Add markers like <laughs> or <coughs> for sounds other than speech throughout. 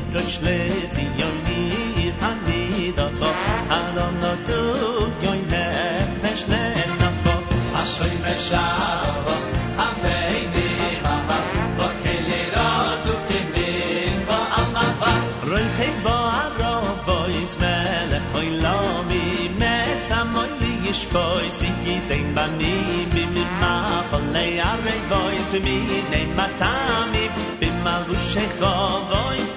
Kitro schlezi yon ir hani da ko no tu goy na ko Ashoy mesh avos avei mi hafas Lo keli ro tuki min vo vas Roi pek bo aro bois mele hoi mi mi mi matami bim alu shekho bois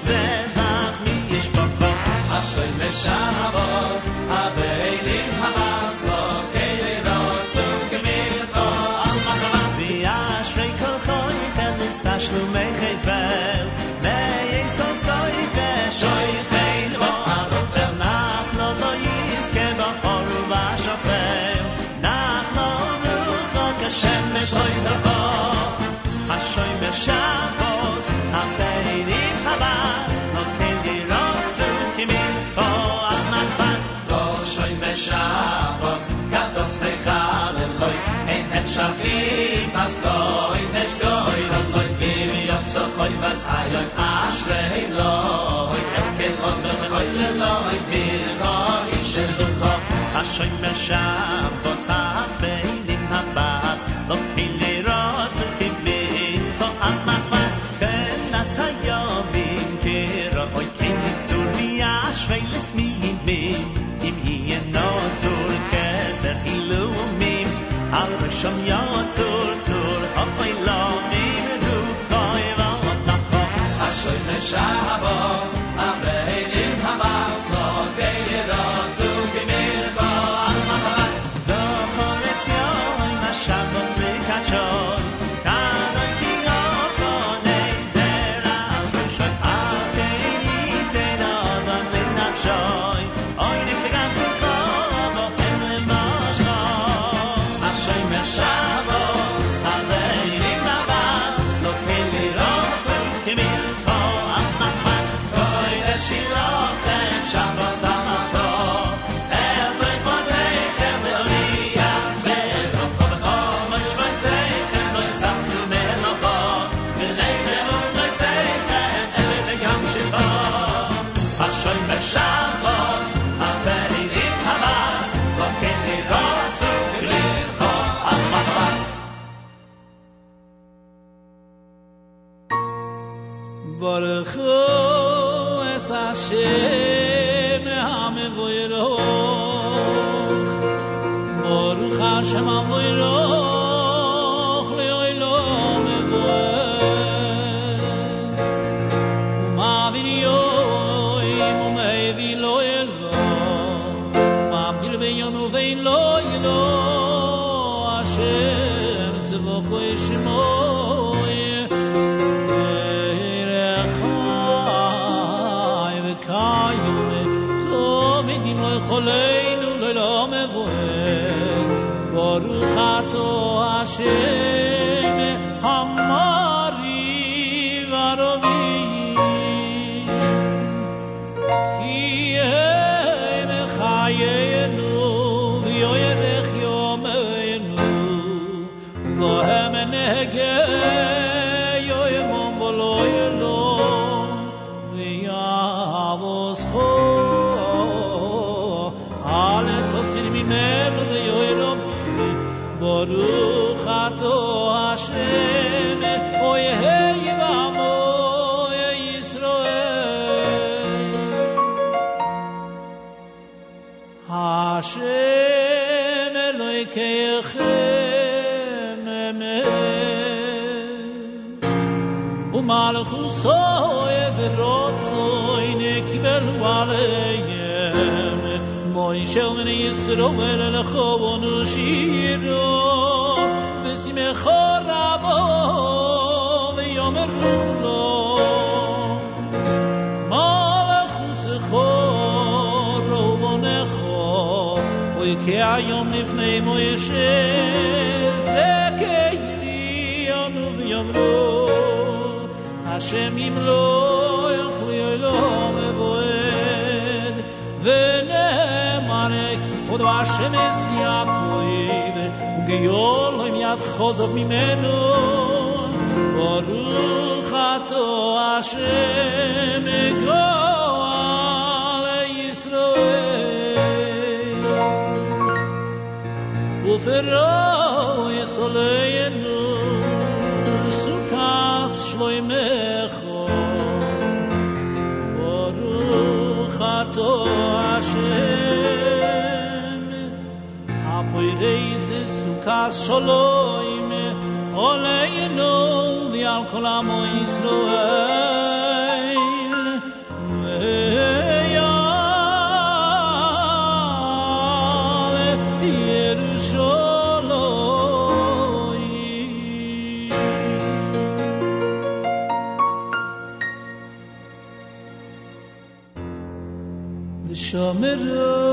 אַשוי משע באס אַ פיידי פאַן א קלירע צוקימין אן אַ מאַנסט באס אַשוי משע באס קאַט דס פייחהן לויך איך נשאַר ווי באס דוי נשקוין אַ נאָך ביבי אַ צוי באס הייך אַש רה לאי א קטאָן דאָ מײַן לאי מיר גאר איך Zur nia shweil es im hien zur shom ya zur zur רובן לכו וואונע שירו, דזימע חרב אויף יום דאס לא. מאלע גוסע חון וואונע חא, וויכע יום נפנע מאייש זעכייניע אויף יום דאס לא. od va shemes yakoyev, u geyol im yak khozov mimenu. Oruchat o ashem go Yisroel. Uferoh yesolein שלוים עוליינו ועל כל עמו ישראל ויעל ירושלים ושומרו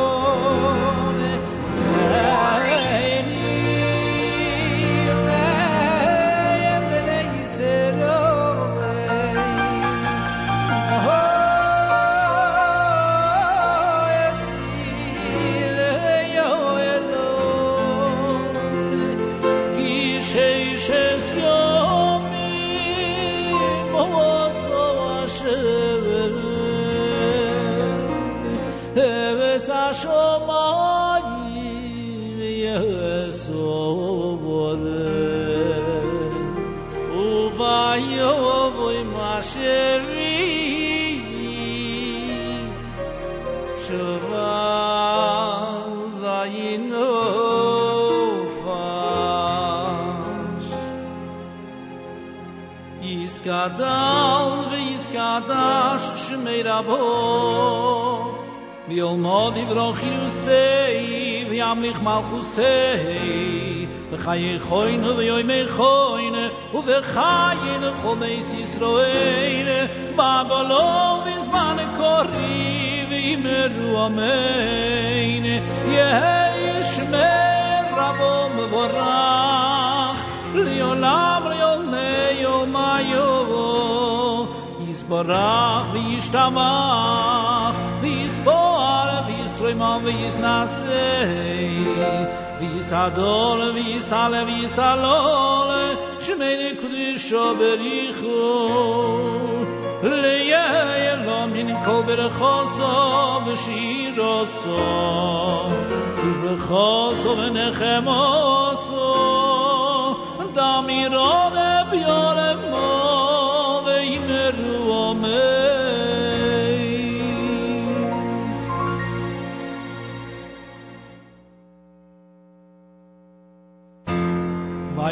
שמי רבו ויולמוד יברוך ירוסי וימליך מלכוסי וחיי חוין ויומי חוין ובחיין חומס ישראל בגולו בזמן קורי וימרו אמן יהי שמר רבו מבורך לעולם לעולמי Borach is tama this boar of his rhyme of his nasse this adol of his ale his alole shmele kudisho berikhu leya yalom in kober khoso bishiroso kush be ne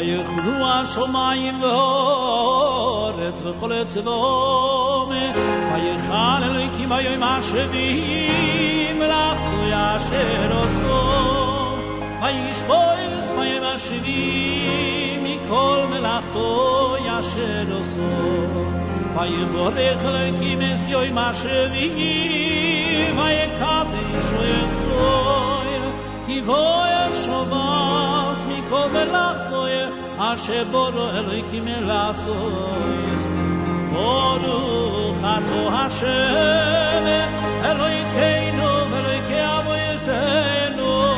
Hayech nu a shomayim vohoret vechol et vohome Hayech an elikim hayoy ma shevim lach tu yasher oso Hayish boyz maye ma shevim mikol melach tu yasher oso Hayech odech elikim es mikol melach אשר בורו אלוהיקים לעשויס ברוך אתה השם אלוהיכנו ואלוהיקי אבויסנו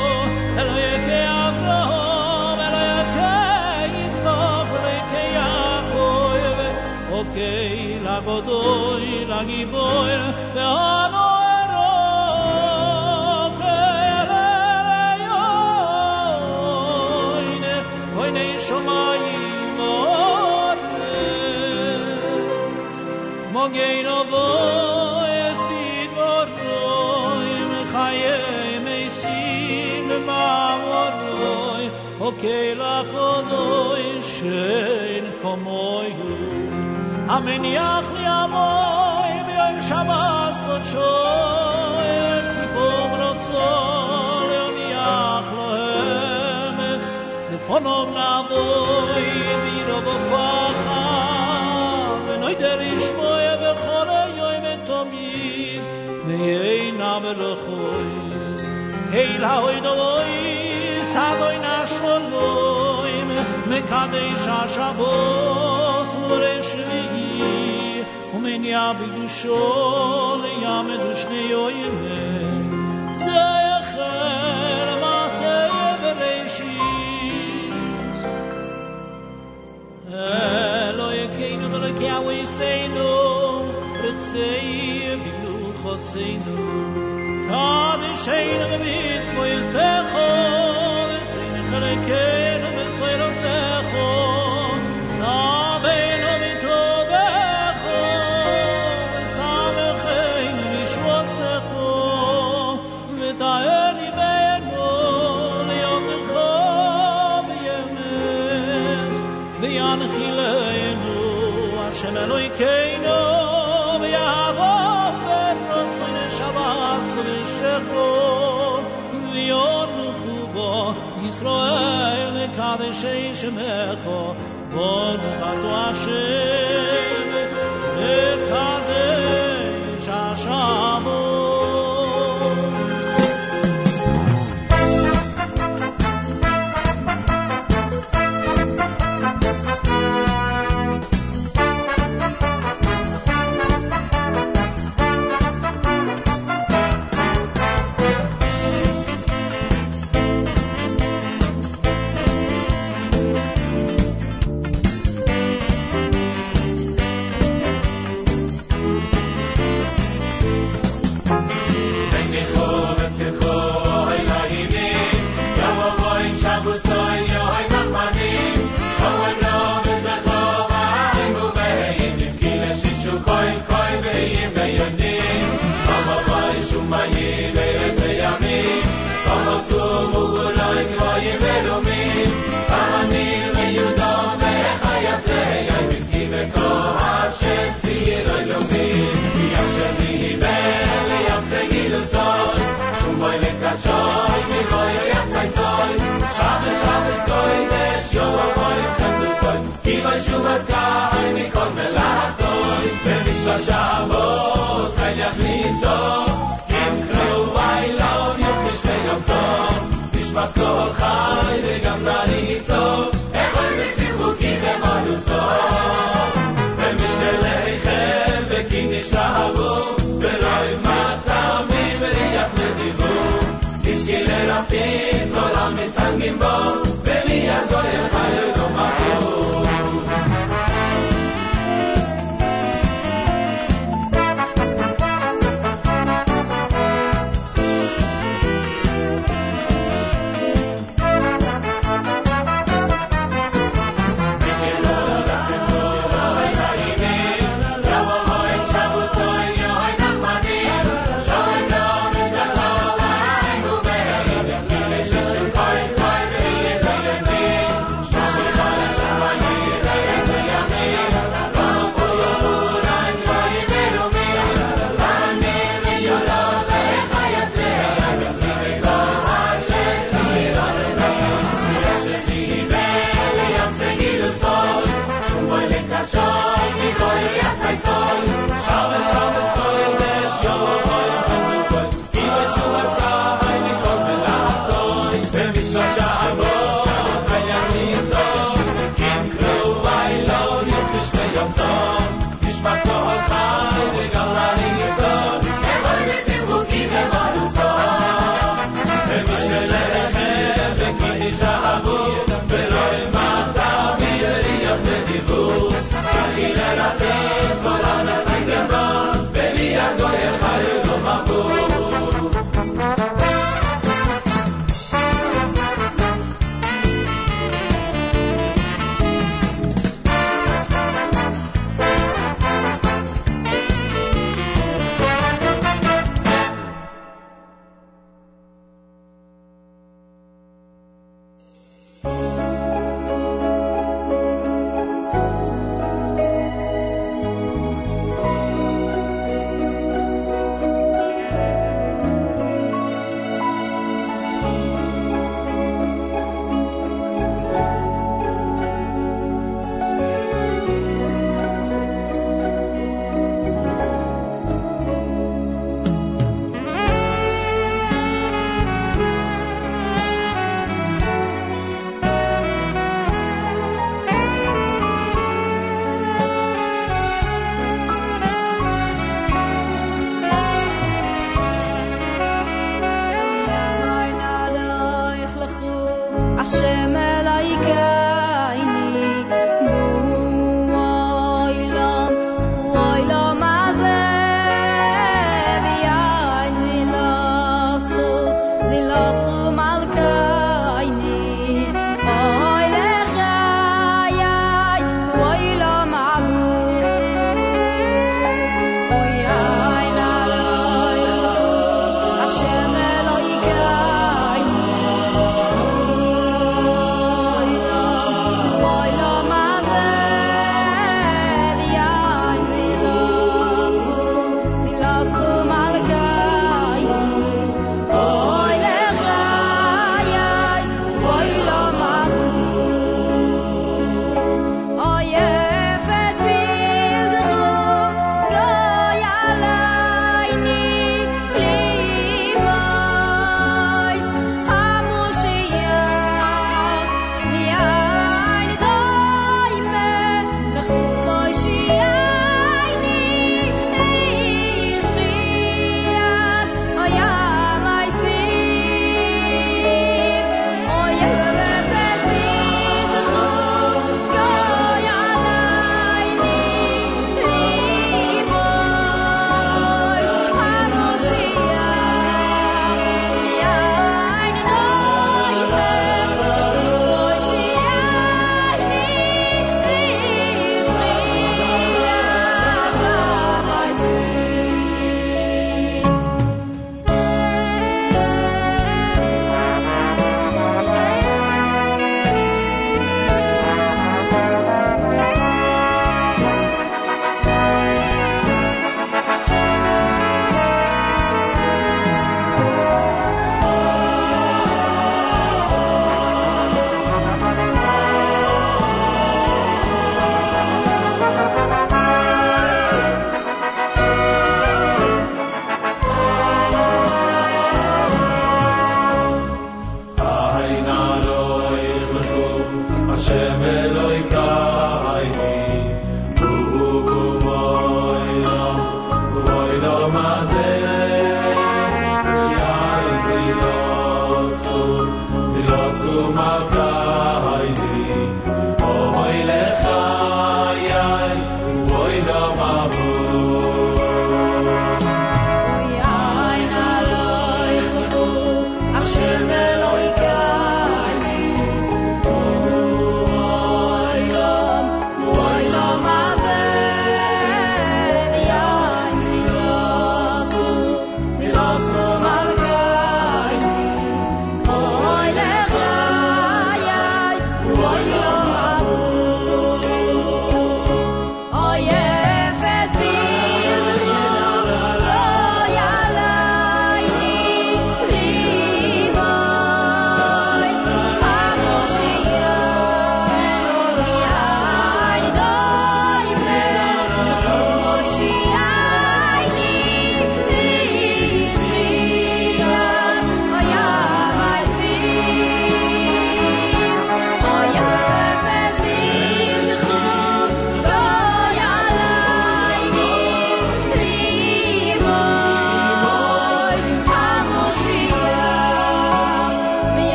אלוהיקי אברהם אלוהיקי יצחק ואלוהיקי יעקב. אוקיי לגודוי לגיבוי ואנו okei lachodoi shein komoyu amen yach li amoy b'yom shabbos kodshoy kifom rotzol yom yach lohem לפונו נבוי מירו בפחה ונוי דר ישמוע בכל היום תום amelochois Heil haoi dois Adoy nasholoim Mekadesh ha-Shabbos וואוי מקדש השבוס דיי שאַשאַבס ומניע ווי און מיין אַ בידושול יאָמ דושני אוי מיין זאַכער מאסע ברשיץ הלוי קיין נו מלכא ווי זיי נו פראציי Kadeshei Shemecho Baruch Atu Hashem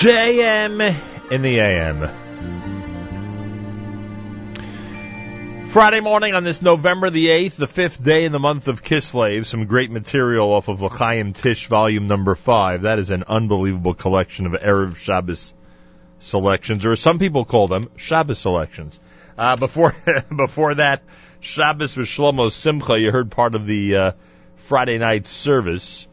JM in the AM. Friday morning on this November the 8th, the fifth day in the month of Kislev, some great material off of L'chaim Tish volume number 5. That is an unbelievable collection of Erev Shabbos selections, or as some people call them, Shabbos selections. Uh, before, <laughs> before that, Shabbos with Shlomo Simcha, you heard part of the uh, Friday night service.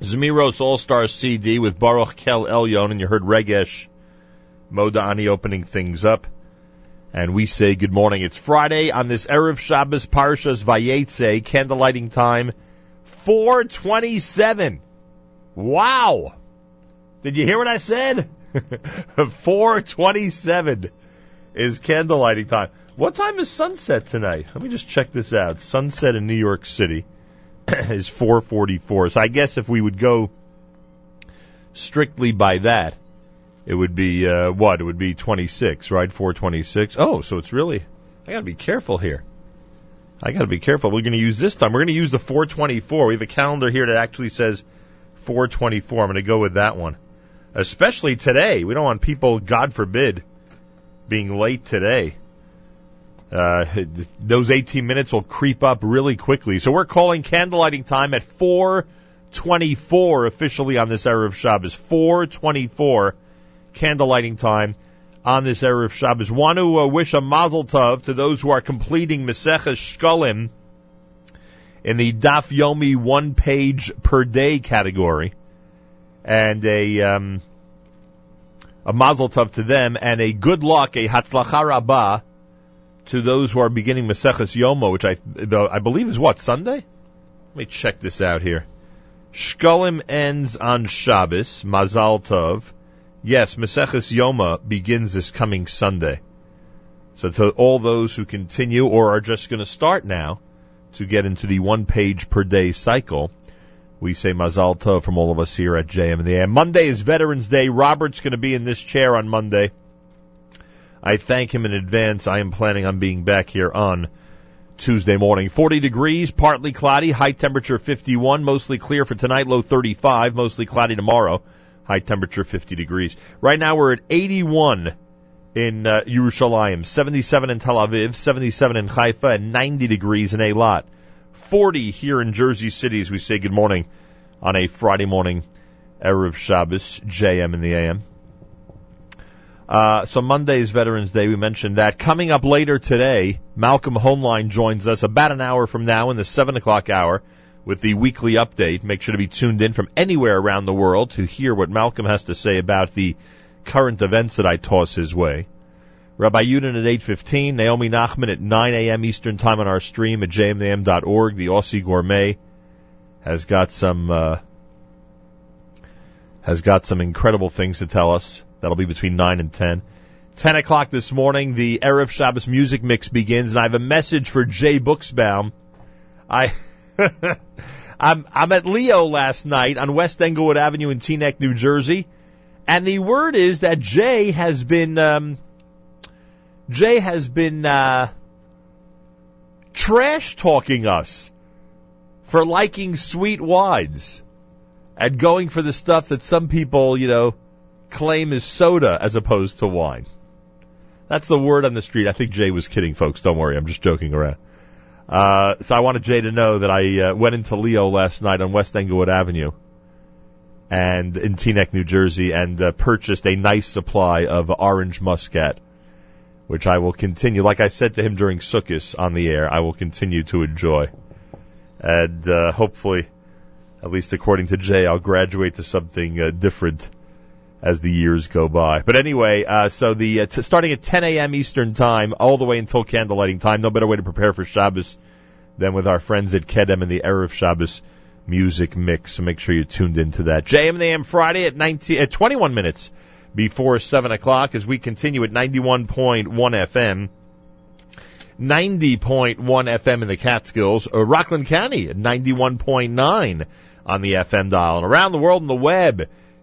Zmiros All Star CD with Baruch Kel Elyon, and you heard Regesh Modani opening things up. And we say good morning. It's Friday on this Erev Shabbos Parshas Vayetze, candlelighting time, 427. Wow! Did you hear what I said? <laughs> 427 is candlelighting time. What time is sunset tonight? Let me just check this out. Sunset in New York City <coughs> is 444. So I guess if we would go strictly by that, it would be uh, what? It would be 26, right? 426. Oh, so it's really I got to be careful here. I got to be careful. We're going to use this time. We're going to use the 424. We have a calendar here that actually says 424. I'm going to go with that one. Especially today. We don't want people, God forbid, being late today. Uh, <laughs> those 18 minutes will creep up really quickly. So we're calling candlelighting time at 424 officially on this Erev Shabbos. 424 candlelighting time on this Erev Shabbos. Want to uh, wish a mazel tov to those who are completing Maseches Shkolim in the Daf Yomi one page per day category. And a, um, a mazel tov to them and a good luck, a hatzlacha rabbah to those who are beginning Maseches Yoma, which I I believe is what Sunday. Let me check this out here. Shkolim ends on Shabbos. Mazal Tov. Yes, Maseches Yoma begins this coming Sunday. So to all those who continue or are just going to start now to get into the one page per day cycle, we say Mazal Tov from all of us here at JM and the AM. Monday is Veterans Day. Robert's going to be in this chair on Monday. I thank him in advance. I am planning on being back here on Tuesday morning. 40 degrees, partly cloudy, high temperature 51, mostly clear for tonight, low 35, mostly cloudy tomorrow, high temperature 50 degrees. Right now we're at 81 in uh, Yerushalayim, 77 in Tel Aviv, 77 in Haifa, and 90 degrees in Eilat. 40 here in Jersey City as we say good morning on a Friday morning, Erev Shabbos, JM in the AM. Uh, so Monday is Veterans Day. We mentioned that. Coming up later today, Malcolm Hoenlein joins us about an hour from now in the 7 o'clock hour with the weekly update. Make sure to be tuned in from anywhere around the world to hear what Malcolm has to say about the current events that I toss his way. Rabbi Yudin at 8.15, Naomi Nachman at 9 a.m. Eastern Time on our stream at jmam.org. The Aussie Gourmet has got some, uh, has got some incredible things to tell us. That'll be between 9 and 10. 10 o'clock this morning, the Erev Shabbos music mix begins, and I have a message for Jay Buchsbaum. I, <laughs> I'm, I'm at Leo last night on West Englewood Avenue in Teaneck, New Jersey, and the word is that Jay has been, um, Jay has been, uh, trash talking us for liking sweet wines and going for the stuff that some people, you know, claim is soda as opposed to wine. That's the word on the street. I think Jay was kidding, folks. Don't worry. I'm just joking around. Uh, so I wanted Jay to know that I uh, went into Leo last night on West Englewood Avenue and in Teaneck, New Jersey, and uh, purchased a nice supply of orange muscat, which I will continue. Like I said to him during Sukkot on the air, I will continue to enjoy, and uh, hopefully, at least according to Jay, I'll graduate to something uh, different as the years go by. But anyway, uh, so the uh, t- starting at 10 a.m. Eastern time, all the way until candlelighting time. No better way to prepare for Shabbos than with our friends at Kedem and the Erev Shabbos music mix. So make sure you're tuned into that. JM and AM Friday at 19 at 21 minutes before 7 o'clock as we continue at 91.1 FM. 90.1 FM in the Catskills, or Rockland County at 91.9 on the FM dial, and around the world on the web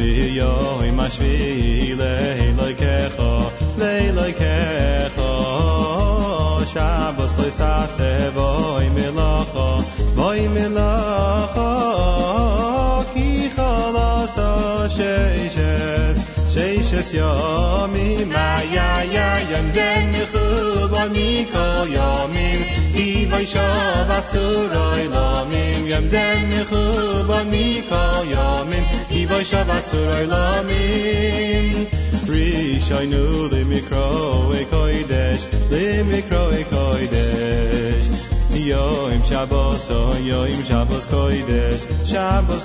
ני יוי משוויל ליי לייכע חו ליי לייכע חו שוווס צו זע סערבוי מינאַחה yamim Ki vaisha vasuroi lamim Yam zen mechuba mikol yamim Ki vaisha vasuroi lamim Rishaynu limikro e koidesh Limikro e koidesh. Yoim Shabbos, Yoim Shabbos koidesh Shabbos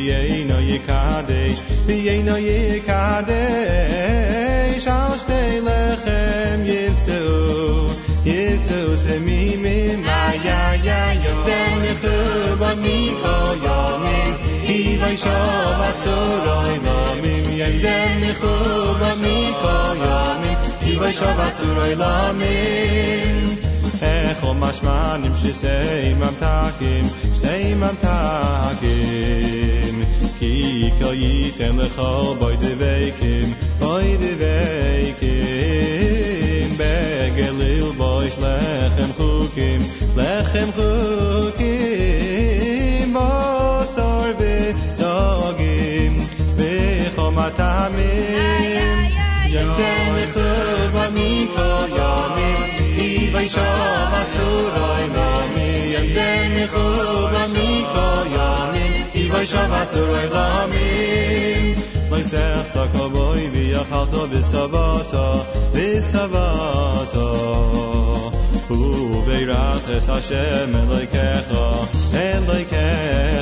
Vieno ye kade, vieno ye kade, shaste lechem yitzu, yitzu se mi mi ma ya ya yo, ten khu ba mi ko yo i vay sho va tsu no mi mi, ten khu ba mi ko i vay sho va tsu mi ech um ho masman imshisay mamtakim zeymamtakim kikei kemkha baydeveykim baydeveykim begelil boyslekhem khukim lekhem khukim mosor ve dagim bekhomatamim ya ya ya zey kemkhobam ikoy shom asuroi lamim Yonten v'chub amikol yomim Ivay shom asuroi lamim Moisech sakaboy v'yachalto v'savato V'savato Ubeirach Hashem Elokecha Elokecha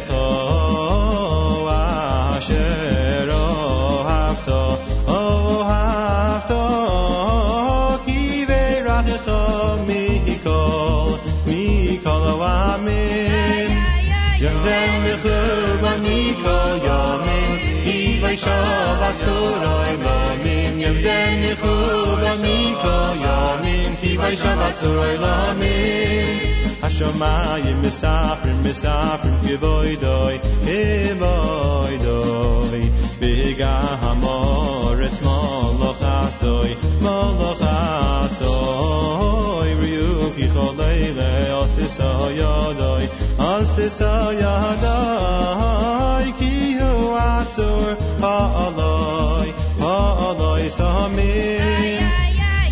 shavatsuroy lo min yom zen khu ba mi ko yomim ki vay shavatsuroy lo min השמיים מספרים מספרים כבוי דוי, כבוי דוי. בהגה המורץ מולוך אסטוי, מולוך אסטוי. ריהו כי כל אלה עושה סו ידוי, עושה סו ידוי, כי הוא עצור. Ha'aloi, ha'aloi sahamim.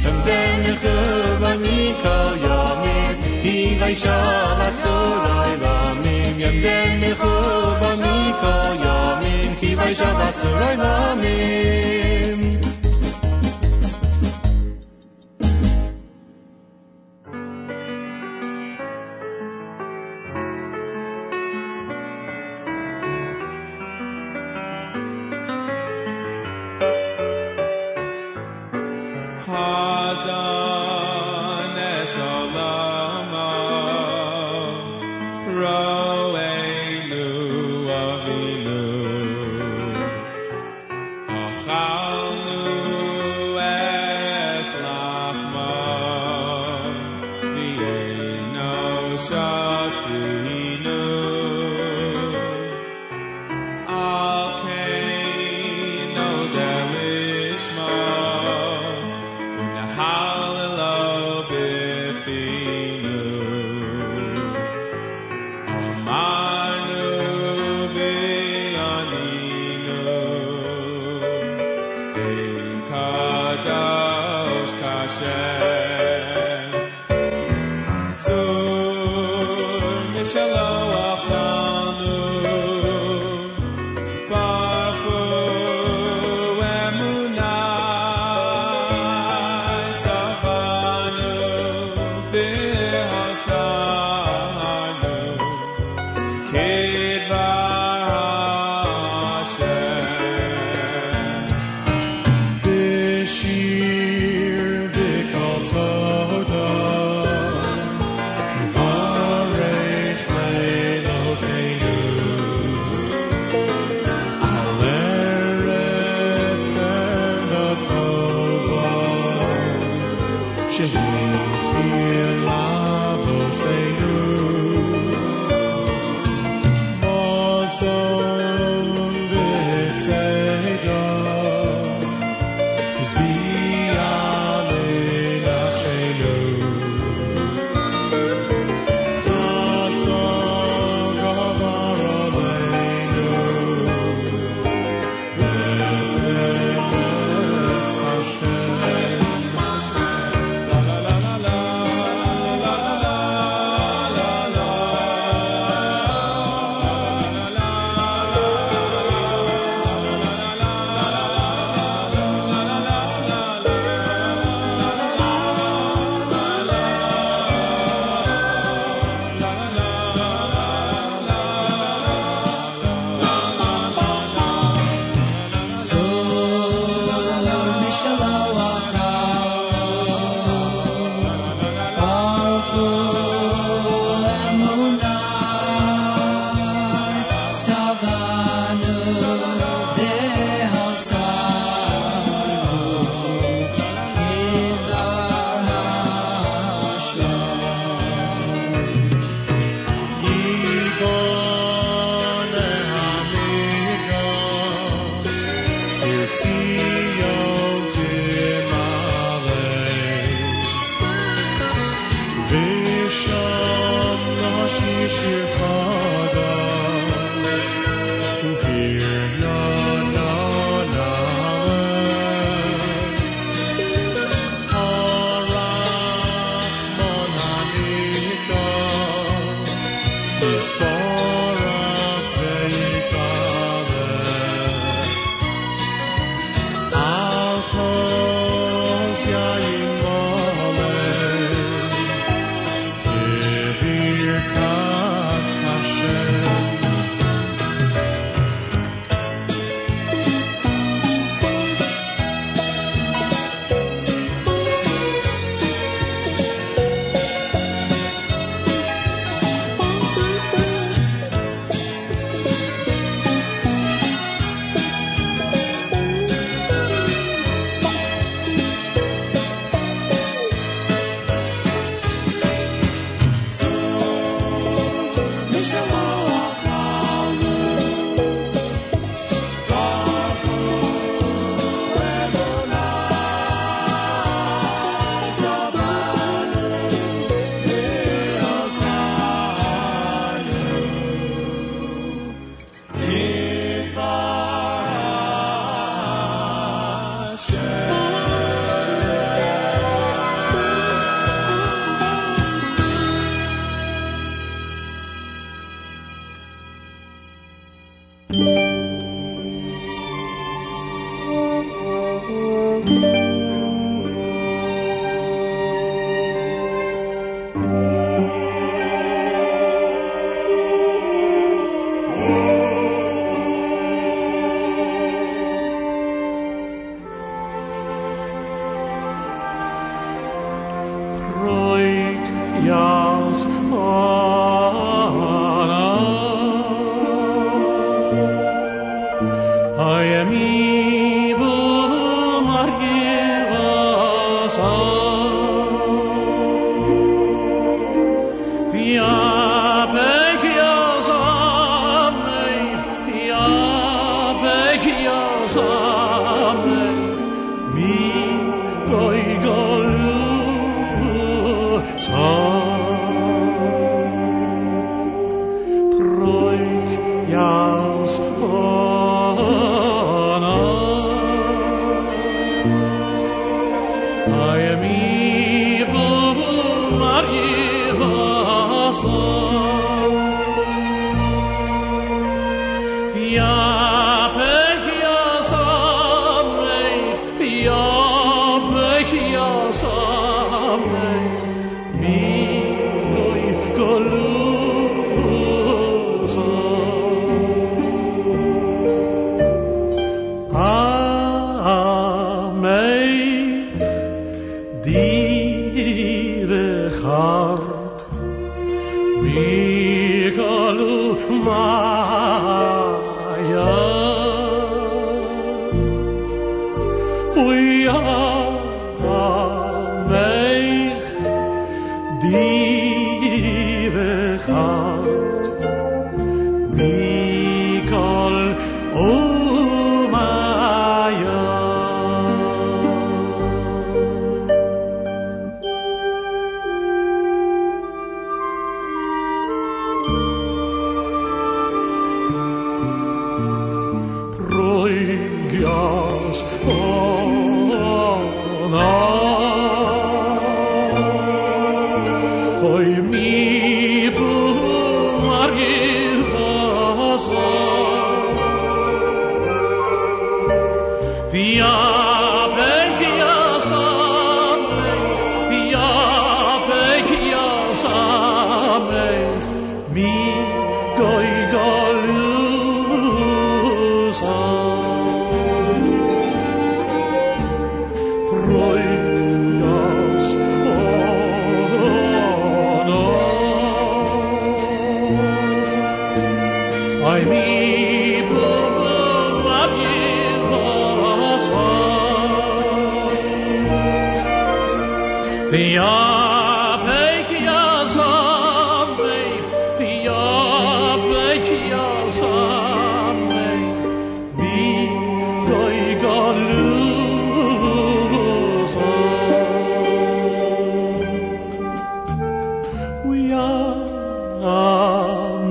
Hem zem nechuba mikal yamim, hivay vaisha vatsurai lamim. Hem zem nechuba mikal yamim, hivay vaisha vatsurai lamim.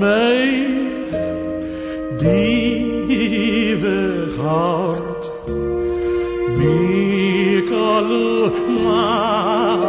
Made dieve hart, Mikalu Maya.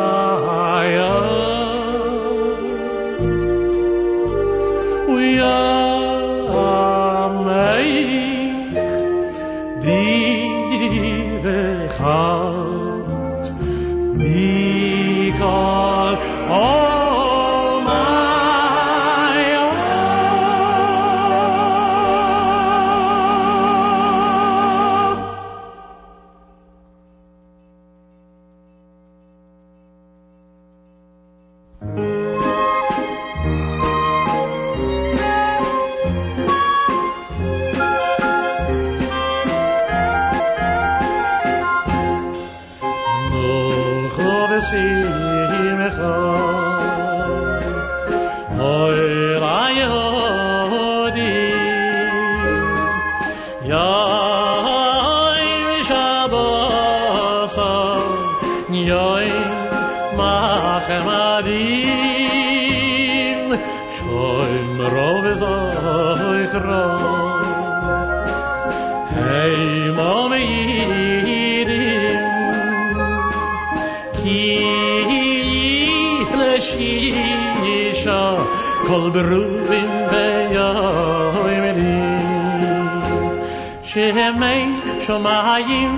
Shomayim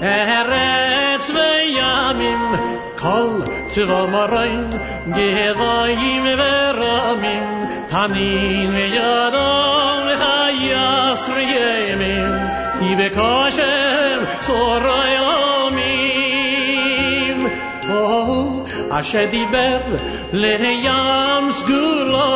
eretz veyamim Kol tzvamaroim gevayim veramim Tanin veyadam chayas veyemim Ki bekoshem tzoroi omim. Oh, asher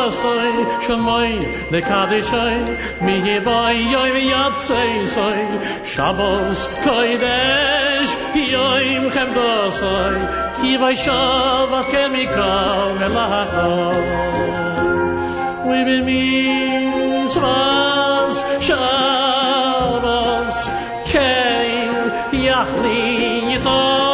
diber lehayam sgulosoi Shemoi lekadeshoi mihibai yoy v'yatzei soi Shabbos koidesh yoim chemdosoi Hivai shavas kel mikal melachoi we be mitzvahs Shabbos kein yachlin yitzach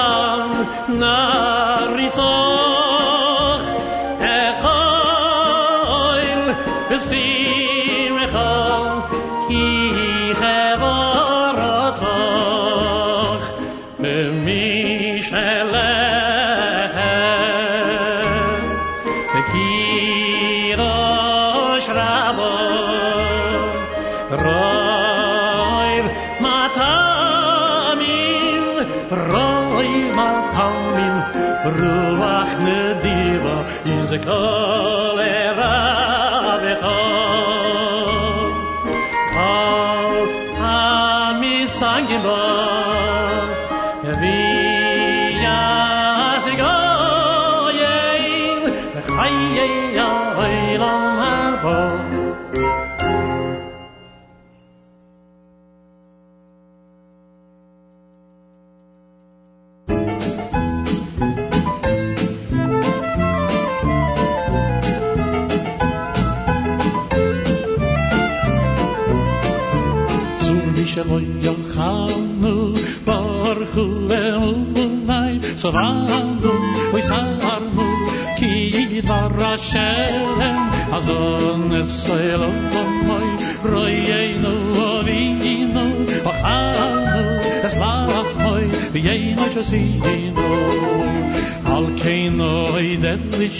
Yizekol shlo yom khanu bar khuvel unay savanu vandu oy sarnu ki varashen azon eselo pomoy roye no vinino khanu das vakh moy vi yey al keino oi det lich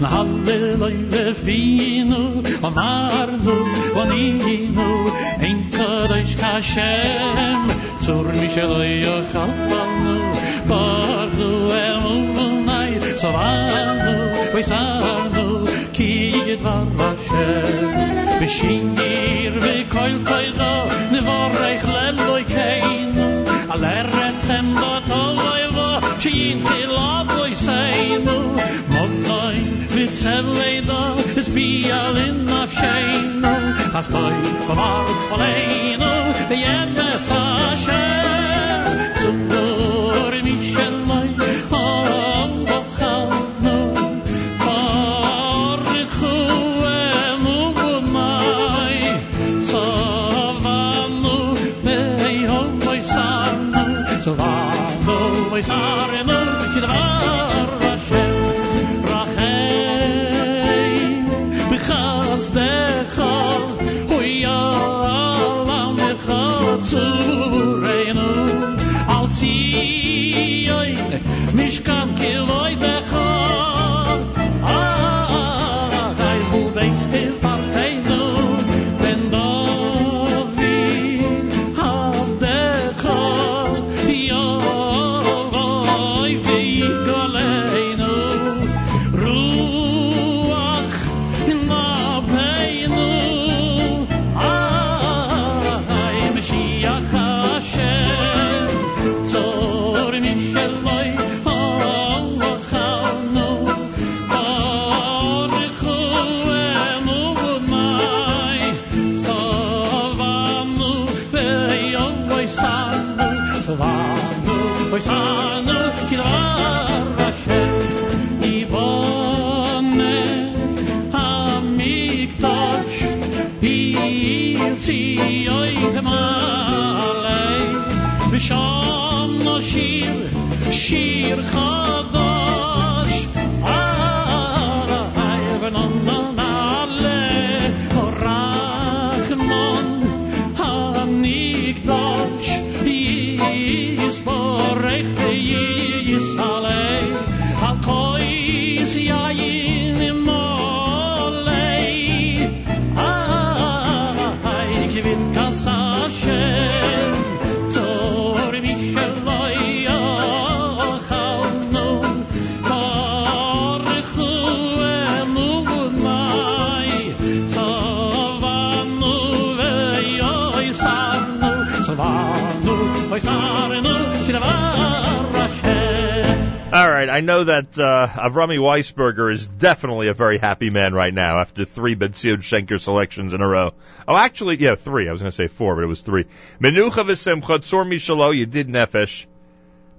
na halle loy ve fino a mar nu von i in ein kar ich zur mich loy yo khalpanu nu em un nay so va nu ki get van va schem vi shin vi koil koil do. Ne vor ich loy kein al er do vitzelleida is bial in nafsheinu Hastoy kavar oleinu yemes Hashem I know that uh, Avrami Weisberger is definitely a very happy man right now after three Benzion Shenker selections in a row. Oh, actually, yeah, three. I was going to say four, but it was three. Menucha v'semcha tzor mishalo, you did nefesh,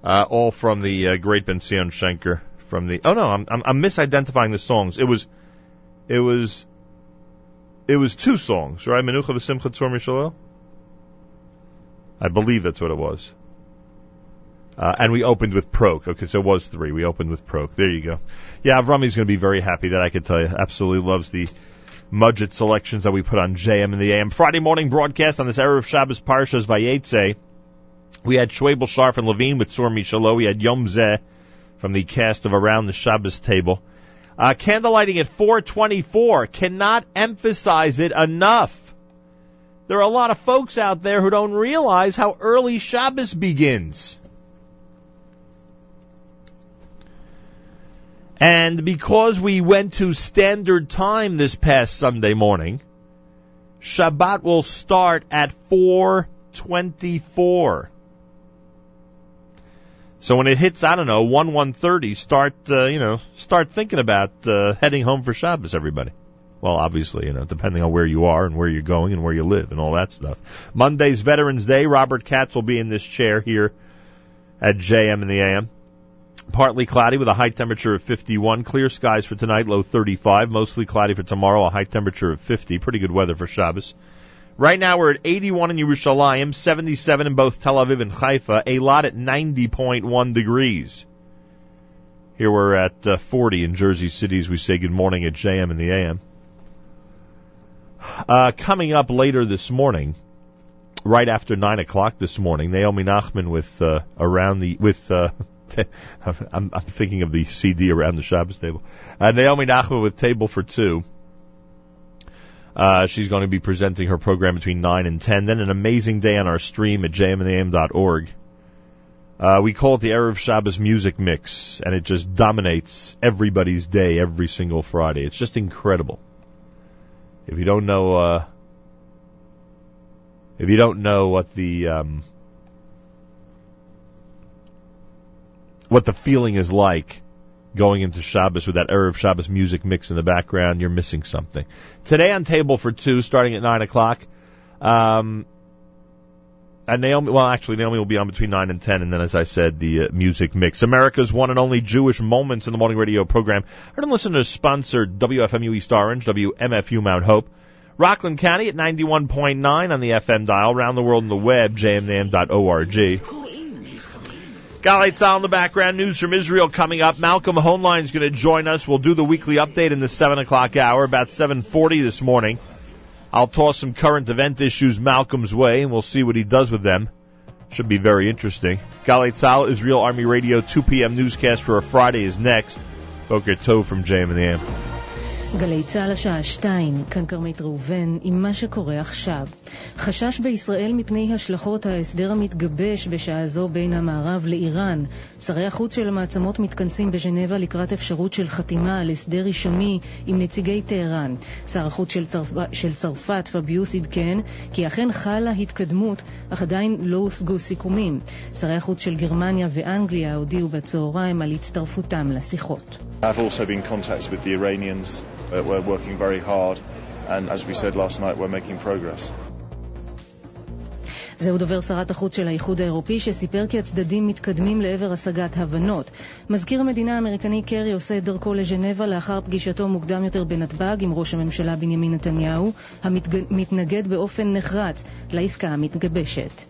uh, all from the uh, great Benzion Shenker. From the oh no, I'm, I'm I'm misidentifying the songs. It was, it was, it was two songs, right? Menucha v'semcha tzor mishalo. I believe that's what it was. Uh, and we opened with Proke. Okay, so it was three. We opened with Proke. There you go. Yeah, Avrami's going to be very happy that I could tell you. Absolutely loves the Mudget selections that we put on JM and the AM. Friday morning broadcast on this Erev Shabbos Parshas Vayetze. We had Schwabel, Sharf, and Levine with Sor Mishalo. We had Yom Zeh from the cast of Around the Shabbos Table. Uh, candlelighting at 424. Cannot emphasize it enough. There are a lot of folks out there who don't realize how early Shabbos begins. And because we went to standard time this past Sunday morning, Shabbat will start at 424. So when it hits, I don't know, 1 130, start, uh, you know, start thinking about uh, heading home for Shabbos, everybody. Well, obviously, you know, depending on where you are and where you're going and where you live and all that stuff. Monday's Veterans Day. Robert Katz will be in this chair here at JM in the AM. Partly cloudy with a high temperature of 51. Clear skies for tonight, low 35. Mostly cloudy for tomorrow, a high temperature of 50. Pretty good weather for Shabbos. Right now we're at 81 in Yerushalayim, 77 in both Tel Aviv and Haifa, Eilat at 90.1 degrees. Here we're at uh, 40 in Jersey City as we say good morning at JM in the AM. Uh, coming up later this morning, right after 9 o'clock this morning, Naomi Nachman with uh, around the with uh, <laughs> I'm, I'm thinking of the CD around the Shabbos table. Uh, Naomi Nachman with Table for Two. Uh, she's going to be presenting her program between 9 and 10. Then an amazing day on our stream at jmandam.org. Uh, we call it the Erev Shabbos Music Mix, and it just dominates everybody's day every single Friday. It's just incredible. If you don't know, uh, if you don't know what the um, what the feeling is like going into Shabbos with that Erev Shabbos music mix in the background, you're missing something. Today on Table for Two, starting at 9 o'clock, um, and Naomi, well, actually, Naomi will be on between 9 and 10, and then, as I said, the uh, music mix. America's one and only Jewish Moments in the Morning Radio program. Heard and listen to sponsored WFMU East Orange, WMFU Mount Hope. Rockland County at 91.9 on the FM dial, around the world on the web, jmnam.org. Galay in the background. News from Israel coming up. Malcolm Hoenlein is going to join us. We'll do the weekly update in the 7 o'clock hour, about 7.40 this morning. I'll toss some current event issues Malcolm's way, and we'll see what he does with them. Should be very interesting. Galay Tzal, Israel Army Radio, 2 p.m. newscast for a Friday is next. Boker Tov from JM and the AM. גלי צה"ל השעה שתיים, כאן כרמית ראובן, עם מה שקורה עכשיו. חשש בישראל מפני השלכות ההסדר המתגבש בשעה זו בין המערב לאיראן. שרי החוץ של המעצמות מתכנסים בז'נבה לקראת אפשרות של חתימה על הסדר ראשוני עם נציגי טהרן. שר החוץ של, צרפ... של צרפת, פביוס, עדכן כי אכן חלה התקדמות, אך עדיין לא הושגו סיכומים. שרי החוץ של גרמניה ואנגליה הודיעו בצהריים על הצטרפותם לשיחות. I've also been in contact with the Iranians. Uh, we're working very hard, and as we said last night, we're making progress. זהו דובר שרת החוץ של האיחוד האירופי שסיפר כי הצדדים מתקדמים לעבר השגת הבנות. מזכיר המדינה האמריקני קרי עושה את דרכו לז'נבה לאחר פגישתו מוקדם יותר בנתב"ג עם ראש הממשלה בנימין נתניהו, המתנגד באופן נחרץ לעסקה המתגבשת.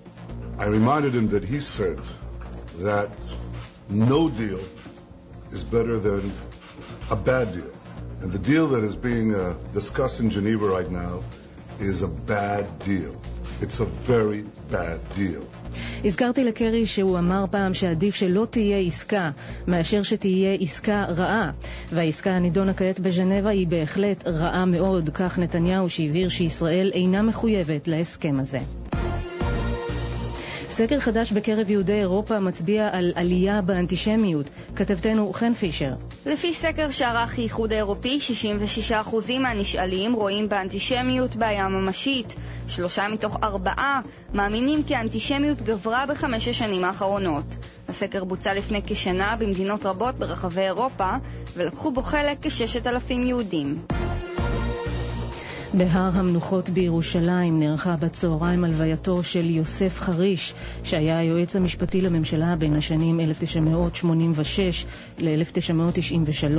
And the deal that is being uh, discussed in Geneva right now is a bad deal. It's a very bad deal. הזכרתי לקרי שהוא אמר פעם שעדיף שלא תהיה עסקה מאשר שתהיה עסקה רעה והעסקה הנידונה כעת בז'נבה היא בהחלט רעה מאוד, כך נתניהו שהבהיר שישראל אינה מחויבת להסכם הזה. סקר חדש בקרב יהודי אירופה מצביע על עלייה באנטישמיות. כתבתנו חן פישר. לפי סקר שערך האיחוד האירופי, 66% מהנשאלים רואים באנטישמיות בעיה ממשית. שלושה מתוך ארבעה מאמינים כי האנטישמיות גברה בחמש השנים האחרונות. הסקר בוצע לפני כשנה במדינות רבות ברחבי אירופה, ולקחו בו חלק כששת אלפים יהודים. בהר המנוחות בירושלים נערכה בצהריים הלווייתו של יוסף חריש, שהיה היועץ המשפטי לממשלה בין השנים 1986 ל-1993.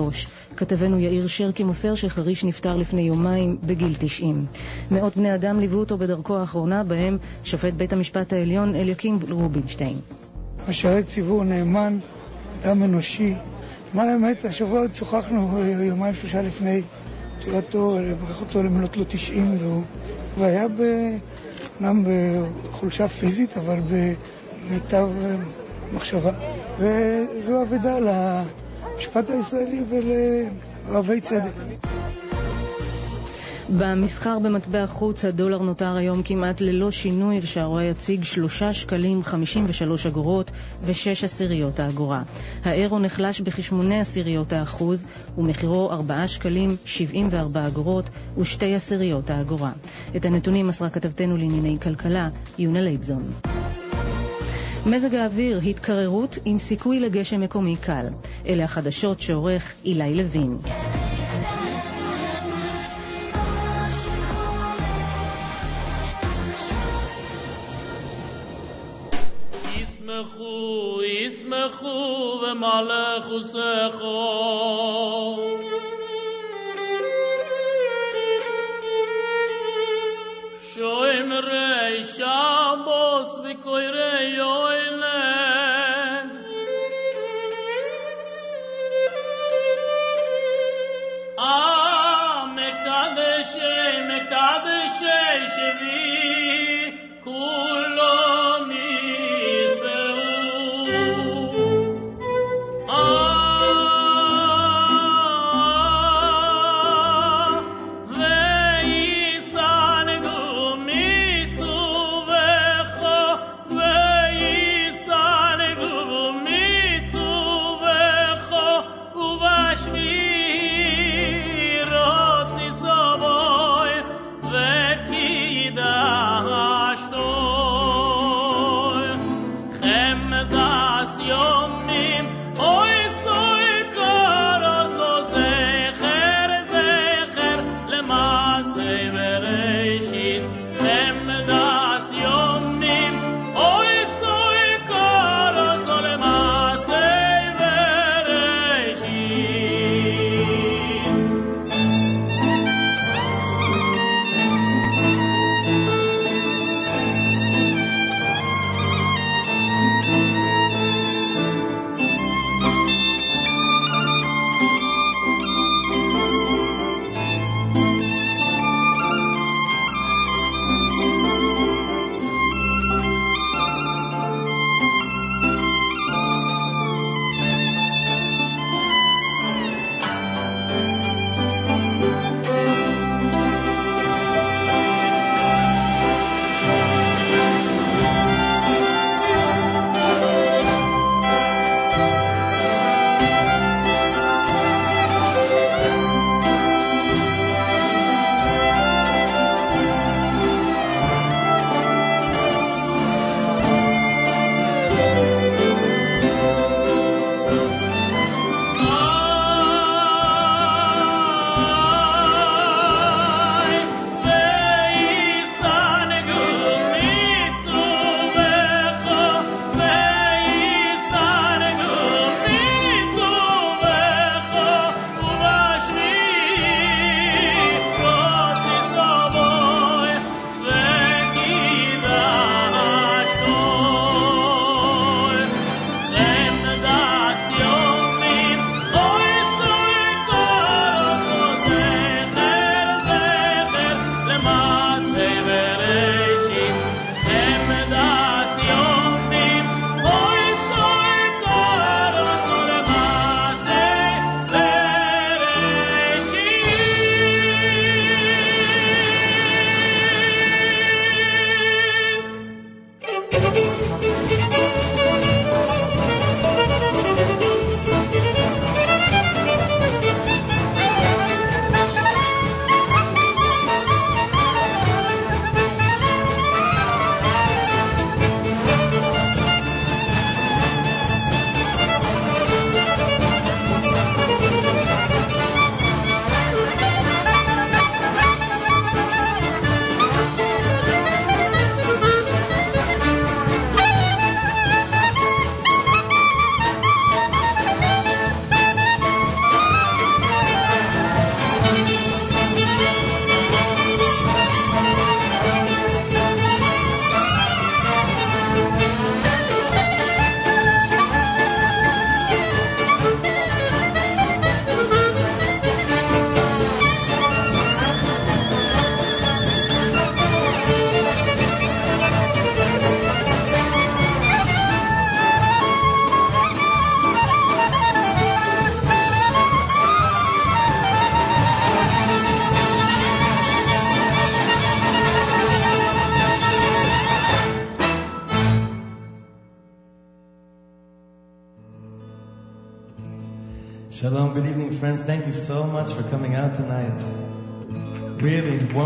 כתבנו יאיר שרקי מוסר שחריש נפטר לפני יומיים בגיל 90. מאות בני אדם ליוו אותו בדרכו האחרונה, בהם שופט בית המשפט העליון אליקים רובינשטיין. משרת ציבור נאמן, אדם אנושי. למען האמת, השבוע עוד שוחחנו יומיים שלושה לפני פטירתו, לברך אותו למלאת לו 90, והוא והיה אומנם בחולשה פיזית, אבל במיטב מחשבה. וזו אבדה למשפט הישראלי ולאוהבי צדק. במסחר במטבע חוץ הדולר נותר היום כמעט ללא שינוי ושערו יציג 3 שקלים 53 אגורות ו-6 עשיריות האגורה. האירו נחלש בכ-8 עשיריות האחוז ומחירו 4 שקלים 74 אגורות ו-2 עשיריות האגורה. את הנתונים מסרה כתבתנו לענייני כלכלה, יונה לייבזון. מזג האוויר, התקררות עם סיכוי לגשם מקומי קל. אלה החדשות שעורך אילי לוין. ישמחו ומלאכו סכו. שוים רי שבוס וכוי רי Shay, shay, shay, shay, shay, shay,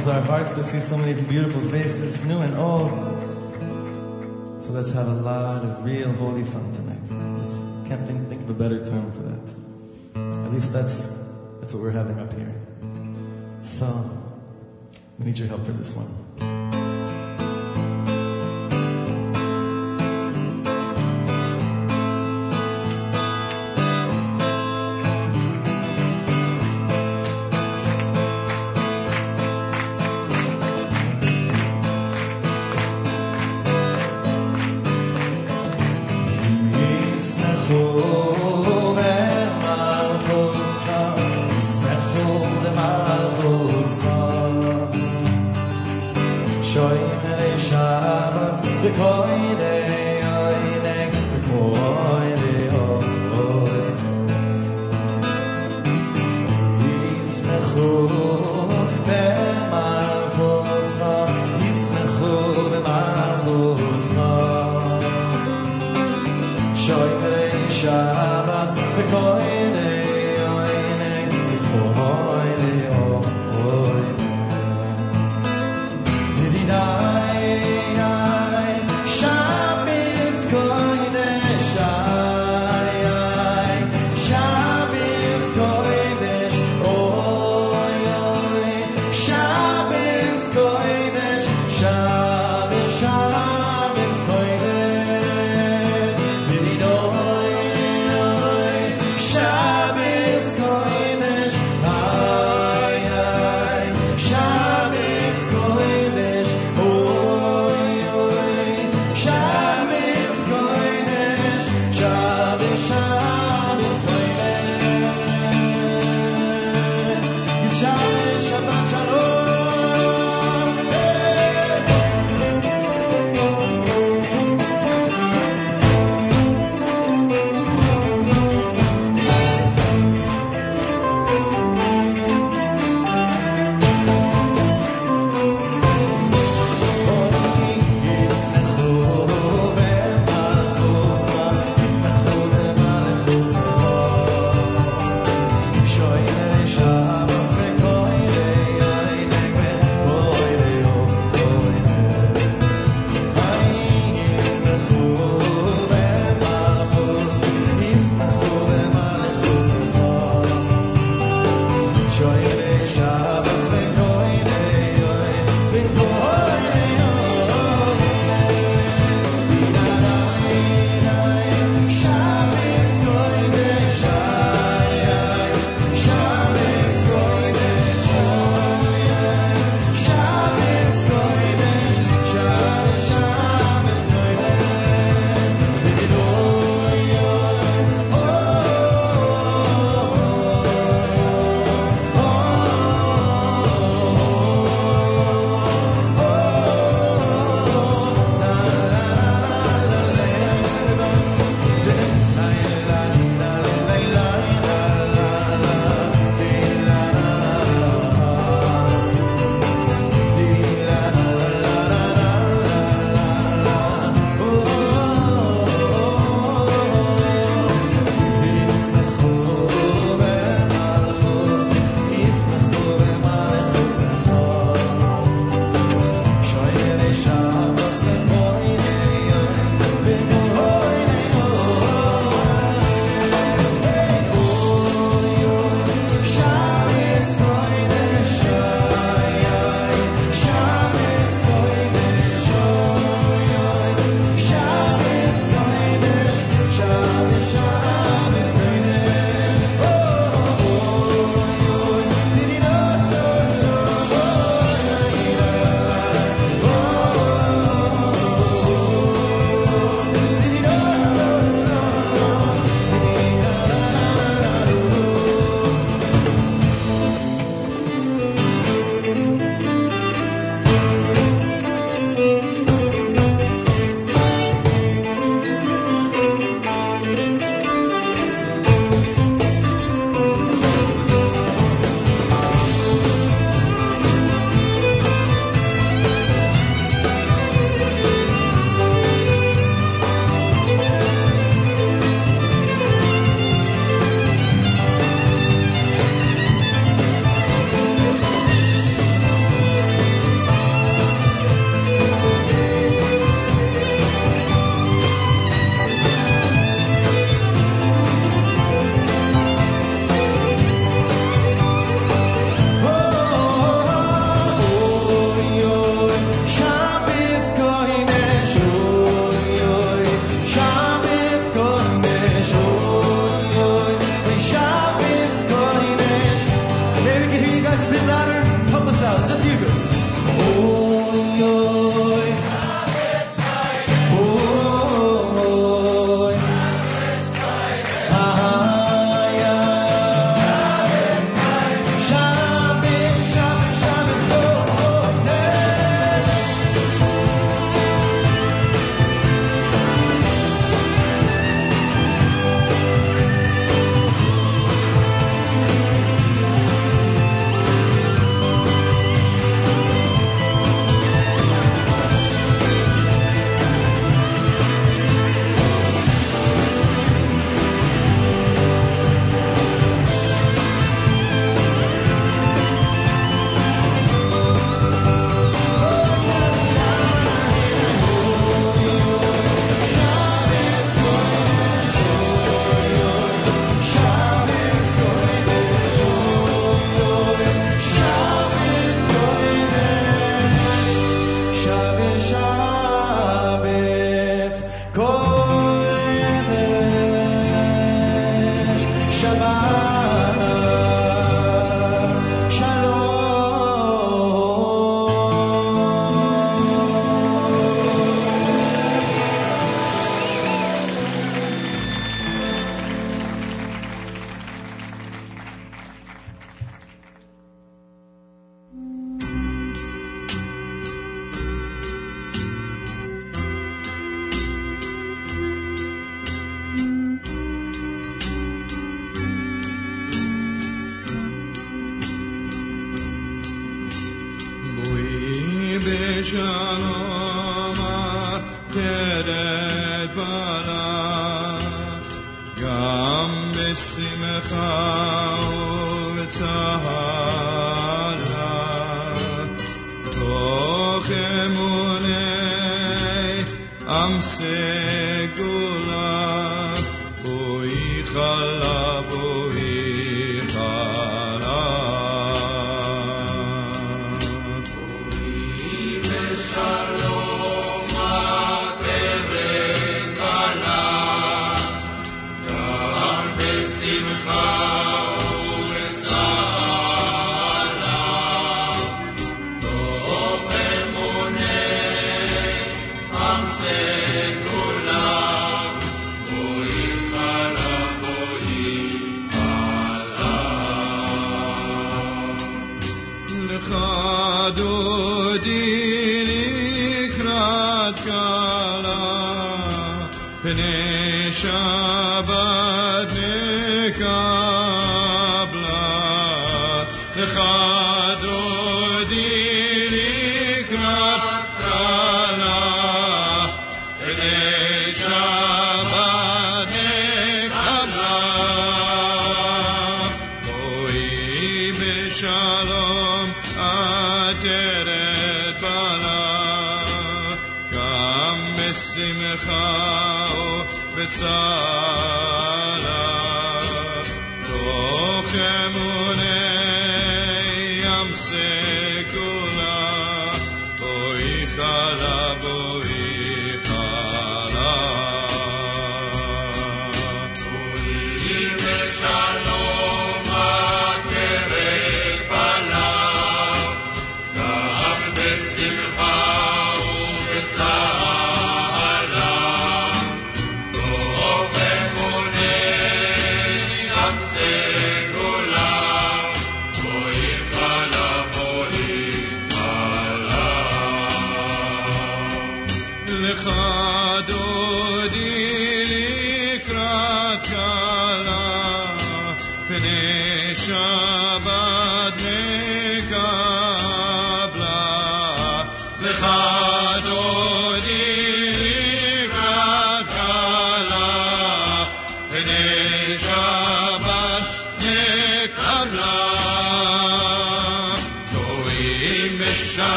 warms our hearts to see so many beautiful faces, new and old. So let's have a lot of real holy fun tonight. Can't think, think of a better term for that. At least that's that's what we're having up here. So we need your help for this one.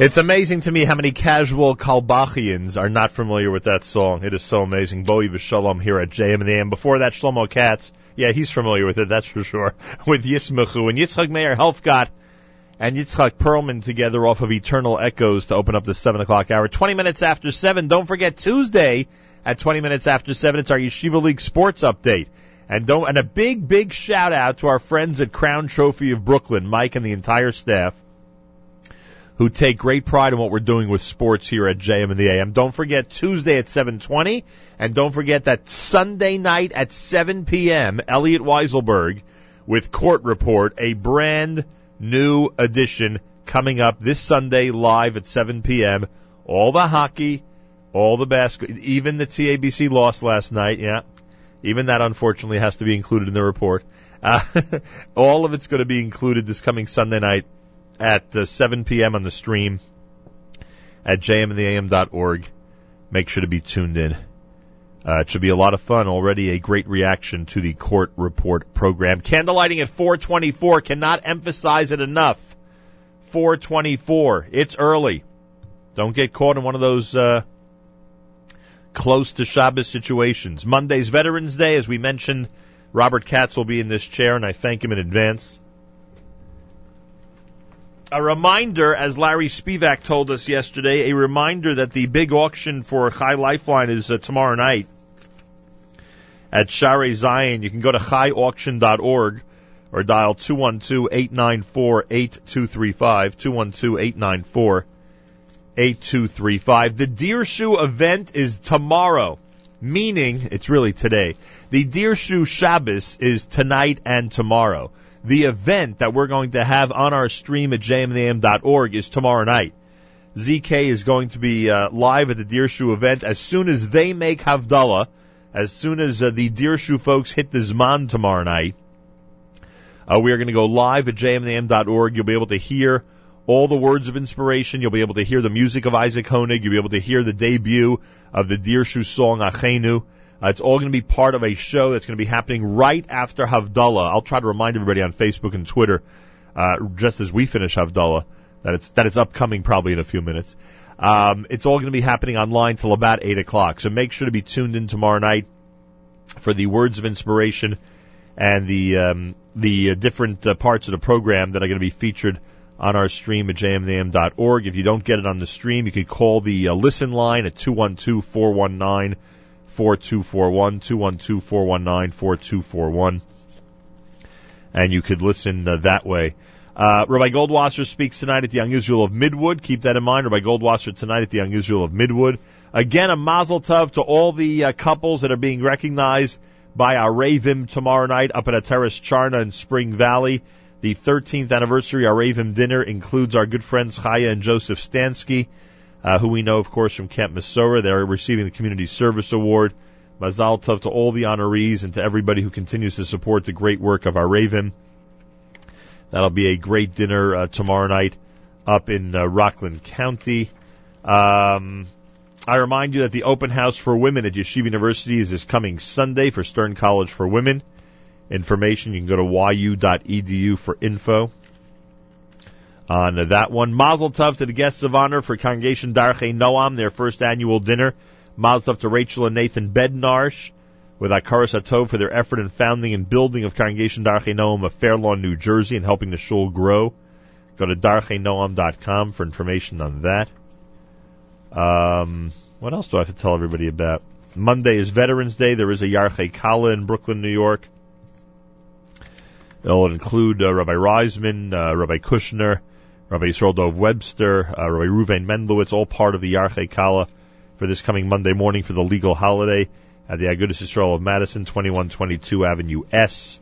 It's amazing to me how many casual Carlebachians are not familiar with that song. It is so amazing. Bowie Vishalom here at JM and the AM. Before that, Shlomo Katz. Yeah, he's familiar with it, that's for sure. <laughs> With Yismachu and Yitzchak Meir Helfgot and Yitzchak Perlman together off of Eternal Echoes to open up the 7 o'clock hour. 20 minutes after 7. Don't forget Tuesday at 20 minutes after 7. It's our Yeshiva League sports update. And don't, and a big, big shout out to our friends at Crown Trophy of Brooklyn, Mike and the entire staff who take great pride in what we're doing with sports here at JM and the AM. Don't forget Tuesday at 7:20, and don't forget that Sunday night at 7 p.m. Elliot Weiselberg with Court Report, a brand new edition coming up this Sunday live at 7 p.m. All the hockey, all the basketball, even the TABC loss last night. Yeah, even that unfortunately has to be included in the report. Uh, <laughs> all of it's going to be included this coming Sunday night at uh, 7 p.m. on the stream at jmandtheam.org. Make sure to be tuned in. Uh, it should be a lot of fun. Already a great reaction to the court report program. Candlelighting at 424. Cannot emphasize it enough. 424. It's early. Don't get caught in one of those uh, close to Shabbos situations. Monday's Veterans Day, as we mentioned. Robert Katz will be in this chair, and I thank him in advance. A reminder, as Larry Spivak told us yesterday, a reminder that the big auction for Chai Lifeline is uh, tomorrow night at Shaare Zion. You can go to chaiauction.org or dial 212-894-8235, 212-894-8235. The Dirshu event is tomorrow, meaning it's really today. The Dirshu Shabbos is tonight and tomorrow the event that we're going to have on our stream at jmnam.org is tomorrow night. ZK is going to be uh, live at the Dirshu event as soon as they make Havdalah, as soon as uh, the Dirshu folks hit the Zman tomorrow night. Uh, we are going to go live at jmnam.org. You'll be able to hear all the words of inspiration. You'll be able to hear the music of Isaac Honig. You'll be able to hear the debut of the Dirshu song Achenu. Uh, it's all going to be part of a show that's going to be happening right after Havdalah. I'll try to remind everybody on Facebook and Twitter, uh, just as we finish Havdalah, that it's that it's upcoming probably in a few minutes. Um, it's all going to be happening online till about eight o'clock. So make sure to be tuned in tomorrow night for the words of inspiration and the um, the uh, different uh, parts of the program that are going to be featured on our stream at jmnam.org. If you don't get it on the stream, you can call the uh, listen line at two one two four one nine. 4241, 212 419 4241. And you could listen uh, that way. Uh, Rabbi Goldwasser speaks tonight at the Israel of Midwood. Keep that in mind. Rabbi Goldwasser tonight at the Israel of Midwood. Again, a mazel tov to all the uh, couples that are being recognized by our Ravim tomorrow night up at a Terrace Charna in Spring Valley. The 13th anniversary our Ravim dinner includes our good friends Chaya and Joseph Stansky, uh, who we know, of course, from Camp Masora. They're receiving the Community Service Award. Mazal tov to all the honorees and to everybody who continues to support the great work of our Raven. That'll be a great dinner uh, tomorrow night up in uh, Rockland County. Um, I remind you that the open house for women at Yeshiva University is this coming Sunday for Stern College for Women. Information, you can go to yu.edu for info on that one. Mazel Tov to the guests of honor for Congregation Darchei Noam, their first annual dinner. Mazel Tov to Rachel and Nathan Bednarsh with Akaras Atov for their effort in founding and building of Congregation Darchei Noam of Fair Lawn, New Jersey, and helping the shul grow. Go to darcheinoam.com for information on that. Um, what else do I have to tell everybody about? Monday is Veterans Day. There is a Yarchei Kala in Brooklyn, New York. It'll include uh, Rabbi Reisman, uh, Rabbi Kushner, Rabbi Yisrael Dov Webster, uh, Rabbi Ruvain Mendlowitz, all part of the Yarchei Kala for this coming Monday morning for the legal holiday at the Agudas Yisrael of Madison, 2122 Avenue S.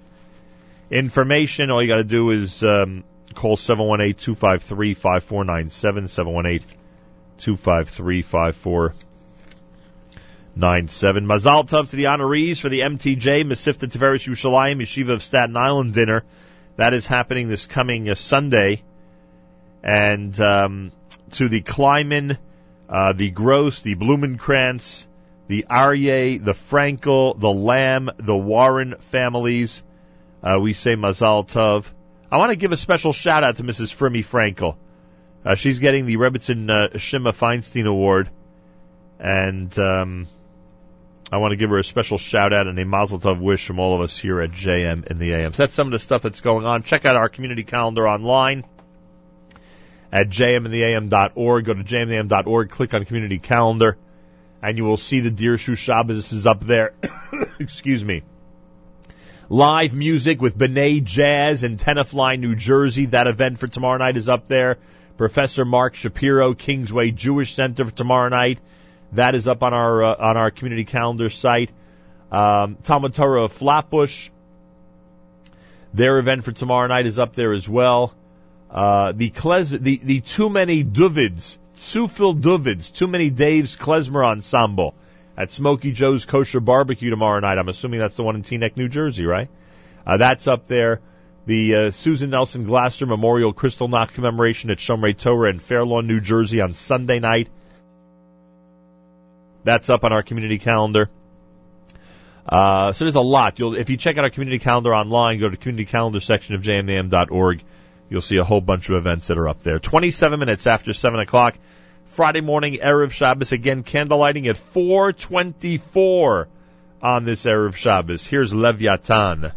Information, all you got to do is um, call 718-253-5497, 718-253-5497. Mazal Tov to the honorees for the MTJ, Mesivta Tiferes Yerushalayim, Yeshiva of Staten Island dinner. That is happening this coming uh, Sunday. And um, to the Kleiman, uh, the Gross, the Blumenkrantz, the Aryeh, the Frankel, the Lamb, the Warren families. Uh, we say Mazal Tov. I want to give a special shout out to Mrs. Frimmy Frankel. Uh, she's getting the Rebbitzin uh, Shima Feinstein Award, and um, I want to give her a special shout out and a Mazel Tov wish from all of us here at JM in the AM. So that's some of the stuff that's going on. Check out our community calendar online at jmintheam.org. Go to jmintheam.org, click on community calendar, and you will see the Dirshu Shabbos is up there. <coughs> Excuse me. Live music with B'nai Jazz in Tenafly, New Jersey. That event for tomorrow night is up there. Professor Mark Shapiro, Kingsway Jewish Center for tomorrow night. That is up on our uh, on our community calendar site. Um, Talmud Torah of Flatbush. Their event for tomorrow night is up there as well. Uh, the Kles, the, the too many Duvids, Sufil Duvids, too many Dave's Klezmer Ensemble at Smoky Joe's Kosher Barbecue tomorrow night. I'm assuming that's the one in Teaneck, New Jersey, right? Uh, that's up there. The uh, Susan Nelson Glasser Memorial Kristallnacht commemoration at Shomrei Torah in Fair Lawn, New Jersey on Sunday night. That's up on our community calendar. Uh, so there's a lot. You'll, if you check out our community calendar online, go to community calendar section of jmam.org. You'll see a whole bunch of events that are up there. 27 minutes after 7 o'clock. Friday morning, Erev Shabbos. Again, candlelighting at 424 on this Erev Shabbos. Here's Leviathan.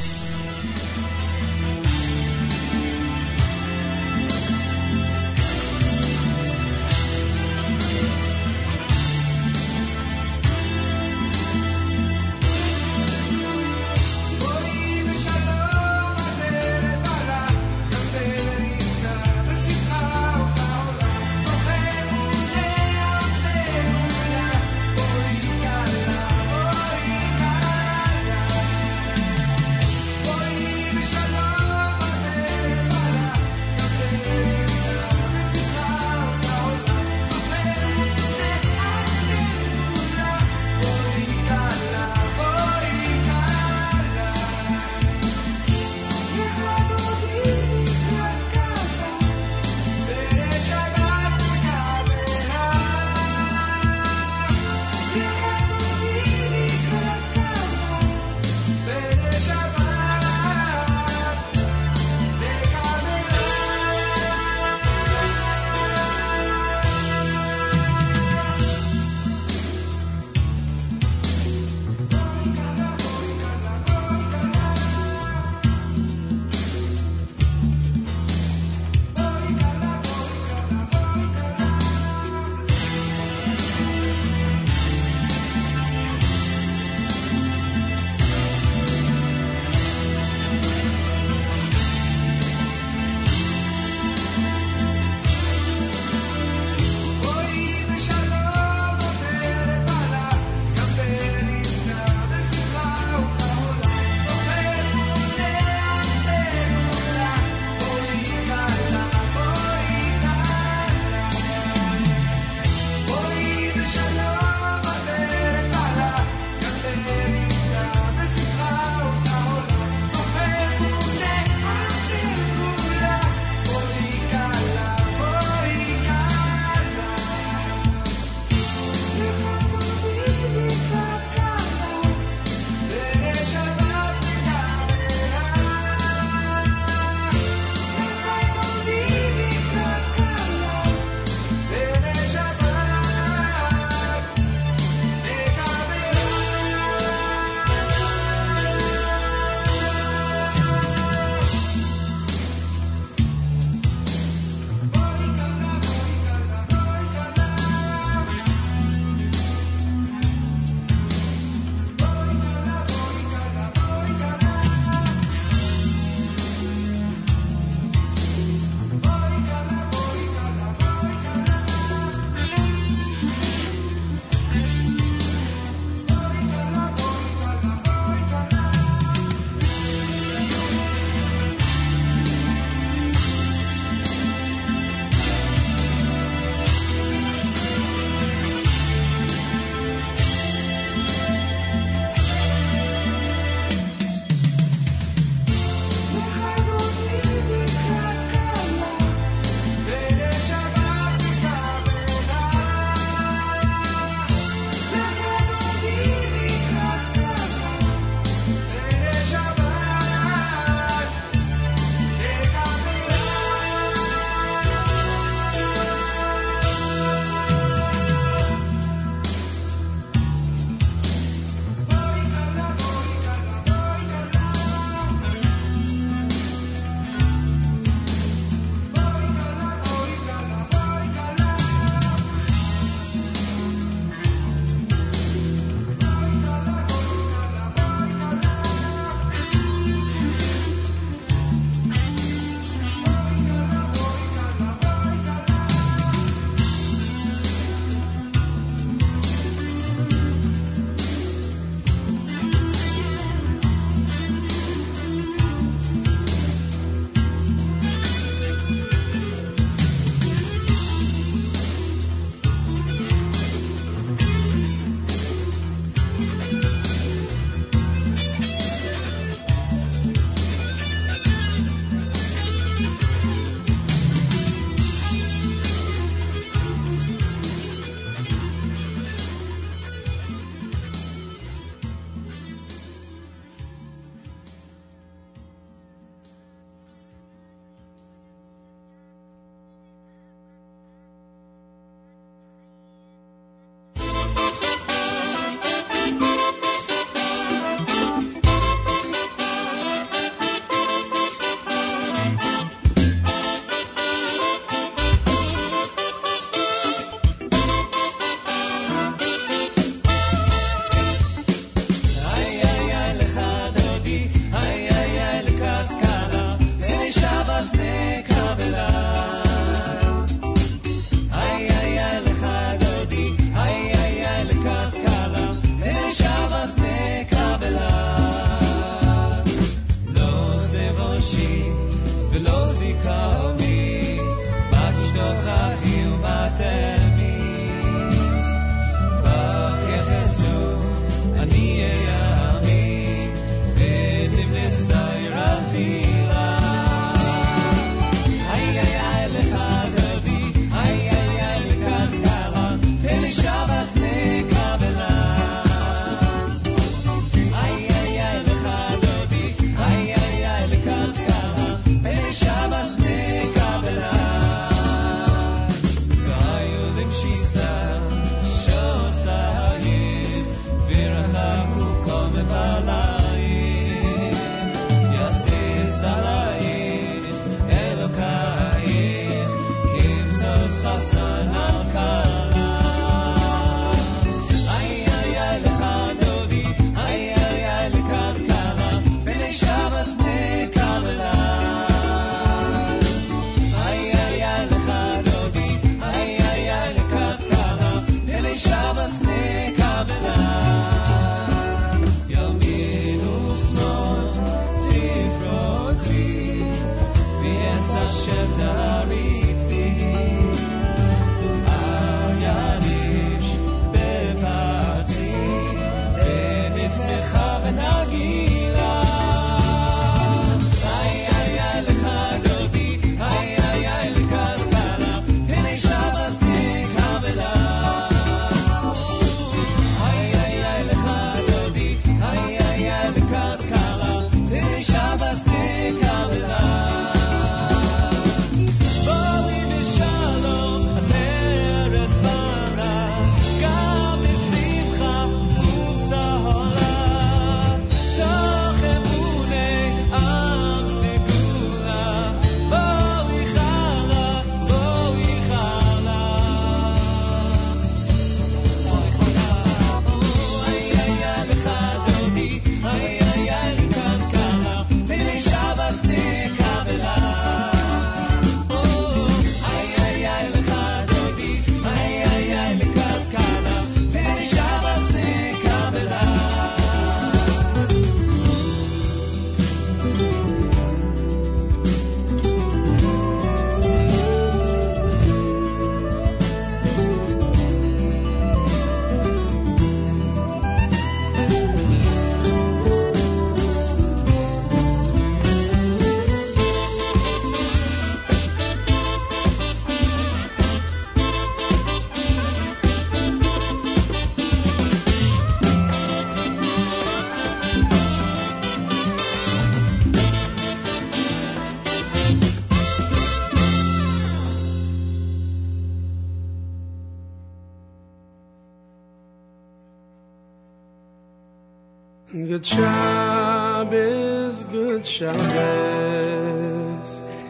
Good Shabbos,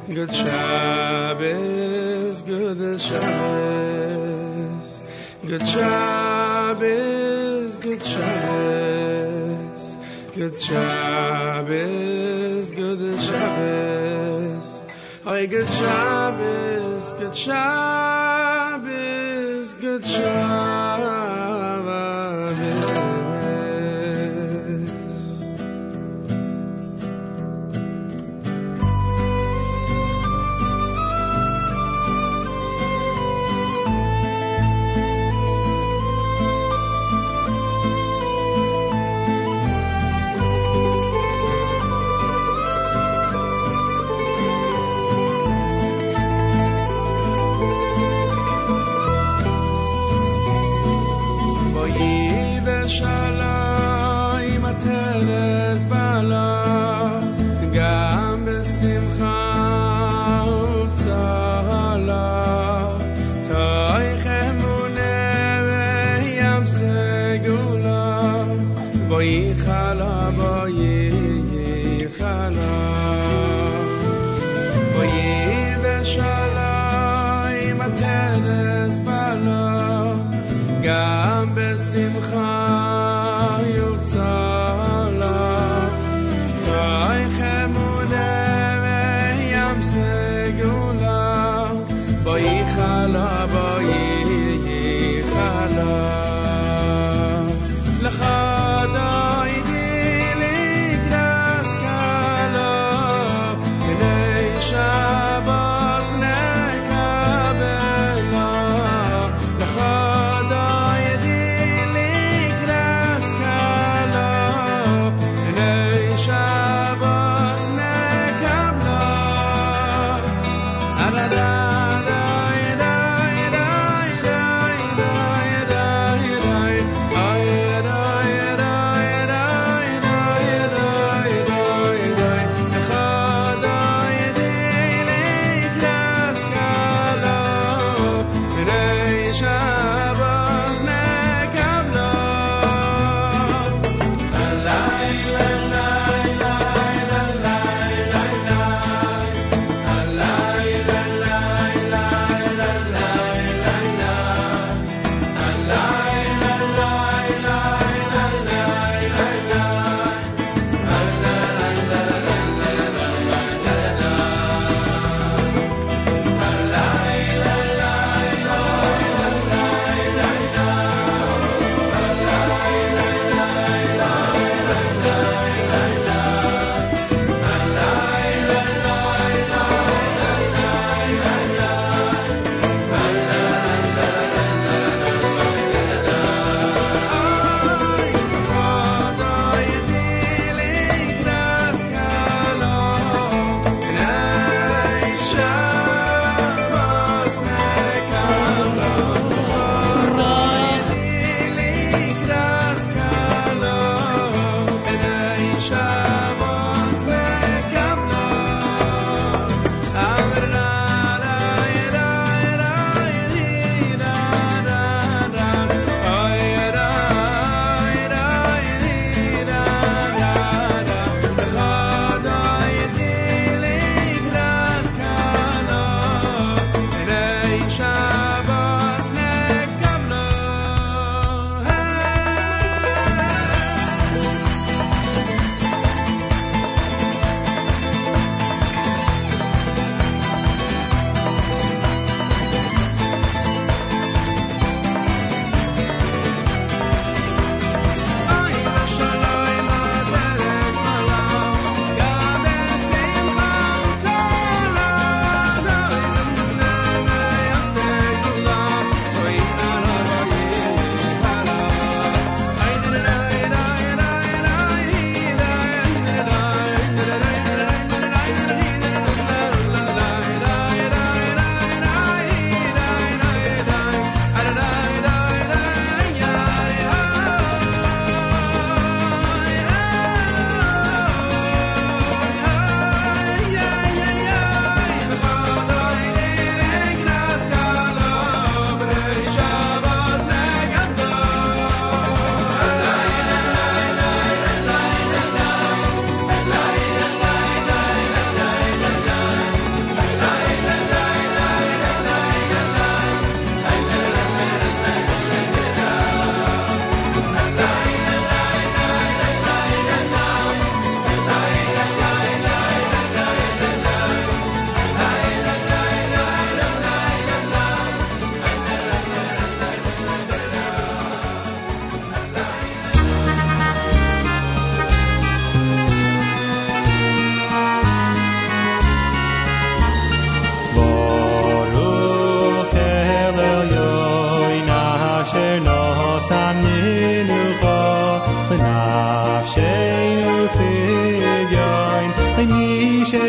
good Shabbos, good Shabbos, good Shabbos, good Shabbos, good Shabbos, good Shabbos. Oy, good Shabbos, good Shabbos, good Shabbos.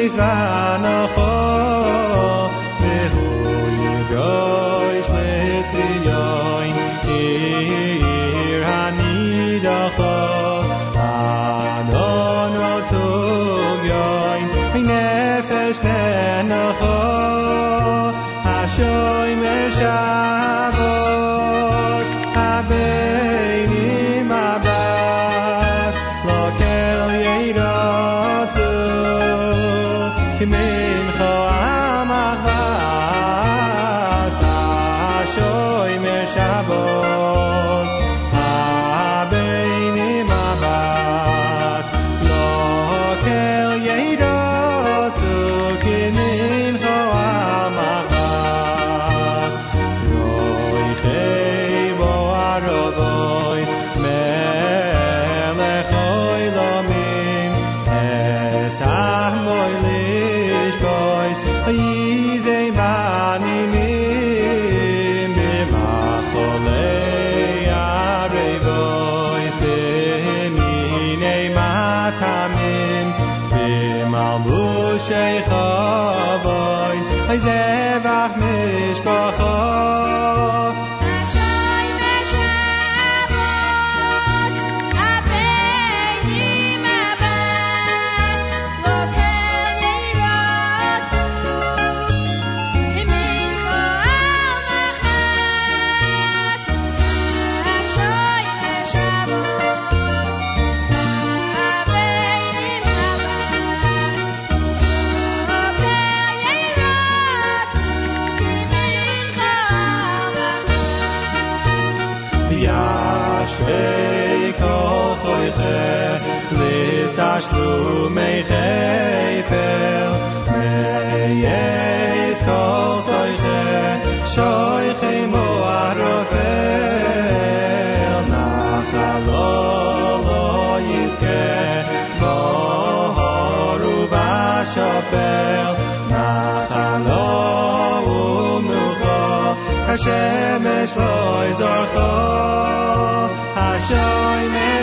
يغيب عن שמשלוי זאַך, אַ שוימער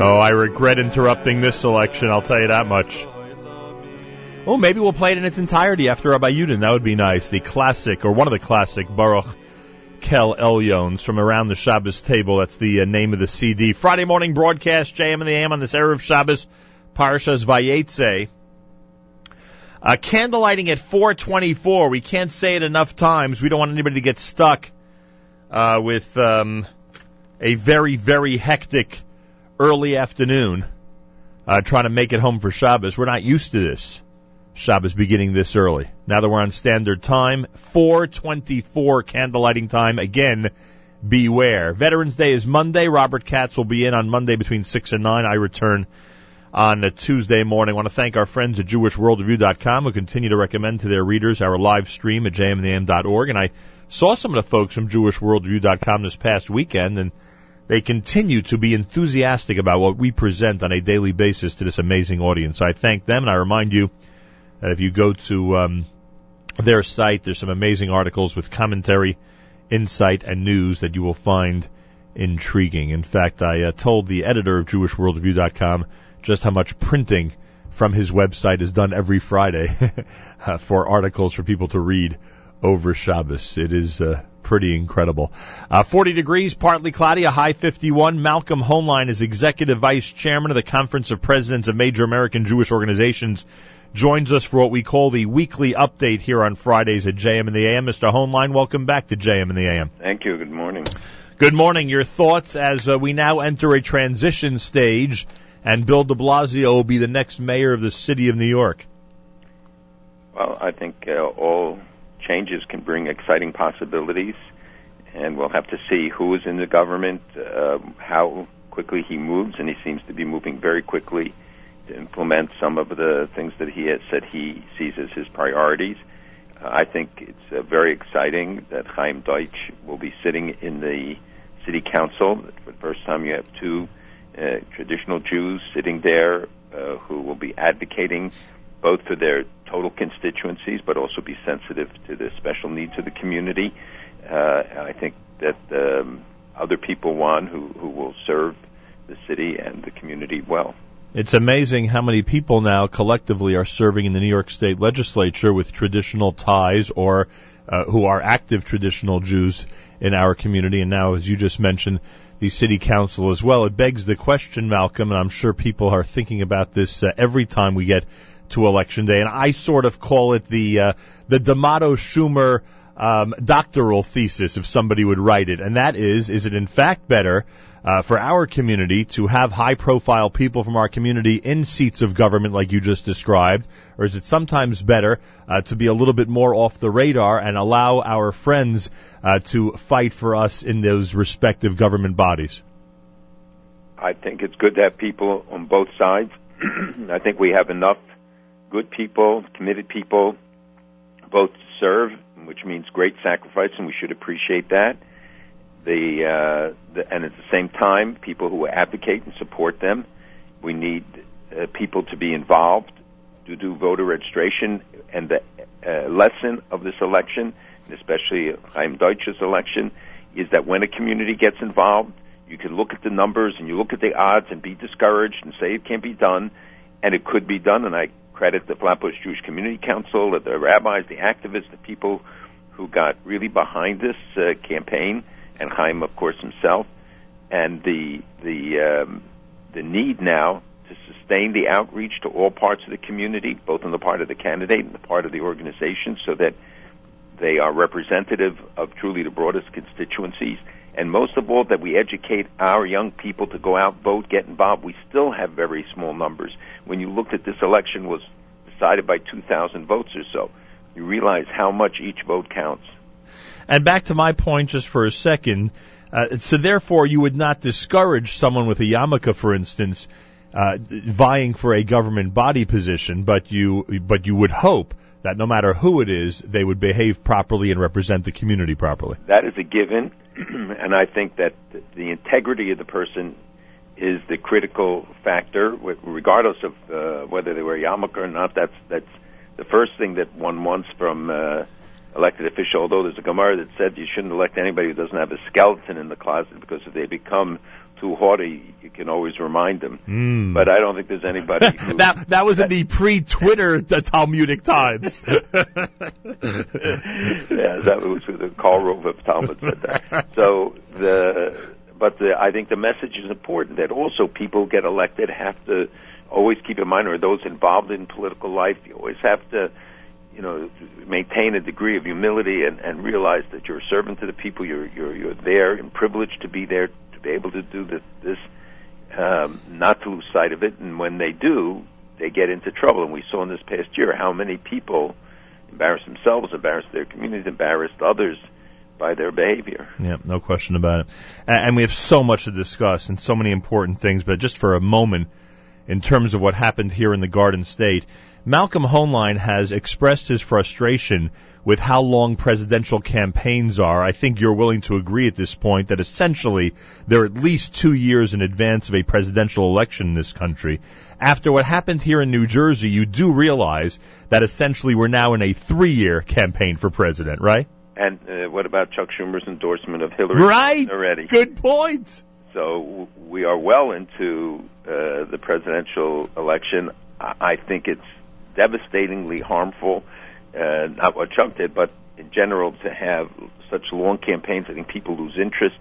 Oh, I regret interrupting this selection, I'll tell you that much. Oh, maybe we'll play it in its entirety after Rabbi Yudin. That would be nice. The classic, or one of the classic, Baruch Kel Elyones from around the Shabbos table. That's the uh, name of the CD. Friday morning broadcast, JM and the AM on this Erev Shabbos, Parashas Vayetze. Uh, candlelighting at 424. We can't say it enough times. We don't want anybody to get stuck uh, with um, a very, very hectic early afternoon uh, trying to make it home for Shabbos. We're not used to this. Shabbos beginning this early. Now that we're on standard time, 424 candlelighting time. Again, beware. Veterans Day is Monday. Robert Katz will be in on Monday between 6 and 9. I return on a Tuesday morning. I want to thank our friends at JewishWorldReview.com who continue to recommend to their readers our live stream at jmandam.org. And I saw some of the folks from JewishWorldReview.com this past weekend and they continue to be enthusiastic about what we present on a daily basis to this amazing audience. I thank them and I remind you that if you go to um, their site, there's some amazing articles with commentary, insight, and news that you will find intriguing. In fact, I uh, told the editor of JewishWorldReview.com just how much printing from his website is done every Friday <laughs> for articles for people to read over Shabbos. It is uh, pretty incredible. Uh, 40 degrees, partly cloudy, a high 51. Malcolm Hoenlein is executive vice chairman of the Conference of Presidents of Major American Jewish Organizations. Joins us for what we call the weekly update here on Fridays at JM and the AM. Mr. Hoenlein, welcome back to JM and the AM. Thank you. Good morning. Good morning. Your thoughts as uh, we now enter a transition stage and Bill de Blasio will be the next mayor of the city of New York. Well, I think uh, all changes can bring exciting possibilities, and we'll have to see who is in the government, uh, how quickly he moves, and he seems to be moving very quickly to implement some of the things that he has said he sees as his priorities. Uh, I think it's uh, very exciting that Chaim Deutsch will be sitting in the city council. For the first time, you have two uh, traditional Jews sitting there uh, who will be advocating both for their total constituencies, but also be sensitive to the special needs of the community. Uh, I think that um, other people want who, who will serve the city and the community well. It's amazing how many people now collectively are serving in the New York State legislature with traditional ties or uh, who are active traditional Jews in our community. And now, as you just mentioned, the city council as well. It begs the question, Malcolm, and I'm sure people are thinking about this uh, every time we get to election day, and I sort of call it the uh, the D'Amato Schumer um, doctoral thesis, if somebody would write it, and that is: is it in fact better uh, for our community to have high-profile people from our community in seats of government, like you just described, or is it sometimes better uh, to be a little bit more off the radar and allow our friends uh, to fight for us in those respective government bodies? I think it's good to have people on both sides. <clears throat> I think we have enough good people, committed people, both serve, which means great sacrifice, and we should appreciate that. The, uh, the and at the same time, people who advocate and support them. We need uh, people to be involved to do voter registration. And the uh, lesson of this election, and especially Chaim Deutsch's election, is that when a community gets involved, you can look at the numbers and you look at the odds and be discouraged and say it can't be done, and it could be done. And I credit the Flatbush Jewish Community Council, the rabbis, the activists, the people who got really behind this uh, campaign, and Chaim, of course, himself, and the the um, the need now to sustain the outreach to all parts of the community, both on the part of the candidate and the part of the organization, so that they are representative of truly the broadest constituencies. And most of all, that we educate our young people to go out, vote, get involved. We still have very small numbers. When you looked at this election was decided by 2,000 votes or so, you realize how much each vote counts. And back to my point just for a second. Uh, so therefore, you would not discourage someone with a yarmulke, for instance, uh, vying for a government body position, but you but you would hope that no matter who it is, they would behave properly and represent the community properly. That is a given, <clears throat> and I think that the integrity of the person is the critical factor, regardless of uh, whether they wear yarmulke or not. That's that's the first thing that one wants from uh, elected official. Although there's a Gemara that said you shouldn't elect anybody who doesn't have a skeleton in the closet because if they become too haughty, you can always remind them. Mm. But I don't think there's anybody <laughs> who that that was in the pre-Twitter the Talmudic times. <laughs> <laughs> yeah, that was the Karl Rove of Talmud said that. So the, but the, I think the message is important that also people get elected have to always keep in mind, or those involved in political life, you always have to, you know, maintain a degree of humility and, and realize that you're a servant to the people. You're you're you're there and privileged to be there to be able to do this. this um, not to lose sight of it, and when they do, they get into trouble. And we saw in this past year how many people embarrass themselves, embarrass their communities, embarrassed others by their behavior. Yeah, no question about it. And we have so much to discuss and so many important things, but just for a moment, in terms of what happened here in the Garden State, Malcolm Hoenlein has expressed his frustration with how long presidential campaigns are. I think you're willing to agree at this point that essentially they're at least two years in advance of a presidential election in this country. After what happened here in New Jersey, you do realize that essentially we're now in a three year campaign for president, right? And uh, what about Chuck Schumer's endorsement of Hillary Right. already? Good point. So we are well into uh, the presidential election. I think it's devastatingly harmful, uh, not what Trump did, but in general to have such long campaigns. I think people lose interest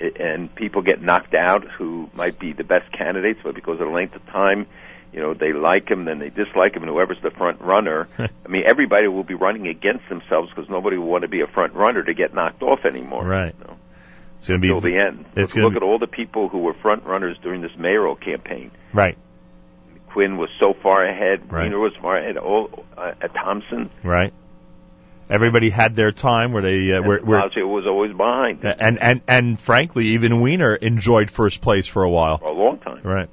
i- and people get knocked out who might be the best candidates, but because of the length of time, you know, they like him, then they dislike him, and whoever's the front runner. <laughs> I mean, everybody will be running against themselves because nobody will want to be a front runner to get knocked off anymore. Right. It's going to be Till the end. It's Look, look be- at all the people who were front runners during this mayoral campaign. right, Quinn was so far ahead. Right. Weiner was far ahead. All uh, at Thompson. right. Everybody had their time where they uh, where, where was always behind and and and frankly, even Weiner enjoyed first place for a while. for a long time. Right.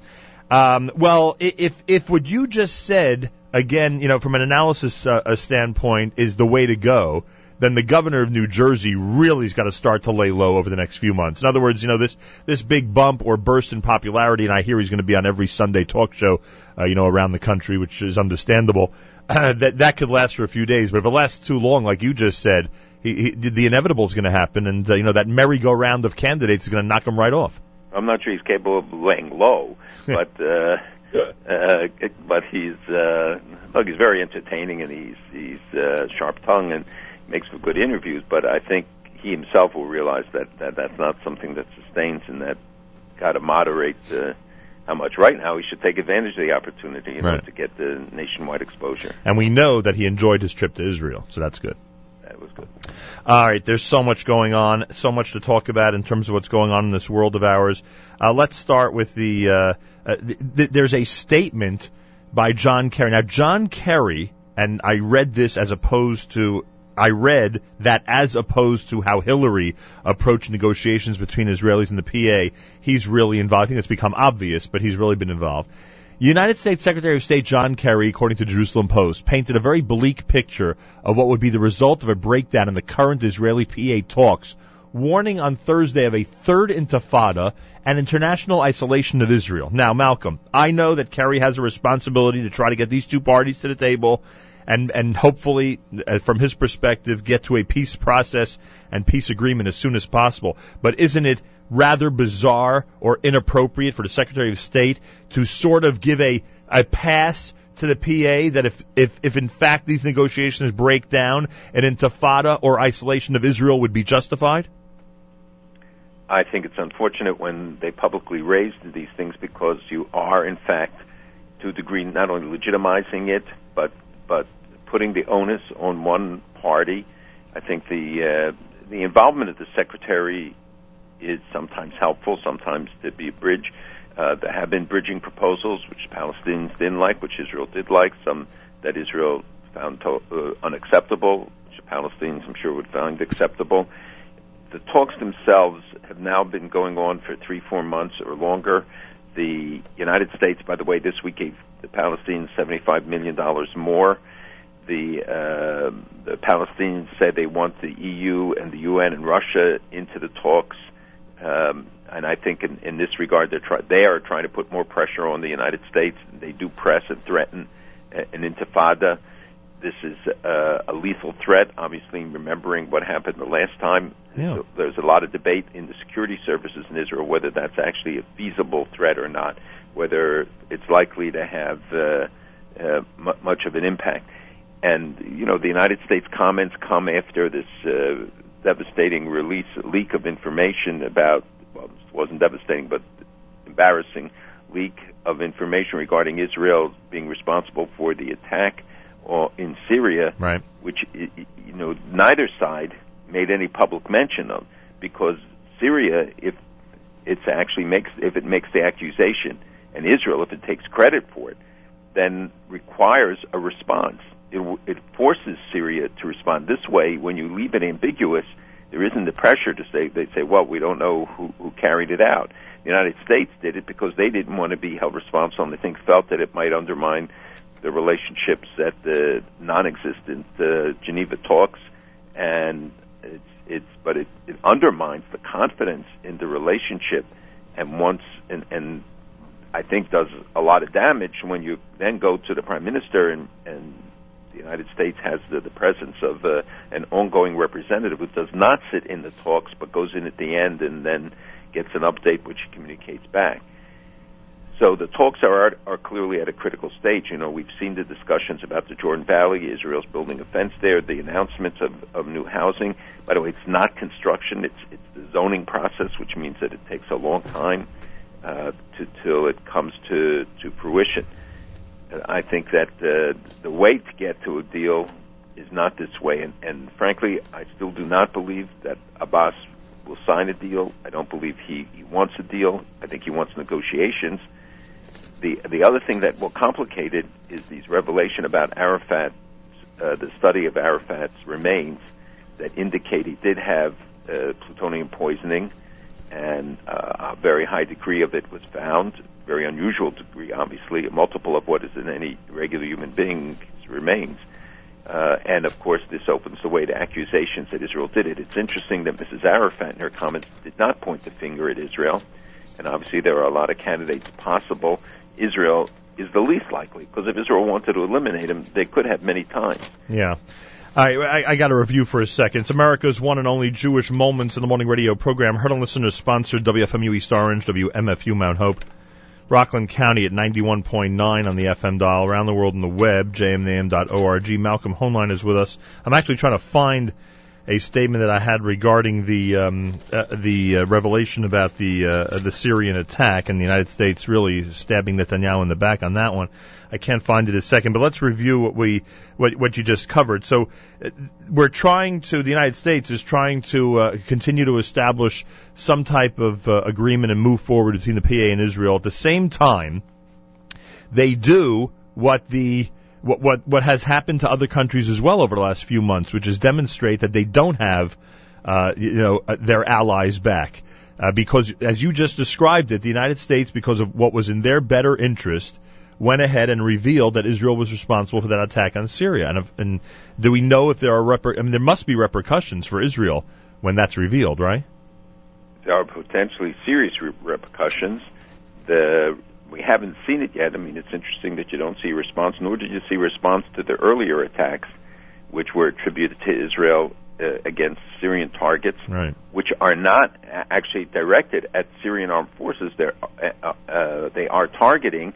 Um, well, if if what you just said again, you know, from an analysis uh, standpoint, is the way to go, then the governor of New Jersey really's got to start to lay low over the next few months. In other words, you know, this this big bump or burst in popularity, and I hear he's going to be on every Sunday talk show, uh, you know, around the country, which is understandable. <clears throat> that that could last for a few days, but if it lasts too long, like you just said, he, he, the inevitable is going to happen, and uh, you know that merry-go-round of candidates is going to knock him right off. I'm not sure he's capable of laying low, <laughs> but uh, uh, but he's uh, look, he's very entertaining and he's he's uh, sharp tongued and makes for good interviews. But I think he himself will realize that, that that's not something that sustains and that got to moderate uh, how much. Right now, he should take advantage of the opportunity, you know, Right. to get the nationwide exposure. And we know that he enjoyed his trip to Israel, so that's good. That was good. All right, there's so much going on, so much to talk about in terms of what's going on in this world of ours. Uh, let's start with the. Uh, uh, th- th- there's a statement by John Kerry. Now, John Kerry, and I read this as opposed to. I read that as opposed to how Hillary approached negotiations between Israelis and the PA, he's really involved. I think it's become obvious, but he's really been involved. United States Secretary of State John Kerry, according to Jerusalem Post, painted a very bleak picture of what would be the result of a breakdown in the current Israeli PA talks, warning on Thursday of a third intifada and international isolation of Israel. Now, Malcolm, I know that Kerry has a responsibility to try to get these two parties to the table and and hopefully, uh, from his perspective, get to a peace process and peace agreement as soon as possible. But isn't it rather bizarre or inappropriate for the Secretary of State to sort of give a a pass to the PA that if if if in fact these negotiations break down, an intifada or isolation of Israel would be justified? I think it's unfortunate when they publicly raise these things because you are, in fact, to a degree, not only legitimizing it, but but putting the onus on one party. I think the uh, the involvement of the secretary is sometimes helpful, sometimes to be a bridge. Uh, there have been bridging proposals which Palestinians didn't like, which Israel did like, some that Israel found to, uh, unacceptable, which Palestinians, I'm sure, would find acceptable. The talks themselves have now been going on for three, four months or longer. The United States, by the way, this week gave the Palestinians $75 million more. The, uh, the Palestinians say they want the EU and the UN and Russia into the talks. Um, and I think in, in this regard, they're try- they are trying to put more pressure on the United States. They do press and threaten a- an intifada. This is uh, a lethal threat. Obviously, remembering what happened the last time, Yeah. so there's a lot of debate in the security services in Israel whether that's actually a feasible threat or not, whether it's likely to have uh, uh, mu much of an impact. And you know, the United States comments come after this uh, devastating release leak of information about well, it wasn't devastating, but embarrassing leak of information regarding Israel being responsible for the attack or in Syria, right. which you know neither side made any public mention of, because Syria, if it's actually makes if it makes the accusation, and Israel, if it takes credit for it, then requires a response. It, it forces Syria to respond. This way, when you leave it ambiguous, there isn't the pressure to say they say, well, we don't know who, who carried it out. The United States did it because they didn't want to be held responsible, and I think felt that it might undermine the relationships at the non-existent uh, Geneva talks, and it's, it's but it, it undermines the confidence in the relationship, and once and, and I think does a lot of damage when you then go to the prime minister and and the United States has the, the presence of uh, an ongoing representative who does not sit in the talks but goes in at the end and then gets an update which he communicates back. So the talks are are clearly at a critical stage. You know, we've seen the discussions about the Jordan Valley. Israel's building a fence there. The announcements of, of new housing. By the way, it's not construction. It's it's the zoning process, which means that it takes a long time uh, to till it comes to to fruition. I think that uh, the way to get to a deal is not this way. And, and frankly, I still do not believe that Abbas will sign a deal. I don't believe he, he wants a deal. I think he wants negotiations. The the other thing that will complicate it is these revelation about Arafat, uh, the study of Arafat's remains that indicate he did have uh, polonium poisoning, and uh, a very high degree of it was found. Very unusual degree, obviously, a multiple of what is in any regular human being's remains. Uh, and of course, this opens the way to accusations that Israel did it. It's interesting that Mrs. Arafat, in her comments, did not point the finger at Israel. And obviously, there are a lot of candidates possible. Israel is the least likely, because if Israel wanted to eliminate him, they could have many times. Yeah. Right, I, I got a review for a second. It's America's one and only Jewish Moments in the Morning radio program. Heard on listeners sponsored WFMU East Orange, WMFU Mount Hope, Rockland County at 91.9 on the FM dial, around the world on the web, jmandam.org. Malcolm Hoenlein is with us. I'm actually trying to find a statement that I had regarding the um, uh, the uh, revelation about the uh, the Syrian attack and the United States really stabbing Netanyahu in the back on that one. I can't find it a second, but let's review what we what what you just covered. So uh, we're trying to the United States is trying to uh, continue to establish some type of uh, agreement and move forward between the PA and Israel. At the same time, they do what the what what what has happened to other countries as well over the last few months, which is demonstrate that they don't have uh, you know uh, their allies back. Uh, because, as you just described it, the United States, because of what was in their better interest, went ahead and revealed that Israel was responsible for that attack on Syria. And, if, and do we know if there are reper- I mean, there must be repercussions for Israel when that's revealed, right? There are potentially serious re- repercussions. The we haven't seen it yet. I mean, it's interesting that you don't see a response, nor did you see a response to the earlier attacks, which were attributed to Israel uh, against Syrian targets, right. which are not actually directed at Syrian armed forces. They're, uh, uh, they are targeting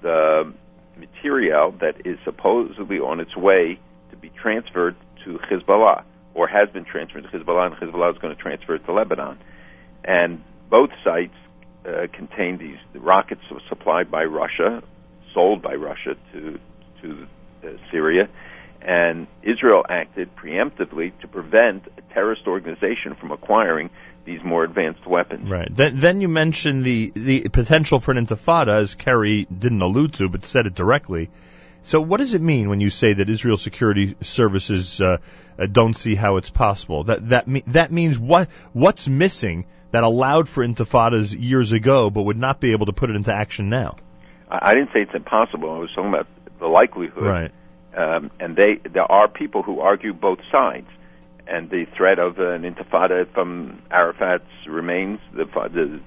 the material that is supposedly on its way to be transferred to Hezbollah, or has been transferred to Hezbollah, and Hezbollah is going to transfer it to Lebanon. And both sites uh, contain these the rockets supplied by Russia, sold by Russia to to uh, Syria, and Israel acted preemptively to prevent a terrorist organization from acquiring these more advanced weapons. Right. Then, then you mentioned the the potential for an intifada, as Kerry didn't allude to, but said it directly, So what does it mean when you say that Israel security services uh, uh, don't see how it's possible? That that me- that means what what's missing that allowed for intifadas years ago, but would not be able to put it into action now. I, didn't say it's impossible. I was talking about the likelihood. Right. Um, and they there are people who argue both sides, and the threat of an intifada from Arafat's remains. The the,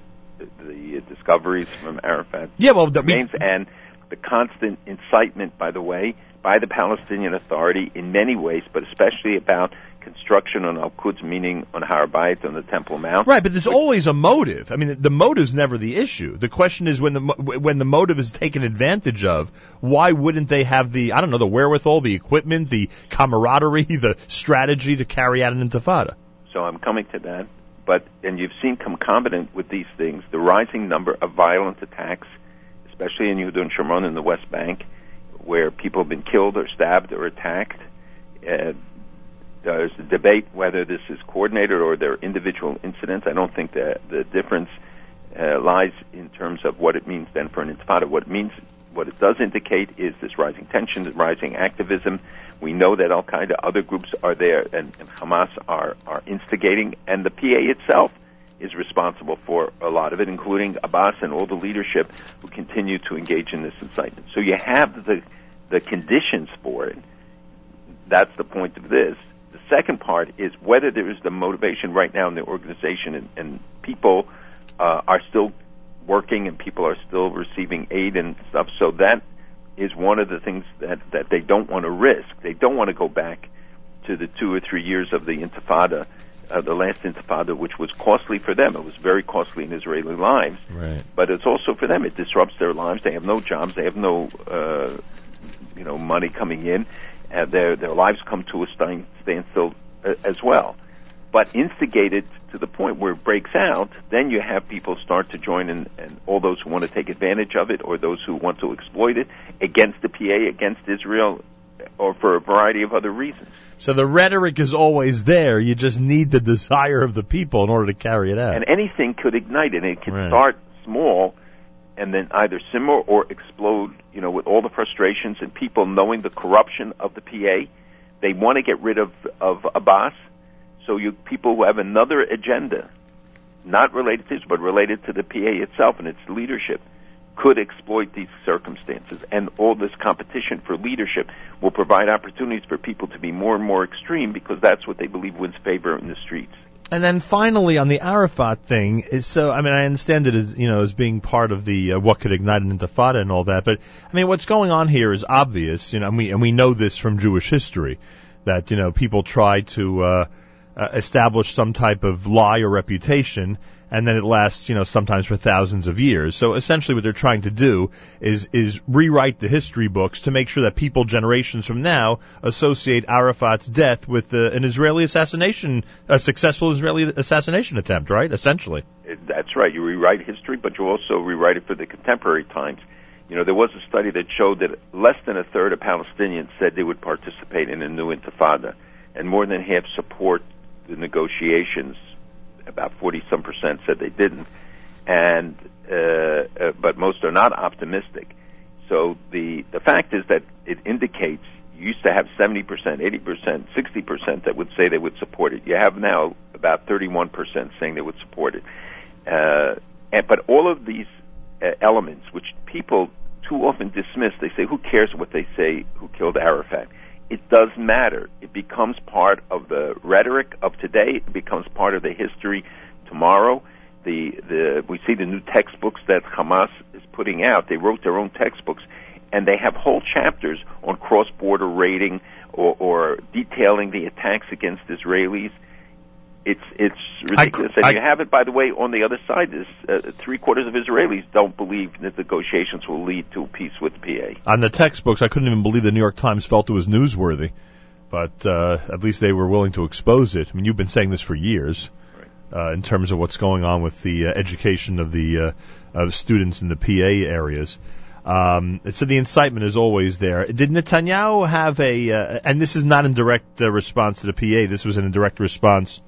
the discoveries from Arafat Yeah, well, that we- remains, and the constant incitement, by the way, by the Palestinian Authority in many ways, but especially about construction on Al Quds, meaning on Har Bayit, on the Temple Mount. Right, but there's always a motive. I mean, the motive's never the issue. The question is when the when the motive is taken advantage of, why wouldn't they have the I don't know the wherewithal, the equipment, the camaraderie, <laughs> the strategy to carry out an intifada? So I'm coming to that. But and you've seen concomitant with these things the rising number of violent attacks, especially in Yehuda V'Shomron in the West Bank, where people have been killed or stabbed or attacked. Uh, there's a debate whether this is coordinated or they're individual incidents. I don't think that the difference uh, lies in terms of what it means then for an intifada. What it means, what it does indicate is this rising tension, this rising activism. We know that Al Qaeda, other groups are there, and, and Hamas are are instigating, and the PA itself is responsible for a lot of it, including Abbas and all the leadership who continue to engage in this incitement. So you have the the conditions for it. That's the point of this. Second part is whether there is the motivation right now in the organization and, and people uh, are still working and people are still receiving aid and stuff. So that is one of the things that, that they don't want to risk. They don't want to go back to the two or three years of the Intifada, uh, the last Intifada, which was costly for them. It was very costly in Israeli lives, Right. but it's also for them. It disrupts their lives. They have no jobs. They have no, uh, you know, money coming in. Uh, their their lives come to a stand, standstill uh, as well. But instigated to the point where it breaks out, then you have people start to join in, and all those who want to take advantage of it, or those who want to exploit it against the PA, against Israel, or for a variety of other reasons. So the rhetoric is always there. You just need the desire of the people in order to carry it out. And anything could ignite it. It can Right. start small and then either simmer or explode, you know, with all the frustrations and people knowing the corruption of the PA. They want to get rid of, of Abbas. So you people who have another agenda, not related to this, but related to the PA itself and its leadership, could exploit these circumstances. And all this competition for leadership will provide opportunities for people to be more and more extreme because that's what they believe wins favor in the streets. And then finally on the Arafat thing so I mean I understand it as you know as being part of the uh, what could ignite an intifada and all that but I mean what's going on here is obvious you know and we and we know this from Jewish history that you know people try to uh, uh, establish some type of lie or reputation and then it lasts you know sometimes for thousands of years so essentially what they're trying to do is is rewrite the history books to make sure that people generations from now associate Arafat's death with an Israeli assassination a successful Israeli assassination attempt right essentially That's right. You rewrite history, but you also rewrite it for the contemporary times. You know, there was a study that showed that less than a third of Palestinians said they would participate in a new intifada, and more than half support the negotiations. About forty some percent said they didn't, and uh, uh, but most are not optimistic. So the the fact is that it indicates you used to have seventy percent, eighty percent, sixty percent that would say they would support it. You have now about thirty one percent saying they would support it. Uh, and, but all of these uh, elements, which people too often dismiss, they say, "Who cares what they say? Who killed Arafat?" It does matter. It becomes part of the rhetoric of today. It becomes part of the history tomorrow. The the we see the new textbooks that Hamas is putting out. They wrote their own textbooks, and they have whole chapters on cross-border raiding or, or detailing the attacks against Israelis. It's it's ridiculous, and I- you have it. By the way, on the other side, is uh, three quarters of Israelis don't believe that negotiations will lead to peace with PA. on the textbooks I couldn't even believe the New York Times felt it was newsworthy but uh, at least they were willing to expose it I mean you've been saying this for years uh, in terms of what's going on with the uh, education of the uh, of students in the PA areas. Um, so the incitement is always there. Did Netanyahu have a? Uh, and this is not in direct uh, response to the PA. This was in a direct response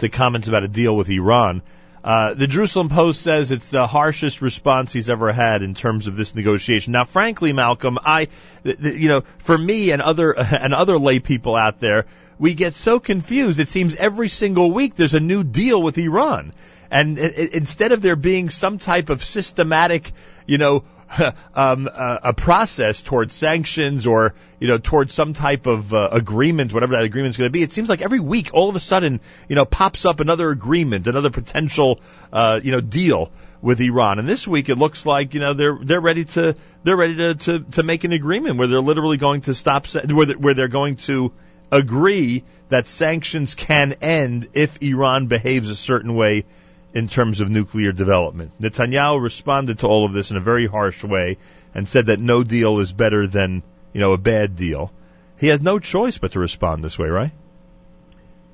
to comments about a deal with Iran. Uh, the Jerusalem Post says it's the harshest response he's ever had in terms of this negotiation. Now, frankly, Malcolm, I, th- th- you know, for me and other <laughs> and other lay people out there, we get so confused. It seems every single week there's a new deal with Iran, and i- i- instead of there being some type of systematic, you know, <laughs> um, uh, a process towards sanctions or you know towards some type of uh, agreement, whatever that agreement is going to be. It seems like every week, all of a sudden, you know, pops up another agreement, another potential, uh, you know, deal with Iran. And this week, it looks like you know they're they're ready to they're ready to to, to make an agreement where they're literally going to stop where they're, where they're going to agree that sanctions can end if Iran behaves a certain way in terms of nuclear development. Netanyahu responded to all of this in a very harsh way and said that no deal is better than, you know, a bad deal. He has no choice but to respond this way, right?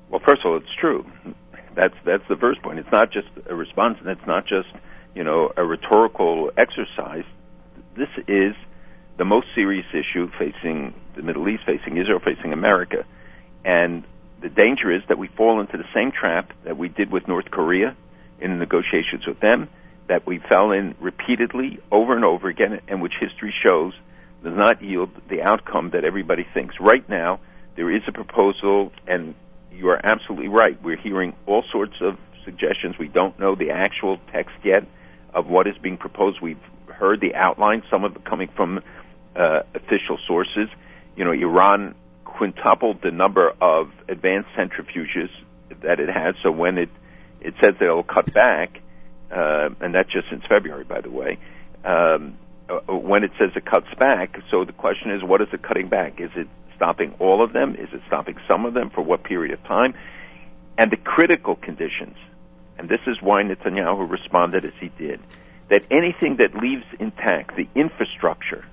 Well, first of all, it's true. That's that's the first point. It's not just a response, and it's not just you know a rhetorical exercise. This is the most serious issue facing the Middle East, facing Israel, facing America, and the danger is that we fall into the same trap that we did with North Korea in negotiations with them, that we fell in repeatedly over and over again, and which history shows does not yield the outcome that everybody thinks. Right now, there is a proposal, and you are absolutely right. We're hearing all sorts of suggestions. We don't know the actual text yet of what is being proposed. We've heard the outline, some of it coming from uh, official sources. You know, Iran quintupled the number of advanced centrifuges that it has. So when it it says that it'll cut back, uh, and that's just since February, by the way. Um, uh, when it says it cuts back, so the question is, what is it cutting back? Is it stopping all of them? Is it stopping some of them for what period of time? And the critical conditions, and this is why Netanyahu responded as he did, that anything that leaves intact the infrastructure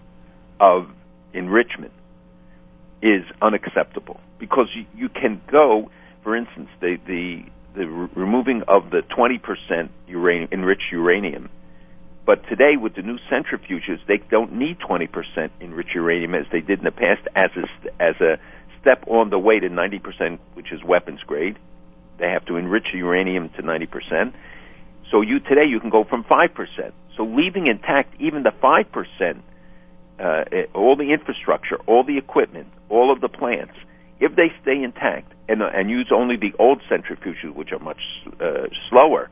of enrichment is unacceptable because you, you can go, for instance, the the the re- removing of the 20% uranium, enriched uranium. But today, with the new centrifuges, they don't need 20% enriched uranium as they did in the past as a, as a step on the way to 90%, which is weapons grade. They have to enrich uranium to 90%. So you today you can go from 5%. So leaving intact even the 5%, uh, eh, all the infrastructure, all the equipment, all of the plants, if they stay intact and, uh, and use only the old centrifuges, which are much uh, slower,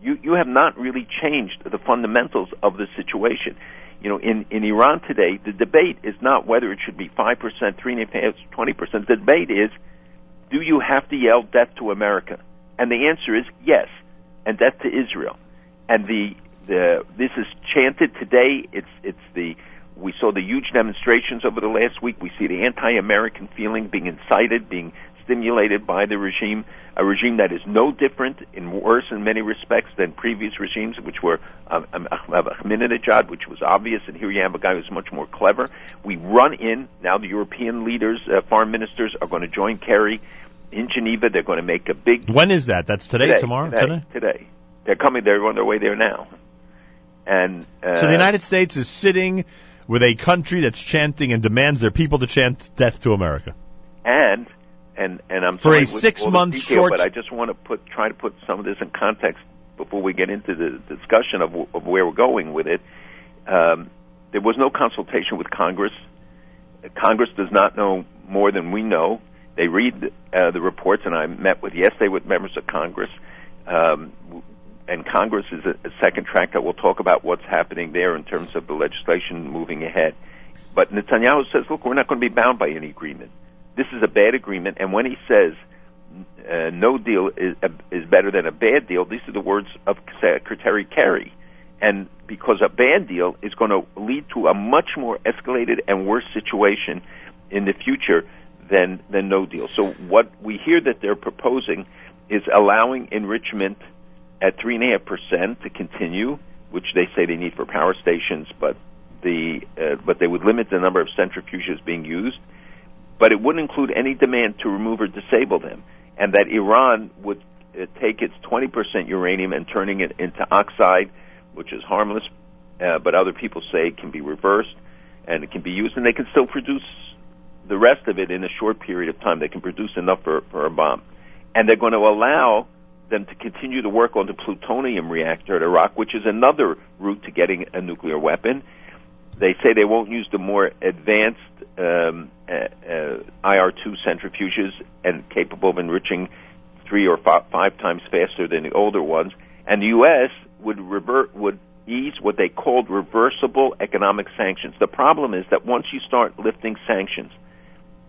you, you have not really changed the fundamentals of the situation. You know, in, in Iran today, the debate is not whether it should be 5%, 3.5%, 20%. The debate is, do you have to yell death to America? And the answer is yes, and death to Israel. And the, the, this is chanted today. It's, it's the, we saw the huge demonstrations over the last week. We see the anti-American feeling being incited, being stimulated by the regime, a regime that is no different and worse in many respects than previous regimes, which were um, um, Ahmadinejad, which was obvious, and here you have a guy who's much more clever. We run in now. The European leaders, uh, foreign ministers, are going to join Kerry in Geneva. They're going to make a big. When is that? That's today, tomorrow, today, today. They're coming. They're on their way there now. And uh, So the United States is sitting with a country that's chanting and demands their people to chant death to America. and and and I'm For sorry a with all the six-month short- but I just want to put try to put some of this in context before we get into the discussion of, of where we're going with it. Um, there was no consultation with Congress. Congress does not know more than we know. They read uh, the reports, and I met with yesterday with members of Congress. Um, and Congress is a, a second track that we'll talk about what's happening there in terms of the legislation moving ahead. But Netanyahu says, look, we're not going to be bound by any agreement. This is a bad agreement. And when he says uh, no deal is, uh, is better than a bad deal, these are the words of Secretary Kerry. And because a bad deal is going to lead to a much more escalated and worse situation in the future than, than no deal. So what we hear that they're proposing is allowing enrichment at three and a half percent to continue, which they say they need for power stations, but the uh, but they would limit the number of centrifuges being used. But it wouldn't include any demand to remove or disable them, and that Iran would uh, take its 20% uranium and turning it into oxide, which is harmless, uh, but other people say it can be reversed and it can be used, and they can still produce the rest of it in a short period of time. They can produce enough for, for a bomb, and they're going to allow them to continue to work on the plutonium reactor at Arak, which is another route to getting a nuclear weapon. They say they won't use the more advanced um, uh, uh, IR2 centrifuges and capable of enriching three or five, five times faster than the older ones. And the U.S. would revert would ease what they called reversible economic sanctions. The problem is that once you start lifting sanctions,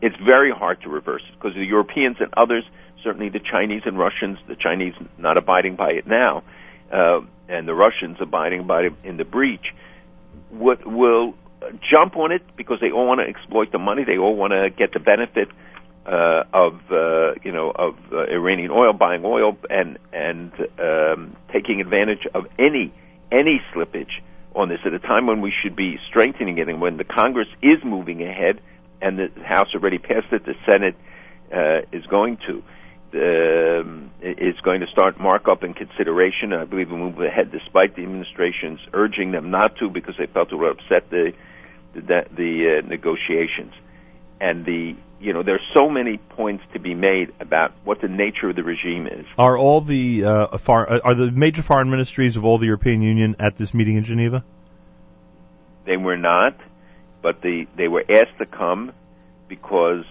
it's very hard to reverse because the Europeans and others, certainly the Chinese and Russians, the Chinese not abiding by it now, uh, and the Russians abiding by it in the breach, would, will jump on it because they all want to exploit the money. They all want to get the benefit uh, of uh, you know of uh, Iranian oil, buying oil, and and um, taking advantage of any any slippage on this at a time when we should be strengthening it, and when the Congress is moving ahead, and the House already passed it, the Senate uh, is going to. Um, is going to start markup and consideration. I believe will move ahead, despite the administration's urging them not to, because they felt it would upset the the, the uh, negotiations. And the you know there's so many points to be made about what the nature of the regime is. Are all the uh, far, are the major foreign ministries of all the European Union at this meeting in Geneva? They were not, but the they were asked to come because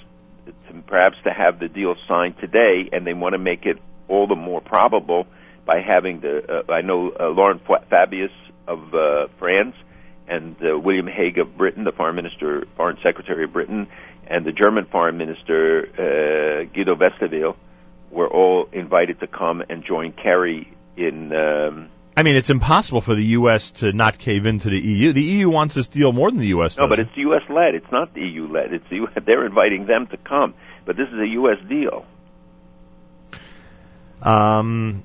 to, perhaps to have the deal signed today, and they want to make it all the more probable by having the. Uh, I know uh, Laurent Fabius of uh, France and uh, William Hague of Britain, the foreign minister, foreign secretary of Britain, and the German foreign minister uh, Guido Westerwelle were all invited to come and join Kerry in. Um, I mean, it's impossible for the U.S. to not cave into the EU. The EU wants this deal more than the U.S. Does. No, does. but it's U.S. led. It's not the EU led. It's the U- <laughs> they're inviting them to come, but this is a U.S. deal. Um,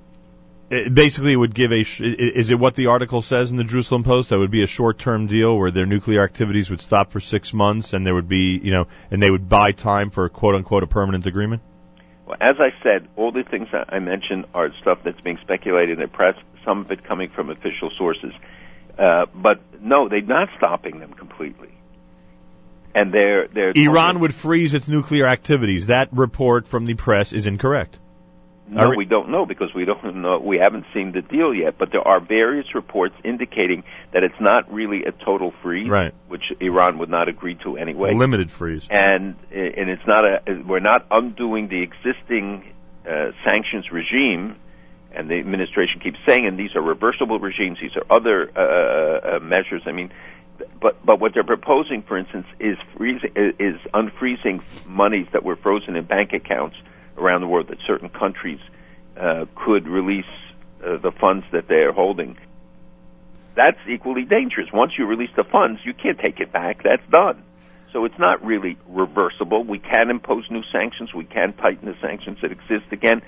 it basically, it would give a. Sh- is it what the article says in the Jerusalem Post? That would be a short-term deal where their nuclear activities would stop for six months, and there would be, you know, and they would buy time for quote unquote a permanent agreement. Well, as I said, all the things I mentioned are stuff that's being speculated in the press. Some of it coming from official sources, uh, but no, they're not stopping them completely. And they're they're Iran would freeze its nuclear activities. That report from the press is incorrect. No, we don't know because we don't know. We haven't seen the deal yet, but there are various reports indicating that it's not really a total freeze, Right. which Iran would not agree to anyway. Limited freeze. and and it's not a we're not undoing the existing uh, sanctions regime and the administration keeps saying and these are reversible regimes these are other uh, uh, measures i mean but but what they're proposing for instance is freezing is unfreezing monies that were frozen in bank accounts around the world that certain countries uh, could release uh, the funds that they're holding. That's equally dangerous. Once you release the funds you can't take it back. That's done. So it's not really reversible. We can impose new sanctions. We can tighten the sanctions that exist again,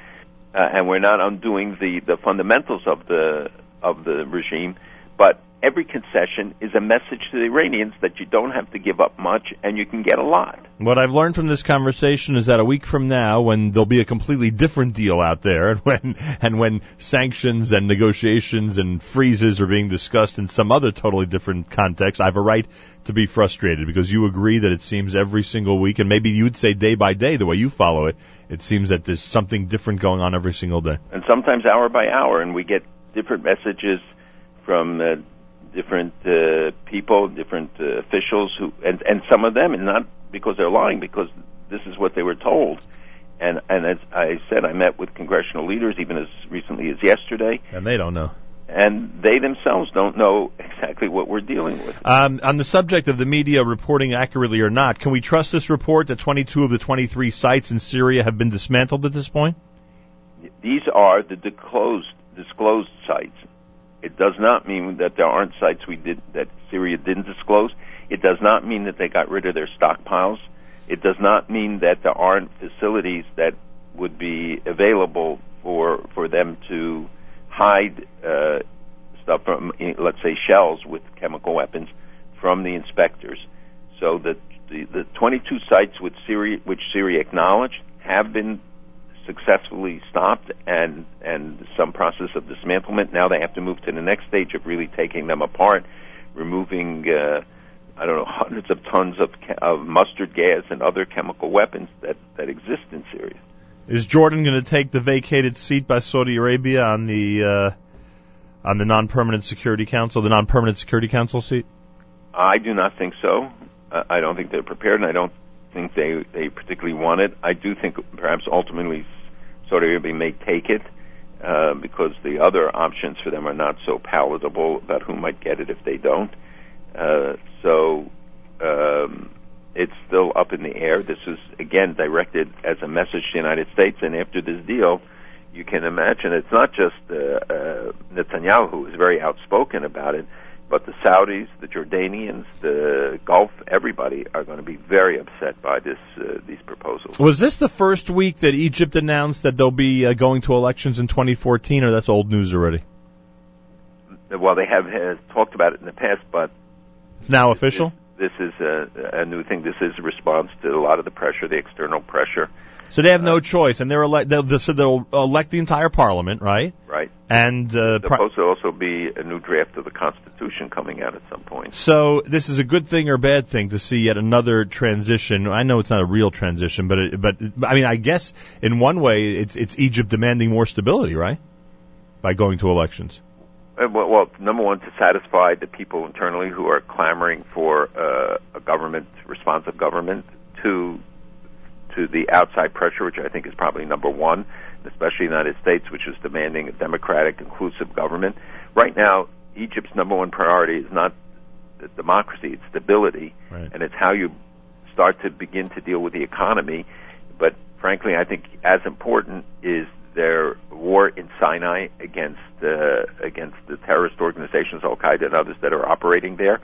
uh, and we're not undoing the, the fundamentals of the of the regime. But every concession is a message to the Iranians that you don't have to give up much, and you can get a lot. What I've learned from this conversation is that a week from now, when there'll be a completely different deal out there, and <laughs> when and when sanctions and negotiations and freezes are being discussed in some other totally different context, I have a right to be frustrated because you agree that it seems every single week, and maybe you would say day by day, the way you follow it, it seems that there's something different going on every single day. and sometimes hour by hour, and we get different messages from uh, different uh, people, different uh, officials who, and and some of them, and not because they're lying, because this is what they were told. And and as I said, I met with congressional leaders even as recently as yesterday, And they don't know. and they themselves don't know <laughs> exactly what we're dealing with. Um, on the subject of the media reporting accurately or not, can we trust this report that 22 of the 23 sites in Syria have been dismantled at this point? These are the disclosed disclosed sites. It does not mean that there aren't sites we did that Syria didn't disclose. It does not mean that they got rid of their stockpiles. It does not mean that there aren't facilities that would be available for for them to hide uh, stuff from, let's say, shells with chemical weapons from the inspectors. So that the, the 22 sites which Syria, which Syria acknowledged have been successfully stopped and and some process of dismantlement. Now they have to move to the next stage of really taking them apart, removing uh, I don't know hundreds of tons of of mustard gas and other chemical weapons that that exist in Syria. Is Jordan going to take the vacated seat by Saudi Arabia on the uh, on the non-permanent Security Council, the non-permanent Security Council seat? I do not think so. I don't think they're prepared, and I don't think they they particularly want it. I do think perhaps ultimately Saudi Arabia may take it uh, because the other options for them are not so palatable about who might get it if they don't. Uh, so um, it's still up in the air. This is again directed as a message to the United States, and after this deal, you can imagine it's not just uh, uh, Netanyahu who is very outspoken about it, but the Saudis, the Jordanians, the Gulf, everybody are going to be very upset by this uh, these proposals. Was this the first week that Egypt announced that they'll be uh, going to elections in 2014, or that's old news already? Well, they have uh, talked about it in the past, but It's now official. this is a, a new thing. This is a response to a lot of the pressure, the external pressure. So they have no choice, and they're elect. They'll, so they'll elect the entire parliament, right? Right. And uh, There's supposed to also be a new draft of the Constitution coming out at some point. so this is a good thing or bad thing to see yet another transition. I know it's not a real transition, but it, but I mean, I guess in one way, it's it's Egypt demanding more stability, right? By going to elections. Uh, well, well, number one, to satisfy the people internally who are clamoring for uh, a government, responsive government. Two, to the outside pressure, which I think is probably number one, especially the United States, which is demanding a democratic, inclusive government. Right now, Egypt's number one priority is not the democracy; it's stability, Right. and it's how you start to begin to deal with the economy. But frankly, I think as important is their war in Sinai against uh, against the terrorist organizations Al Qaeda and others that are operating there,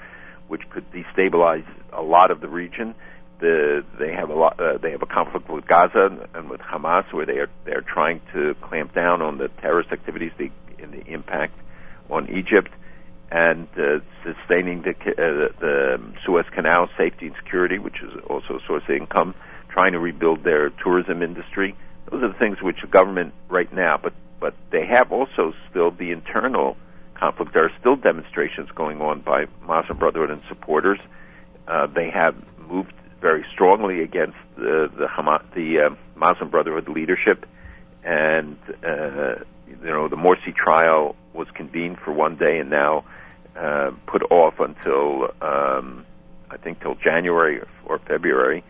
which could destabilize a lot of the region. The, they have a lot. Uh, they have a conflict with Gaza and, with Hamas, where they are they are trying to clamp down on the terrorist activities, the, and the impact on Egypt, and uh, sustaining the, uh, the Suez Canal safety and security, which is also a source of income. Trying to rebuild their tourism industry. Those are the things which the government right now, but but they have also still the internal conflict. There are still demonstrations going on by Muslim Brotherhood and supporters. Uh, they have moved very strongly against the the, Hamas, the uh, Muslim Brotherhood leadership, and uh, you know the Morsi trial was convened for one day and now uh, put off until um, I think till January or February.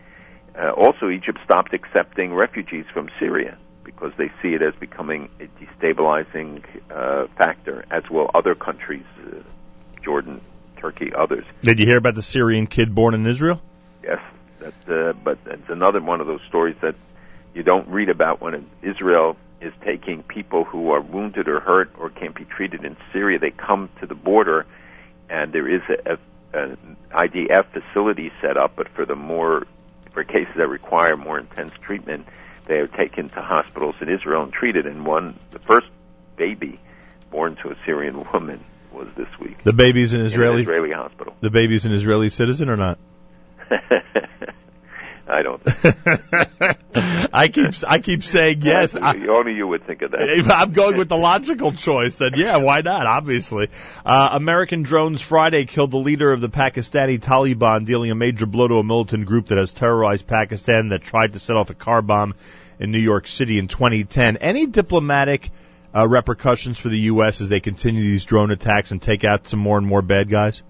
Uh, also, Egypt stopped accepting refugees from Syria because they see it as becoming a destabilizing uh, factor, as will other countries, uh, Jordan, Turkey, others. Did you hear about the Syrian kid born in Israel? Yes, that, uh, but it's another one of those stories that you don't read about when Israel is taking people who are wounded or hurt or can't be treated in Syria. They come to the border, and there is a, a an IDF facility set up, but for the more for cases that require more intense treatment, they are taken to hospitals in Israel and treated. And one, the first baby born to a Syrian <laughs> woman was this week. The baby's an in Israeli. an Israeli hospital. The baby's an Israeli citizen or not? <laughs> I don't. <laughs> I keep I keep saying yes. I, only you would think of that. I'm going with the logical choice, then yeah, why not? Obviously. Uh, American drones Friday killed the leader of the Pakistani Taliban, dealing a major blow to a militant group that has terrorized Pakistan that tried to set off a car bomb in New York City in 2010. Any diplomatic uh, repercussions for the U.S. as they continue these drone attacks and take out some more and more bad guys?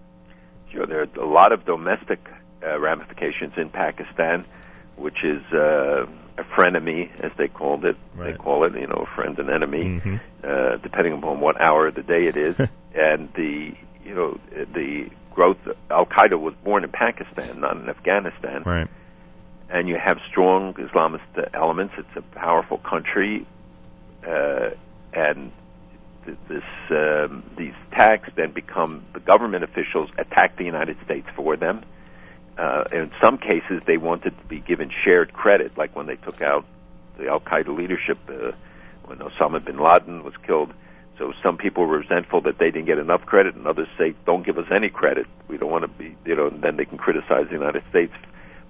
Sure, there are a lot of domestic uh, ramifications in Pakistan, which is uh, a frenemy, as they called it. They call it, you know, a friend and enemy, uh, depending upon what hour of the day it is. <laughs> and the, you know, the growth. Al Qaeda was born in Pakistan, not in Afghanistan. Right. And you have strong Islamist elements. It's a powerful country, uh, and th- this um, these attacks then become the government officials attack the United States for them. Uh, in some cases, they wanted to be given shared credit, like when they took out the Al Qaeda leadership uh, when Osama bin Laden was killed. So some people were resentful that they didn't get enough credit, and others say, "Don't give us any credit. We don't want to be," you know. And then they can criticize the United States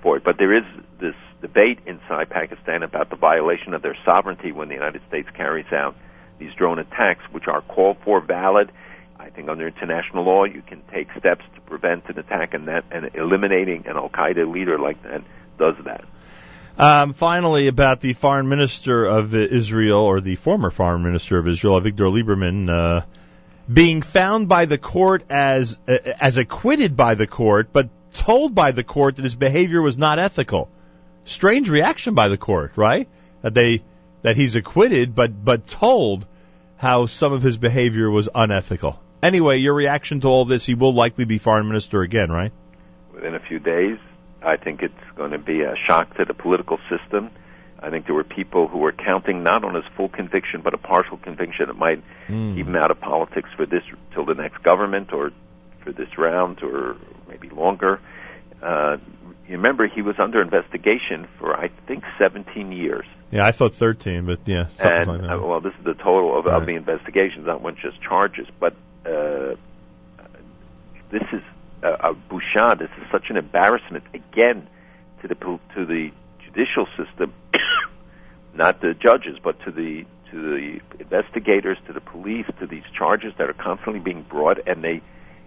for it. But there is this debate inside Pakistan about the violation of their sovereignty when the United States carries out these drone attacks, which are called for, valid. I think under international law, you can take steps to prevent an attack, and that and eliminating an Al Qaeda leader like that does that. Um, finally, about the foreign minister of Israel, or the former foreign minister of Israel, Avigdor Lieberman, uh, being found by the court as uh, as acquitted by the court, but told by the court that his behavior was not ethical. Strange reaction by the court, right? That they that he's acquitted, but but told how some of his behavior was unethical. Anyway, your reaction to all this, he will likely be foreign minister again, right? Within a few days, I think it's going to be a shock to the political system. I think there were people who were counting not on his full conviction, but a partial conviction that might Hmm. keep him out of politics for this till the next government or for this round or maybe longer. Uh, you remember he was under investigation for I think 17 years. Yeah, I thought 13, but yeah, and like uh, well, this is the total of, Right. of the investigations, not one just charges. But uh, this is a, a. This is such an embarrassment again to the to the judicial system, <coughs> not the judges, but to the to the investigators, to the police, to these charges that are constantly being brought, and they,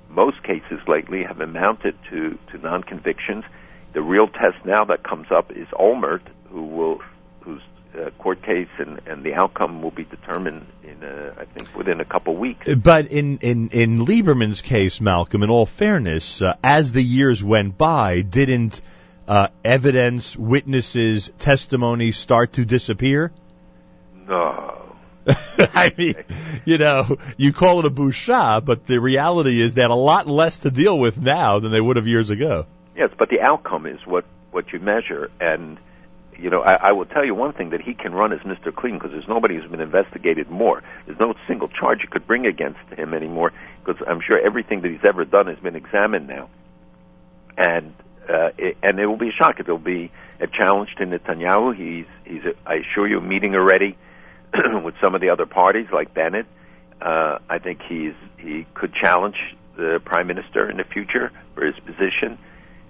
most cases lately, have amounted to to non-convictions. The real test now that comes up is Olmert, who will uh, court case and, and the outcome will be determined in uh, I think within a couple weeks. But in, in, in Lieberman's case, Malcolm, in all fairness, uh, as the years went by, didn't uh, evidence, witnesses, testimony start to disappear? No. <laughs> I mean, you know, you call it a bouchard, but the reality is they had a lot less to deal with now than they would have years ago. Yes, but the outcome is what what you measure, and you know I, I will tell you one thing that he can run as Mr. Clean because there's nobody who's been investigated more. There's no single charge you could bring against him anymore because I'm sure everything that he's ever done has been examined now, and uh, it, and it will be a shock. It will be a challenge to Netanyahu. He's he's I assure you meeting already <clears throat> with some of the other parties like Bennett. Uh, I think he's he could challenge the prime minister in the future for his position.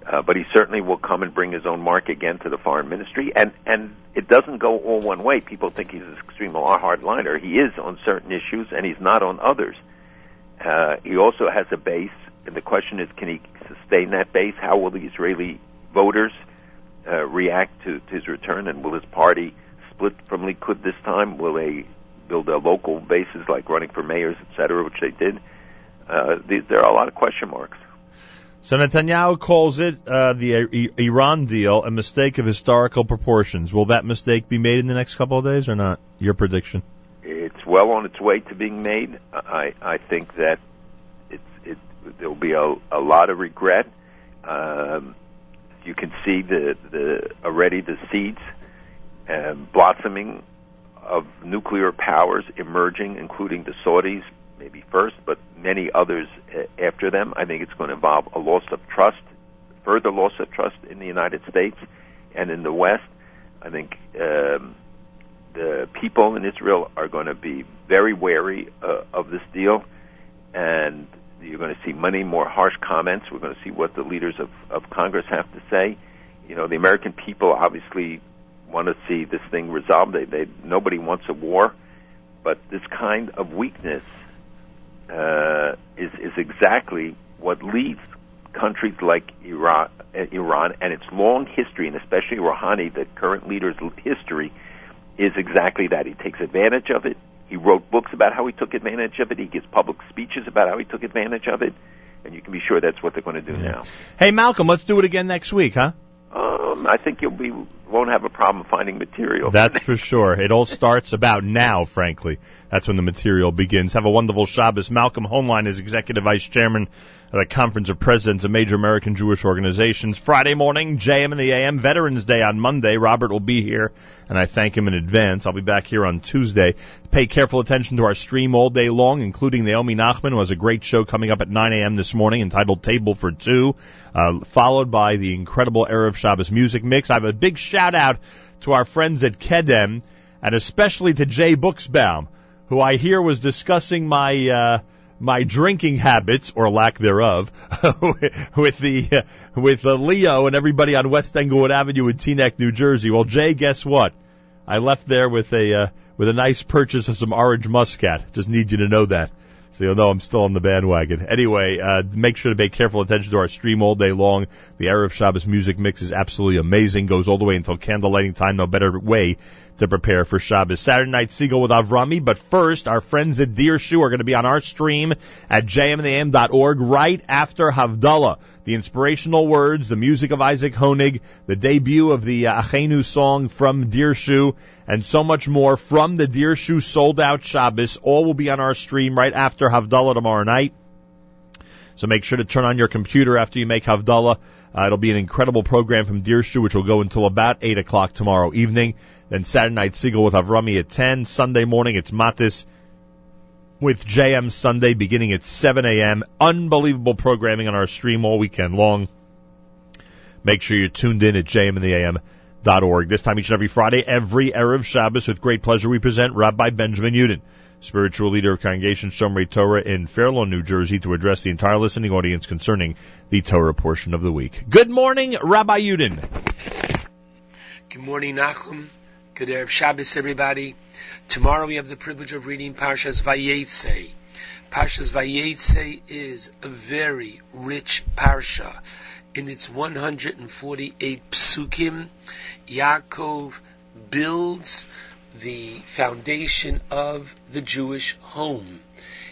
Uh, but he certainly will come and bring his own mark again to the foreign ministry, and and it doesn't go all one way. People think he's an extreme hardliner. He is on certain issues, and he's not on others. Uh, he also has a base, and the question is, can he sustain that base? How will the Israeli voters uh, react to, to his return, and will his party split from Likud this time? Will they build a local bases like running for mayors, et cetera, which they did? Uh, the, there are a lot of question marks. So Netanyahu calls it uh, the Iran deal a mistake of historical proportions. Will that mistake be made in the next couple of days or not? Your prediction? it's well on its way to being made. I I think that it's it there will be a a lot of regret. Um, you can see the the already the seeds um, blossoming of nuclear powers emerging, including the Saudis, maybe first, but many others uh, after them. I think it's going to involve a loss of trust, further loss of trust in the United States and in the West. I think um, the people in Israel are going to be very wary uh, of this deal, and you're going to see many more harsh comments. We're going to see what the leaders of, of Congress have to say. You know, the American people obviously want to see this thing resolved. They, they nobody wants a war, but this kind of weakness uh, is is exactly what leads countries like Iran, uh, Iran and its long history, and especially Rouhani, the current leader's history, is exactly that. He takes advantage of it. He wrote books about how he took advantage of it. He gives public speeches about how he took advantage of it, and you can be sure that's what they're going to do now. Hey, Malcolm, let's do it again next week, huh? Um, I think you'll be won't have a problem finding material. That's for sure. It all starts about now, frankly. That's when the material begins. Have a wonderful Shabbos. Malcolm Hoenlein is Executive Vice Chairman the Conference of Presidents of Major American Jewish Organizations. Friday morning, JM in the AM, Veterans Day on Monday. Robert will be here, and I thank him in advance. I'll be back here on Tuesday. Pay careful attention to our stream all day long, including Naomi Nachman, who has a great show coming up at 9 a.m. this morning entitled Table for Two, uh, followed by the incredible Erev Shabbos music mix. I have a big shout out to our friends at Kedem, and especially to Jay Buxbaum, who I hear was discussing my uh, my drinking habits or lack thereof <laughs> with the uh, with Leo and everybody on West Englewood Avenue in Teaneck, New Jersey. Well, Jay, guess what? I left there with a uh, with a nice purchase of some orange muscat. Just need you to know that. So you'll know I'm still on the bandwagon. Anyway, uh, make sure to pay careful attention to our stream all day long. The Erev Shabbos music mix is absolutely amazing. Goes all the way until candle lighting time. No better way to prepare for Shabbos. Saturday night Segal with Avrami. But first, our friends at Dirshu are going to be on our stream at jmintheam.org right after Havdalah. The inspirational words, the music of Isaac Honig, the debut of the uh, Achenu song from Dirshu, and so much more from the Dirshu sold out Shabbos. All will be on our stream right after Havdalah tomorrow night. So make sure to turn on your computer after you make Havdalah. Uh, it'll be an incredible program from Dirshu, which will go until about 8 o'clock tomorrow evening. Then Saturday night Segal with Avrami at 10. Sunday morning it's Matis with JM Sunday beginning at 7 a.m. Unbelievable programming on our stream all weekend long. Make sure you're tuned in at jmintheam.org. This time each and every Friday, every Erev Shabbos, with great pleasure, we present Rabbi Benjamin Yudin, spiritual leader of Congregation Shomrei Torah in Fair Lawn, New Jersey, to address the entire listening audience concerning the Torah portion of the week. Good morning, Rabbi Yudin. Good morning, Nachum. Good Erev Shabbos, everybody. Tomorrow we have the privilege of reading Parshas Vayetze. Parshas Vayetze is a very rich parsha. In its 148 psukim, Yaakov builds the foundation of the Jewish home.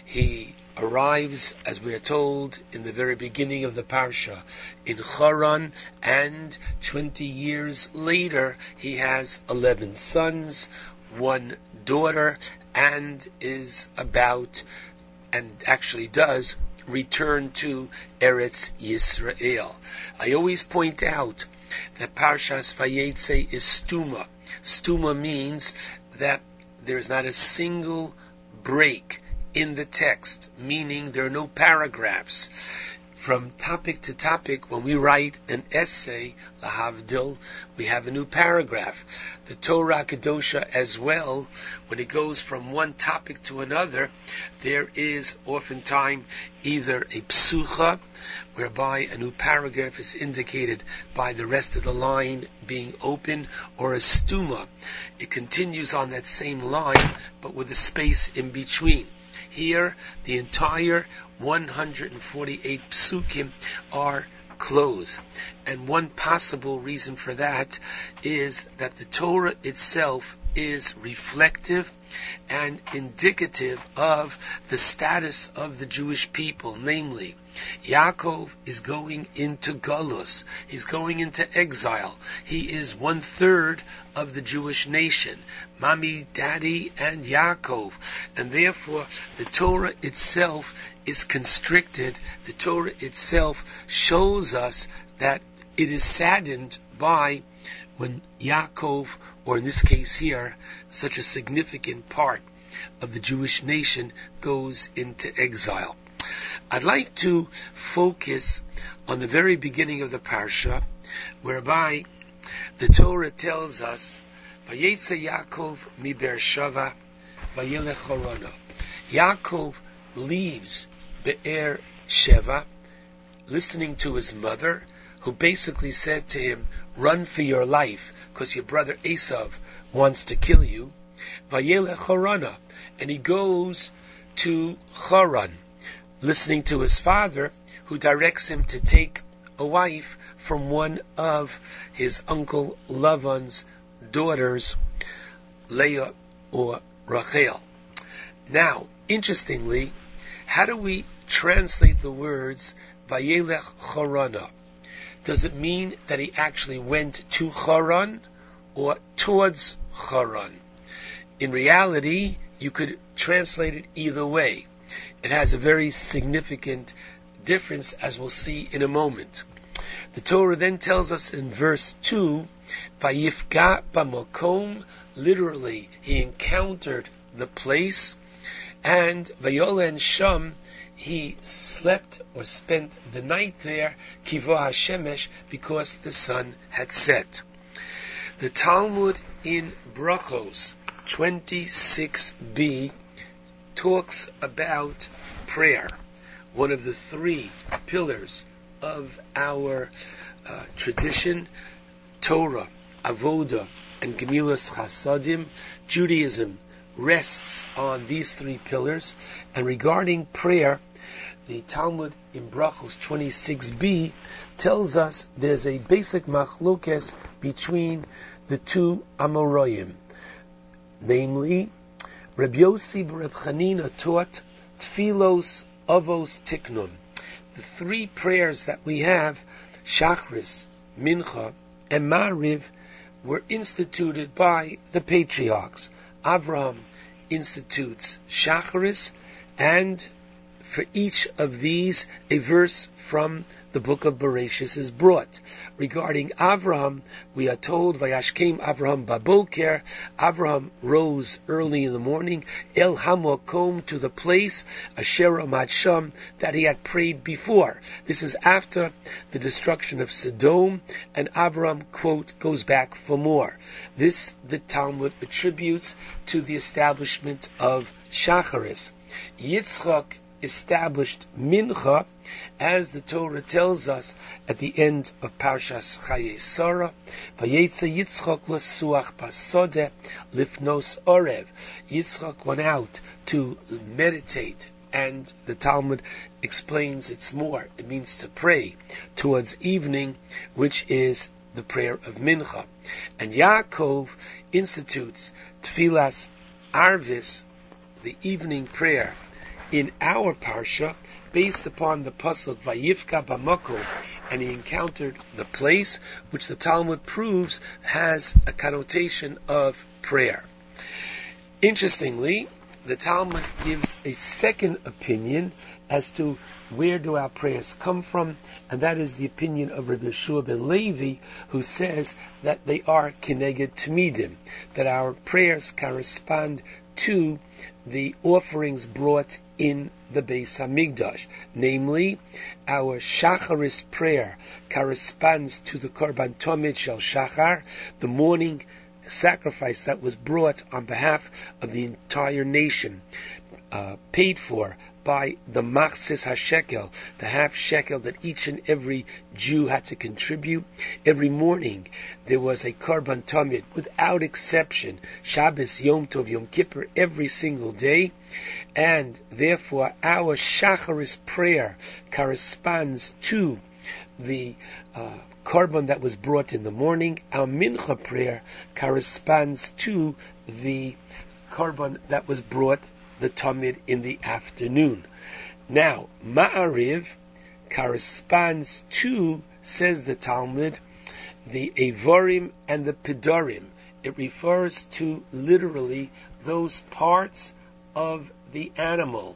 He arrives, as we are told, in the very beginning of the parsha in Haran, and 20 years later he has 11 sons, one daughter, and is about, and actually does, return to Eretz Yisrael. I always point out that Parshas Vayetze is stuma. Stuma means that there is not a single break in the text, meaning there are no paragraphs. From topic to topic, when we write an essay, lahavdil, we have a new paragraph. The Torah Kedosha as well, when it goes from one topic to another, there is oftentimes either a psucha, whereby a new paragraph is indicated by the rest of the line being open, or a stuma. It continues on that same line, but with a space in between. Here, the entire 148 psukim are closed. And one possible reason for that is that the Torah itself is reflective and indicative of the status of the Jewish people, namely, Yaakov is going into Galus. He's going into exile. He is one third of the Jewish nation. Mommy, Daddy, and Yaakov. And therefore, the Torah itself is constricted. The Torah itself shows us that it is saddened by when Yaakov, or in this case here, such a significant part of the Jewish nation goes into exile. I'd like to focus on the very beginning of the parsha, whereby the Torah tells us, "Vayetze Yaakov mi Beersheva, vayelech Harana." Yaakov leaves Be'er Sheva, listening to his mother, who basically said to him, "Run for your life, because your brother Esav wants to kill you." Vayelech Harana, and he goes to Haran listening to his father, who directs him to take a wife from one of his uncle Lavan's daughters, Leah or Rachel. Now, interestingly, how do we translate the words Vayelech Chorana? Does it mean that he actually went to Haran or towards Haran? In reality, you could translate it either way it has a very significant difference, as we'll see in a moment. The Torah then tells us in verse 2, Vayifga b'makom, literally, he encountered the place, and Vayolen Sham, he slept or spent the night there, Kivo HaShemesh, because the sun had set. The Talmud in Brachos 26b talks about prayer, one of the three pillars of our uh, tradition, Torah, Avoda, and Gemilas Chasadim, Judaism, rests on these three pillars. And regarding prayer, the Talmud in Brachos 26b tells us there's a basic machlokes between the two Amoroyim. Namely, Reb Yossi Reb Chanina taught Tfilos Avos Tiknun. The three prayers that we have, Shachris, Mincha, and Mariv, were instituted by the patriarchs. Abraham institutes Shacharis, and for each of these, a verse from the book of Bereshis is brought. Regarding Avraham, we are told, Vayashkem Avraham Baboker, Avraham rose early in the morning, El Hamokom to the place, Asher Sham, that he had prayed before. This is after the destruction of Sodom, and Avraham, quote, goes back for more. This the Talmud attributes to the establishment of Shacharis. Yitzchak established Mincha, as the Torah tells us at the end of Parshas Chaye Sarah, Vayetze Yitzchak l'suach pasodeh lifnos orev. Yitzchak went out to meditate, and the Talmud explains it's more. It means to pray towards evening, which is the prayer of Mincha. And Yaakov institutes Tfilas Arvis, the evening prayer, in our parsha based upon the pasuk Vayifga Bamakom, and he encountered the place which the Talmud proves has a connotation of prayer. Interestingly, the Talmud gives a second opinion as to where do our prayers come from, and that is the opinion of Rabbi Yeshua ben Levi, who says that they are kineged tmidim, that our prayers correspond to the offerings brought in the Beis Hamikdash. Namely, our Shacharis prayer corresponds to the Korban Tomid Shel Shachar, the morning sacrifice that was brought on behalf of the entire nation, uh, paid for by the Machsis HaShekel, the half shekel that each and every Jew had to contribute. Every morning there was a Korban Tamid, without exception, Shabbos, Yom Tov, Yom Kippur, every single day. And therefore our Shacharis prayer corresponds to the uh, korban that was brought in the morning. Our mincha prayer corresponds to the korban that was brought the tamid in the afternoon. Now, ma'ariv corresponds to, says the Talmud, the evorim and the pedorim. It refers to literally those parts of the animal,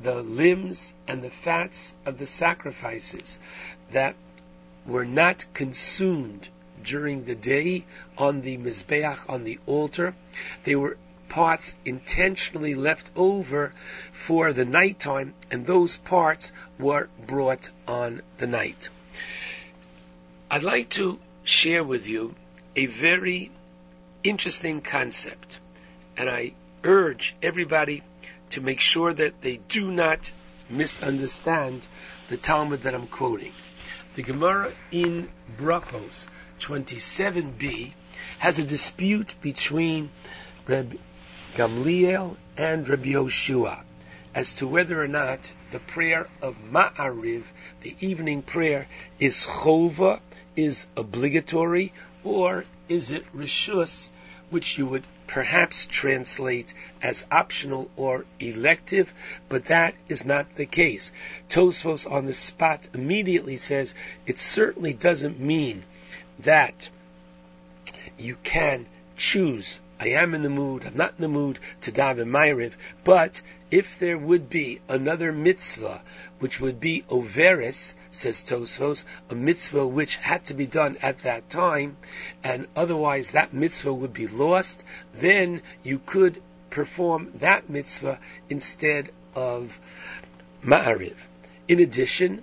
the limbs and the fats of the sacrifices that were not consumed during the day on the mizbeach, on the altar. They were parts intentionally left over for the nighttime, and those parts were brought on the night. I'd like to share with you a very interesting concept, and I urge everybody to make sure that they do not misunderstand the Talmud that I'm quoting. The Gemara in Brachos 27b has a dispute between Reb Gamliel and Reb Yoshua as to whether or not the prayer of Ma'ariv, the evening prayer, is chova, is obligatory, or is it rishus, which you would perhaps translate as optional or elective, but that is not the case. Tosfos on the spot immediately says it certainly doesn't mean that you can choose I am in the mood, I'm not in the mood to daven Ma'ariv, but if there would be another mitzvah, which would be overis, says Tosfos, a mitzvah which had to be done at that time, and otherwise that mitzvah would be lost, then you could perform that mitzvah instead of Ma'ariv. In addition,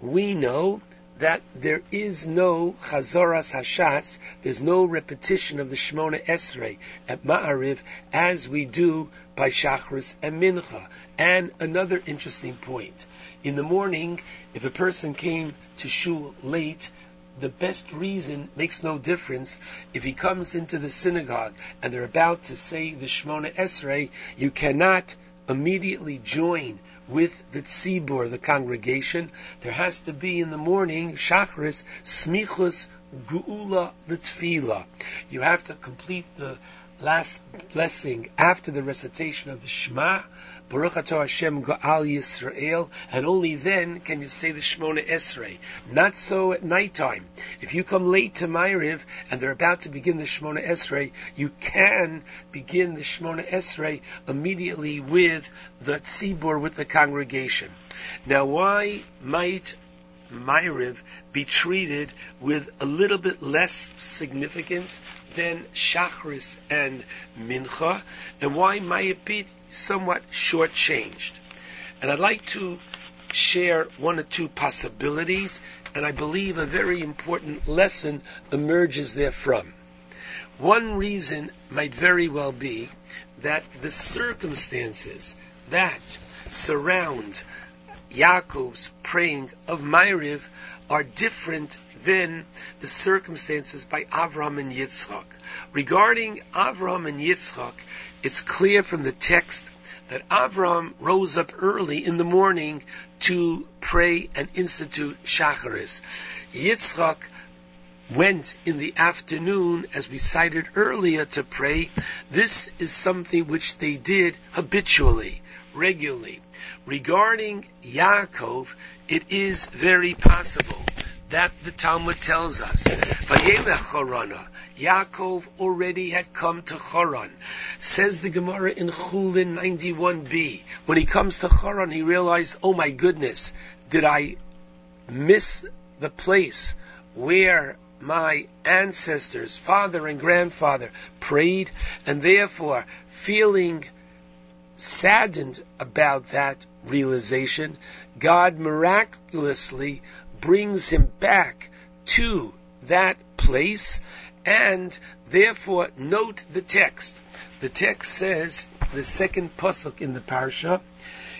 we know that there is no chazoras hashatz, there's no repetition of the Shmona Esrei at Ma'ariv as we do by Shachris and Mincha. And another interesting point. In the morning, if a person came to shul late, the best reason makes no difference. If he comes into the synagogue and they're about to say the Shmona Esrei, you cannot immediately join with the tzibur, the congregation. There has to be in the morning, shachris, smichus guula l'tfila. You have to complete the last blessing after the recitation of the Shema, Baruch Atah Hashem Ga'al Yisrael, and only then can you say the Shemona Esrei. Not so at nighttime. If you come late to Ma'ariv and they're about to begin the Shemona Esrei, you can begin the Shemona Esrei immediately with the Tzibur, with the congregation. Now why might Ma'ariv be treated with a little bit less significance than Shachris and Mincha, and why might it be somewhat shortchanged? And I'd like to share one or two possibilities, and I believe a very important lesson emerges therefrom. One reason might very well be that the circumstances that surround Yaakov's praying of Ma'ariv are different than the circumstances by Avraham and Yitzchak. Regarding Avraham and Yitzchak, it's clear from the text that Avram rose up early in the morning to pray and institute Shacharis. Yitzchak went in the afternoon, as we cited earlier, to pray. This is something which they did habitually, regularly. Regarding Yaakov, it is very possible that the Talmud tells us, Yaakov already had come to Choron. Says the Gemara in Chulin 91b. When he comes to Choron, he realized, oh my goodness, did I miss the place where my ancestors, father and grandfather, prayed, and therefore feeling saddened about that realization, God miraculously brings him back to that place and therefore note the text. The text says, the second pasuk in the parsha,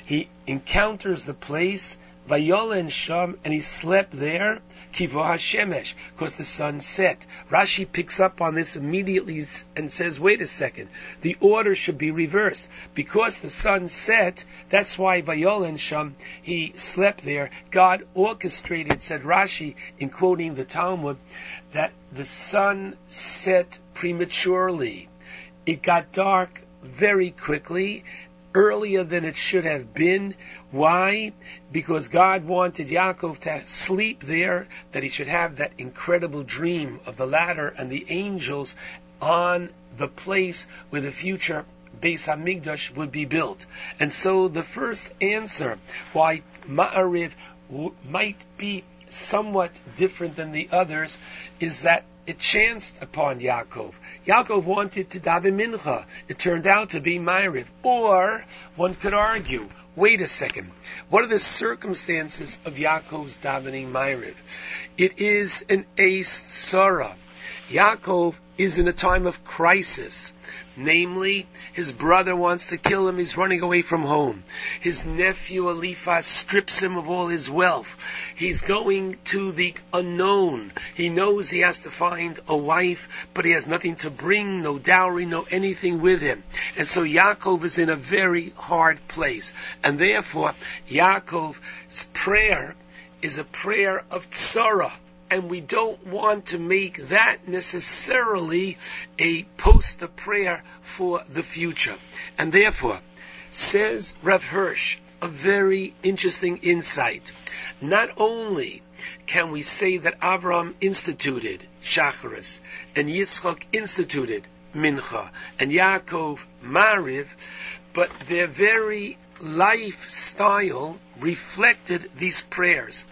he encounters the place, Vayolen Sham, and he slept there, Kivo Hashemesh, because the sun set. Rashi picks up on this immediately and says, wait a second, the order should be reversed. Because the sun set, that's why Vayolen Sham, he slept there. God orchestrated, said Rashi, in quoting the Talmud, that the sun set prematurely. It got dark very quickly, earlier than it should have been. Why? Because God wanted Yaakov to sleep there, that he should have that incredible dream of the ladder and the angels on the place where the future Beis Hamikdash would be built. And so the first answer why Ma'ariv w- might be somewhat different than the others is that it chanced upon Yaakov. Yaakov wanted to daven mincha. It turned out to be Ma'ariv. Or one could argue, wait a second, what are the circumstances of Yaakov's davening Ma'ariv? It is an eis tzara. Yaakov is in a time of crisis. Namely, his brother wants to kill him, he's running away from home. His nephew Eliphaz strips him of all his wealth. He's going to the unknown. He knows he has to find a wife, but he has nothing to bring, no dowry, no anything with him. And so Yaakov is in a very hard place. And therefore, Yaakov's prayer is a prayer of tzara, and we don't want to make that necessarily a poster prayer for the future. And therefore, says Rav Hirsch, a very interesting insight. Not only can we say that Abraham instituted Shacharis, and Yitzchak instituted Mincha, and Yaakov Mariv, but their very lifestyle reflected these prayers.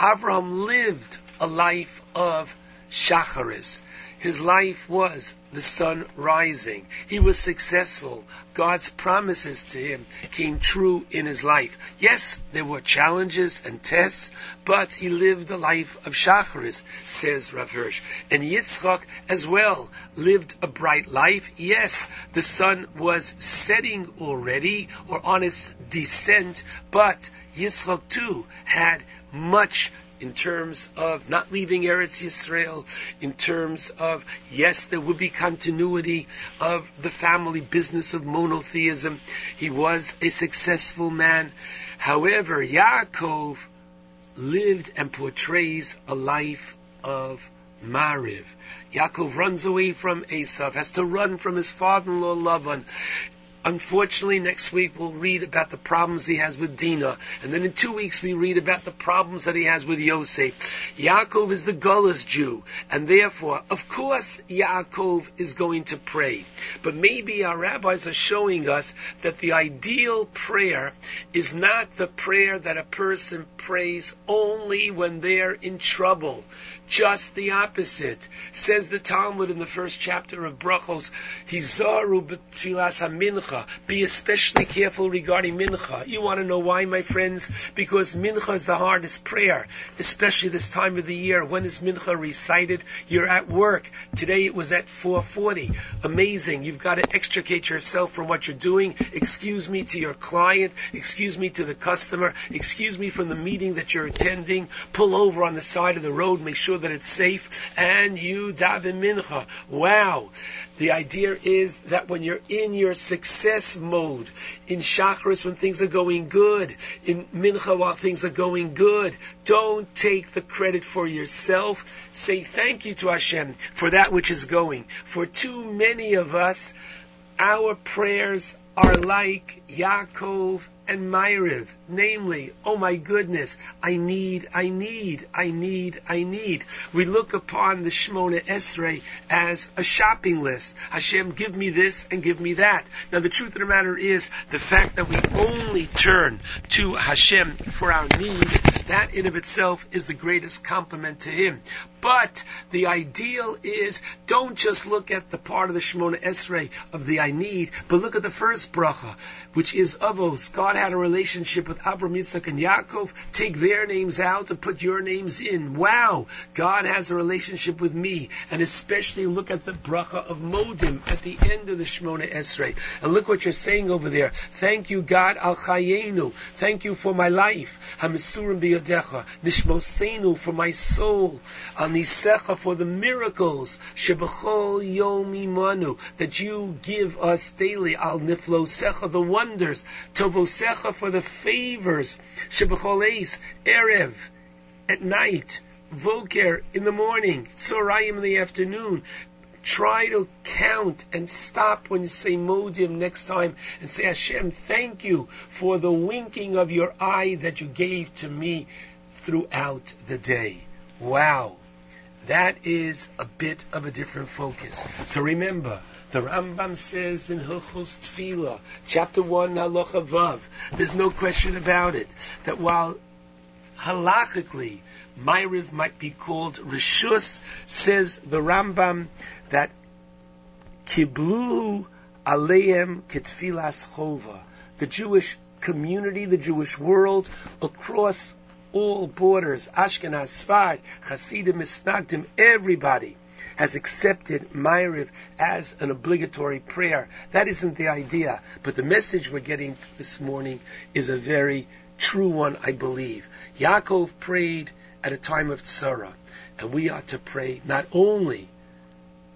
Abraham lived a life of shacharis. His life was the sun rising. He was successful. God's promises to him came true in his life. Yes, there were challenges and tests, but he lived a life of shacharis, says Rav Hirsch. And Yitzchak as well lived a bright life. Yes, the sun was setting already or on its descent, but Yitzchak too had much in terms of not leaving Eretz Yisrael, in terms of, yes, there would be continuity of the family business of monotheism. He was a successful man. However, Yaakov lived and portrays a life of Mariv. Yaakov runs away from Esav, has to run from his father-in-law Lavan. Unfortunately, next week we'll read about the problems he has with Dinah, and then in two weeks we read about the problems that he has with Yosef. Yaakov is the Gullus Jew, and therefore, of course, Yaakov is going to pray. But maybe our rabbis are showing us that the ideal prayer is not the prayer that a person prays only when they're in trouble. Just the opposite. Says the Talmud in the first chapter of Brachos, Hizaru b'tfilas mincha. Be especially careful regarding mincha. You want to know why, my friends? Because mincha is the hardest prayer, especially this time of the year. When is mincha recited? You're at work. Today it was at 4:40. Amazing. You've got to extricate yourself from what you're doing. Excuse me to your client. Excuse me to the customer. Excuse me from the meeting that you're attending. Pull over on the side of the road. Make sure that it's safe, and you daven mincha. Wow. The idea is that when you're in your success mode, in shacharis when things are going good, in mincha while things are going good, don't take the credit for yourself. Say thank you to Hashem for that which is going. For too many of us, our prayers are like Yaakov and Myriv, namely, oh my goodness, I need, I need, I need, I need. We look upon the Shemona Esrei as a shopping list. Hashem, give me this and give me that. Now the truth of the matter is, the fact that we only turn to Hashem for our needs, that in of itself is the greatest compliment to Him. But the ideal is don't just look at the part of the Shemona Esrei of the I need, but look at the first bracha, which is Avos. God had a relationship with Abraham, Yitzchak, and Yaakov. Take their names out and put your names in. Wow! God has a relationship with me, and especially look at the bracha of Modim at the end of the Shemona Esrei. And look what you're saying over there. Thank you, God, Al Chayenu. Thank you for my life. Hamisurim biyodecha. Nishmosenu for my soul. Al Nisecha for the miracles. Shebachol Yom Imanu. That you give us daily. Al Niflosecha the wonders. Tovosecha for the favors. Shebachol Eis. Erev. At night. Voker in the morning. Tzorayim in the afternoon try to count and stop when you say Modim next time and say, Hashem, thank you for the winking of your eye that you gave to me throughout the day. Wow. That is a bit of a different focus. So remember, the Rambam says in Hilchos Tefillah, chapter 1, Halacha Vav, there's no question about it, that while halachically, Myriv might be called Rishus, says the Rambam that Kiblu Aleim Ketfilas Chova. The Jewish community, the Jewish world, across all borders, Ashkenaz, Sfard, Hasidim, Misnagdim, everybody has accepted Myriv as an obligatory prayer. That isn't the idea, but the message we're getting this morning is a very true one, I believe. Yaakov prayed at a time of tzara, and we are to pray not only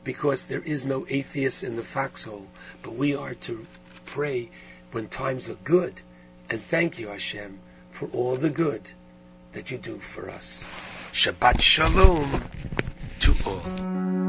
because there is no atheist in the foxhole, but we are to pray when times are good, and thank you, Hashem, for all the good that you do for us. Shabbat Shalom to all.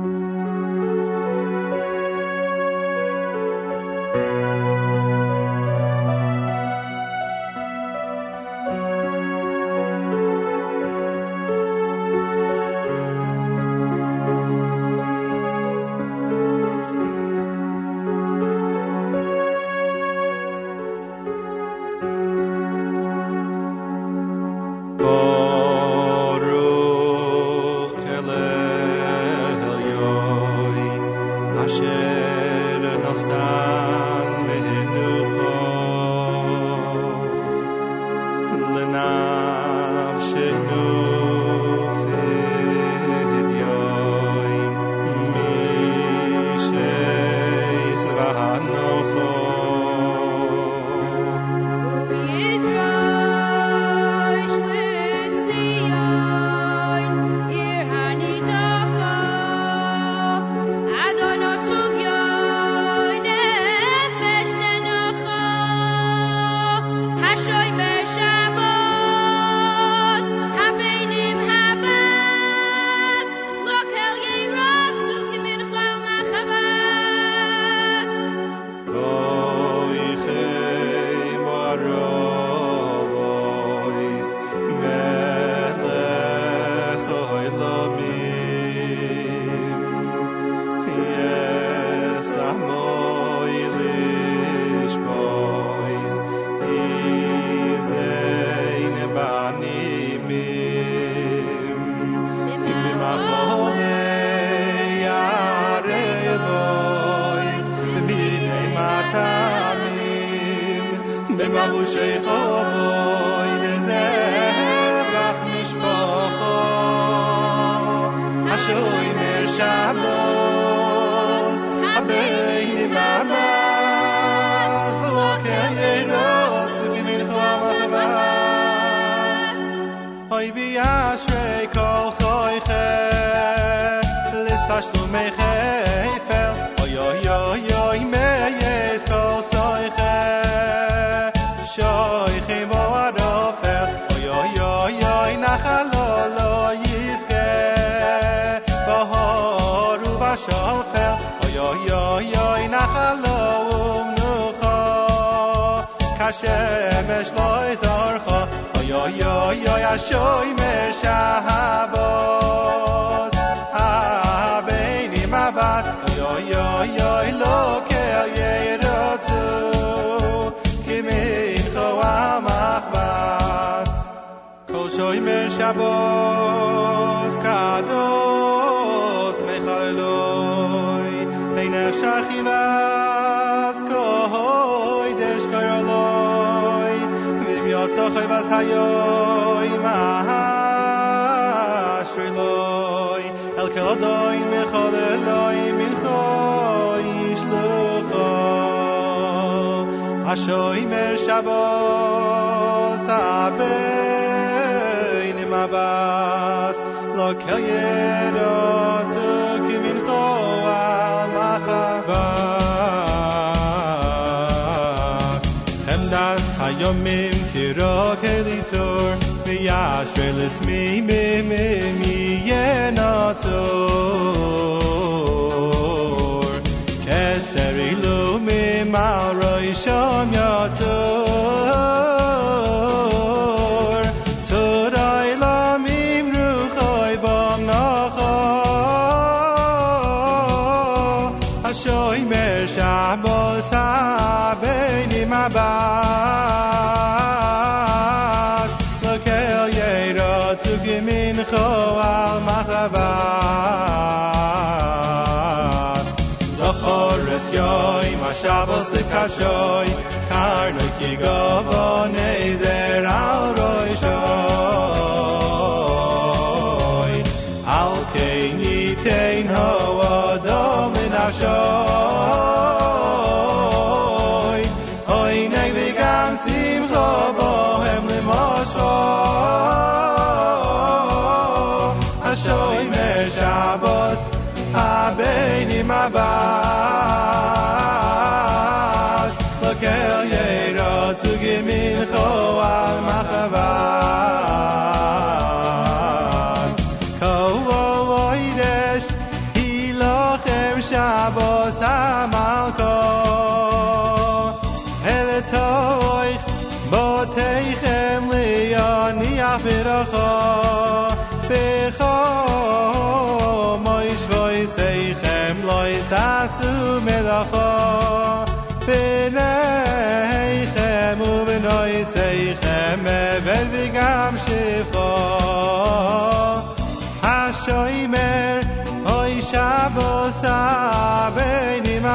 Mal roi mashavos avos amalko el toy boteichem leoni afircho becho moy shvoy seichem loy sasu melacho beneichem u benoy seichem vel vigam shifo. Ha shoymer oy shabosah machavas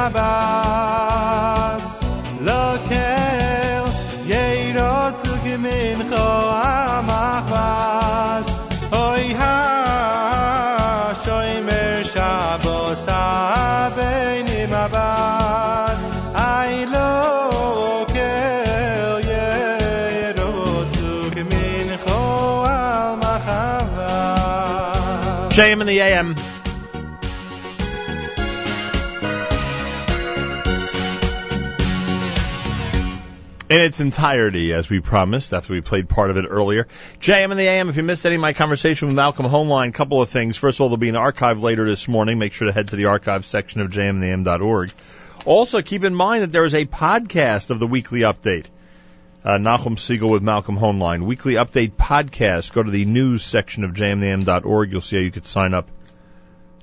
JM in the AM. In its entirety, as we promised, after we played part of it earlier. JM in the AM, if you missed any of my conversation with Malcolm Hoenlein, a couple of things. First of all, there'll be an archive later this morning. Make sure to head to the archive section of jmintheam.org. Also, keep in mind that there is a podcast of the weekly update. Uh, Nachum Segal with Malcolm Hoenlein. Weekly update podcast. Go to the news section of jmintheam.org. You'll see how you could sign up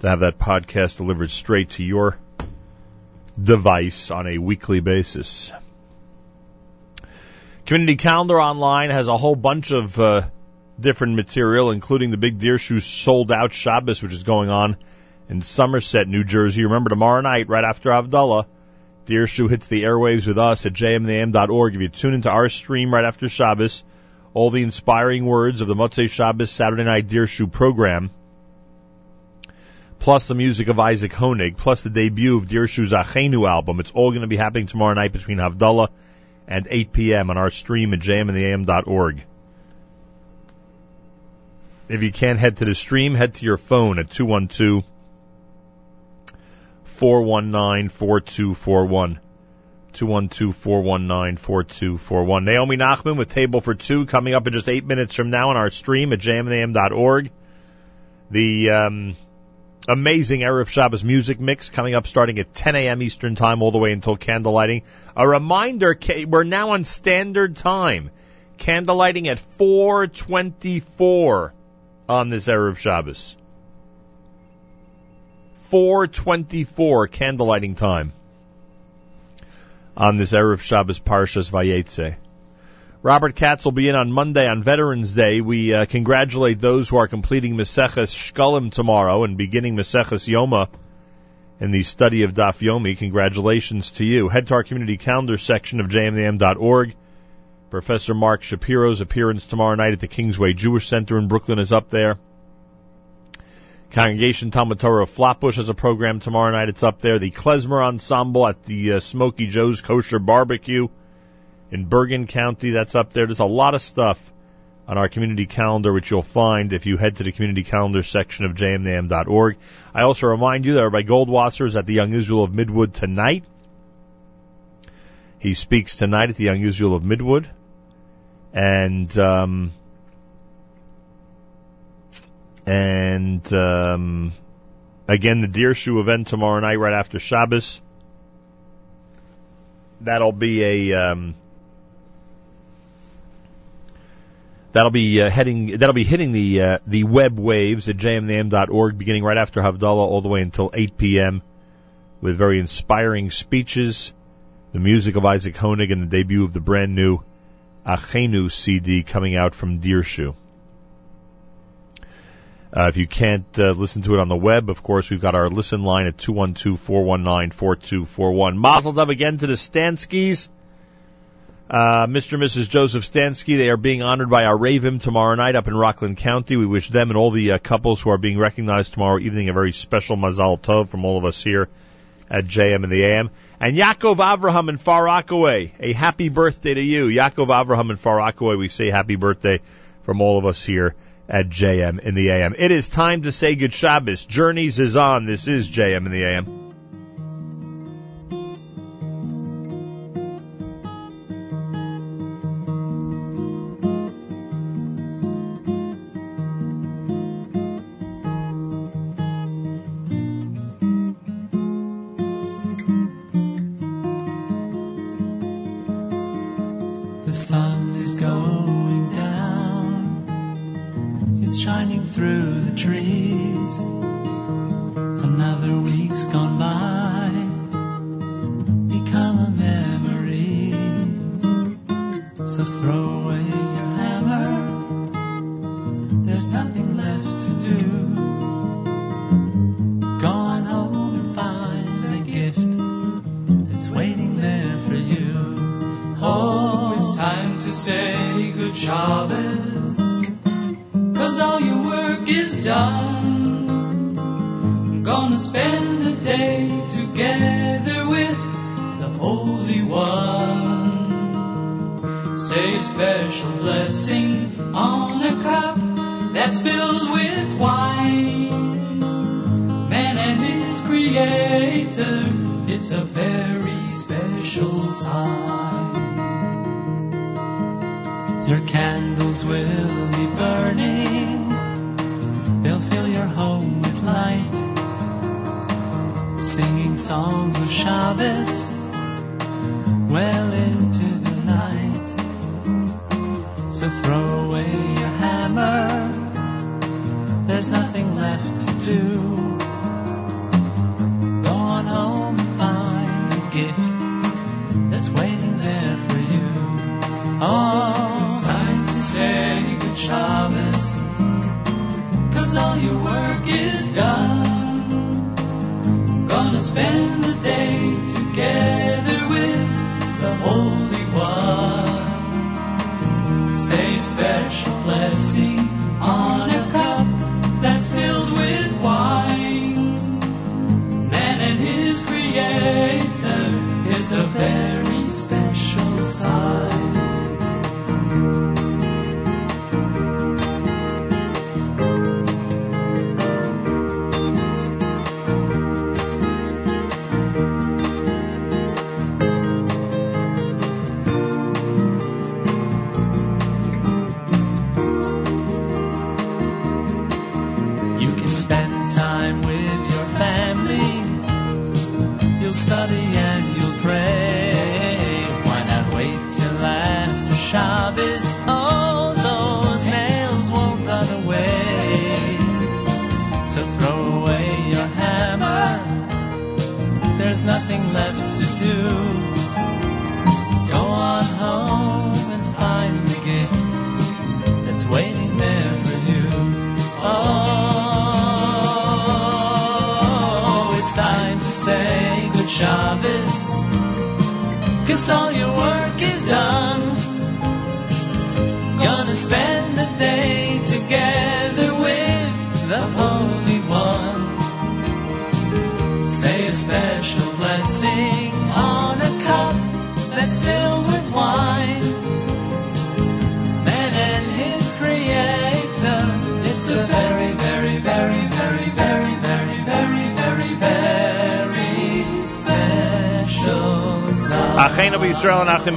to have that podcast delivered straight to your device on a weekly basis. Community Calendar Online has a whole bunch of uh, different material, including the Big Dirshu sold out Shabbos, which is going on in Somerset, New Jersey. Remember, tomorrow night, right after Havdalah, Dirshu hits the airwaves with us at jmintheam.org. If you tune into our stream right after Shabbos, all the inspiring words of the Motzei Shabbos Saturday Night Dirshu program, plus the music of Isaac Honig, plus the debut of Dirshu's Achenu album. It's all going to be happening tomorrow night between Havdalah and 8 p.m. on our stream at jmintheam.org. If you can't head to the stream, head to your phone at 212 419 4241. 212 419 4241. Naomi Nachman with Table for Two coming up in just eight minutes from now on our stream at jmintheam.org. The um, amazing Erev Shabbos music mix coming up starting at 10 a.m. Eastern Time all the way until candlelighting. A reminder, we're now on standard time. Candlelighting at 424 on this Erev Shabbos. 424 candlelighting time on this Erev Shabbos Parshas Vayetze. Robert Katz will be in on Monday on Veterans Day. We uh, congratulate those who are completing Maseches Shkalim tomorrow and beginning Maseches Yoma in the study of Daf Yomi. Congratulations to you. Head to our community calendar section of jmintheam.org. Professor Mark Shapiro's appearance tomorrow night at the Kingsway Jewish Center in Brooklyn is up there. Congregation Talmud Torah of Flatbush has a program tomorrow night. It's up there. The Klezmer Ensemble at the uh, Smoky Joe's Kosher Barbecue in Bergen County. That's up there. There's a lot of stuff on our community calendar, which you'll find if you head to the community calendar section of jmintheam.org. I also remind you that Rabbi Goldwasser is at the Young Israel of Midwood tonight. He speaks tonight at the Young Israel of Midwood. And, um, and, um, again, the Dirshu event tomorrow night right after Shabbos. That'll be a, um, That'll be uh, heading. That'll be hitting the uh, the web waves at jmintheam.org, beginning right after Havdalah, all the way until 8 p.m. with very inspiring speeches, the music of Isaac Honig, and the debut of the brand new Achenu CD coming out from Dirshu. Uh, if you can't uh, listen to it on the web, of course, we've got our listen line at 212-419-4241. Mazel tov again to the Stanskis. Uh, Mr. and Mrs. Joseph Stansky, they are being honored by our Ravim tomorrow night up in Rockland County. We wish them and all the uh, couples who are being recognized tomorrow evening a very special Mazal Tov from all of us here at JM in the AM. And Yaakov Avraham in Far Rockaway, a happy birthday to you. Yaakov Avraham in Far Rockaway, we say happy birthday from all of us here at JM in the AM. It is time to say good Shabbos. Journeys is on. This is JM in the AM.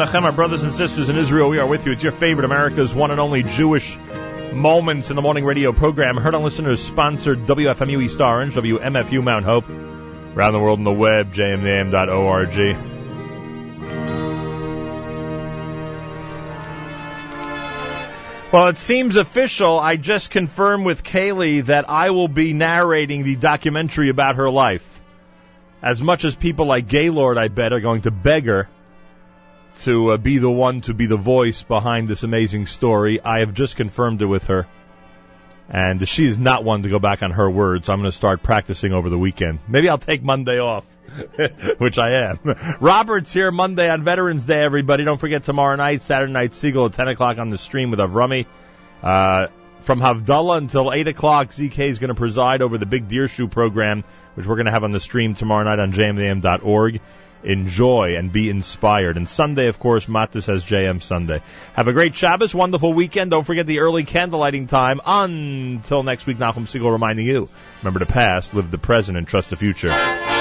Achim brothers and sisters in Israel, we are with you. It's your favorite America's one and only Jewish Moments in the Morning radio program. Heard on listeners sponsored WFMU East Orange, WMFU Mount Hope, around the world on the web, jmintheam.org. Well, it seems official. I just confirmed with Kaylee that I will be narrating the documentary about her life. As much as people like Gaylord, I bet, are going to beg her to uh, be the one to be the voice behind this amazing story, I have just confirmed it with her. And she is not one to go back on her word, so I'm going to start practicing over the weekend. Maybe I'll take Monday off, <laughs> which I am. <laughs> Robert's here Monday on Veterans Day, everybody. Don't forget tomorrow night, Saturday night, Segal at 10 o'clock on the stream with Avrami. Uh, from Havdalah until 8 o'clock, ZK is going to preside over the Big Dirshu program, which we're going to have on the stream tomorrow night on jmam.org. Enjoy and be inspired. And Sunday, of course, Matis has JM Sunday. Have a great Shabbos, wonderful weekend. Don't forget the early candlelighting time. Until next week, Nachum Segal reminding you, remember the past, live the present, and trust the future.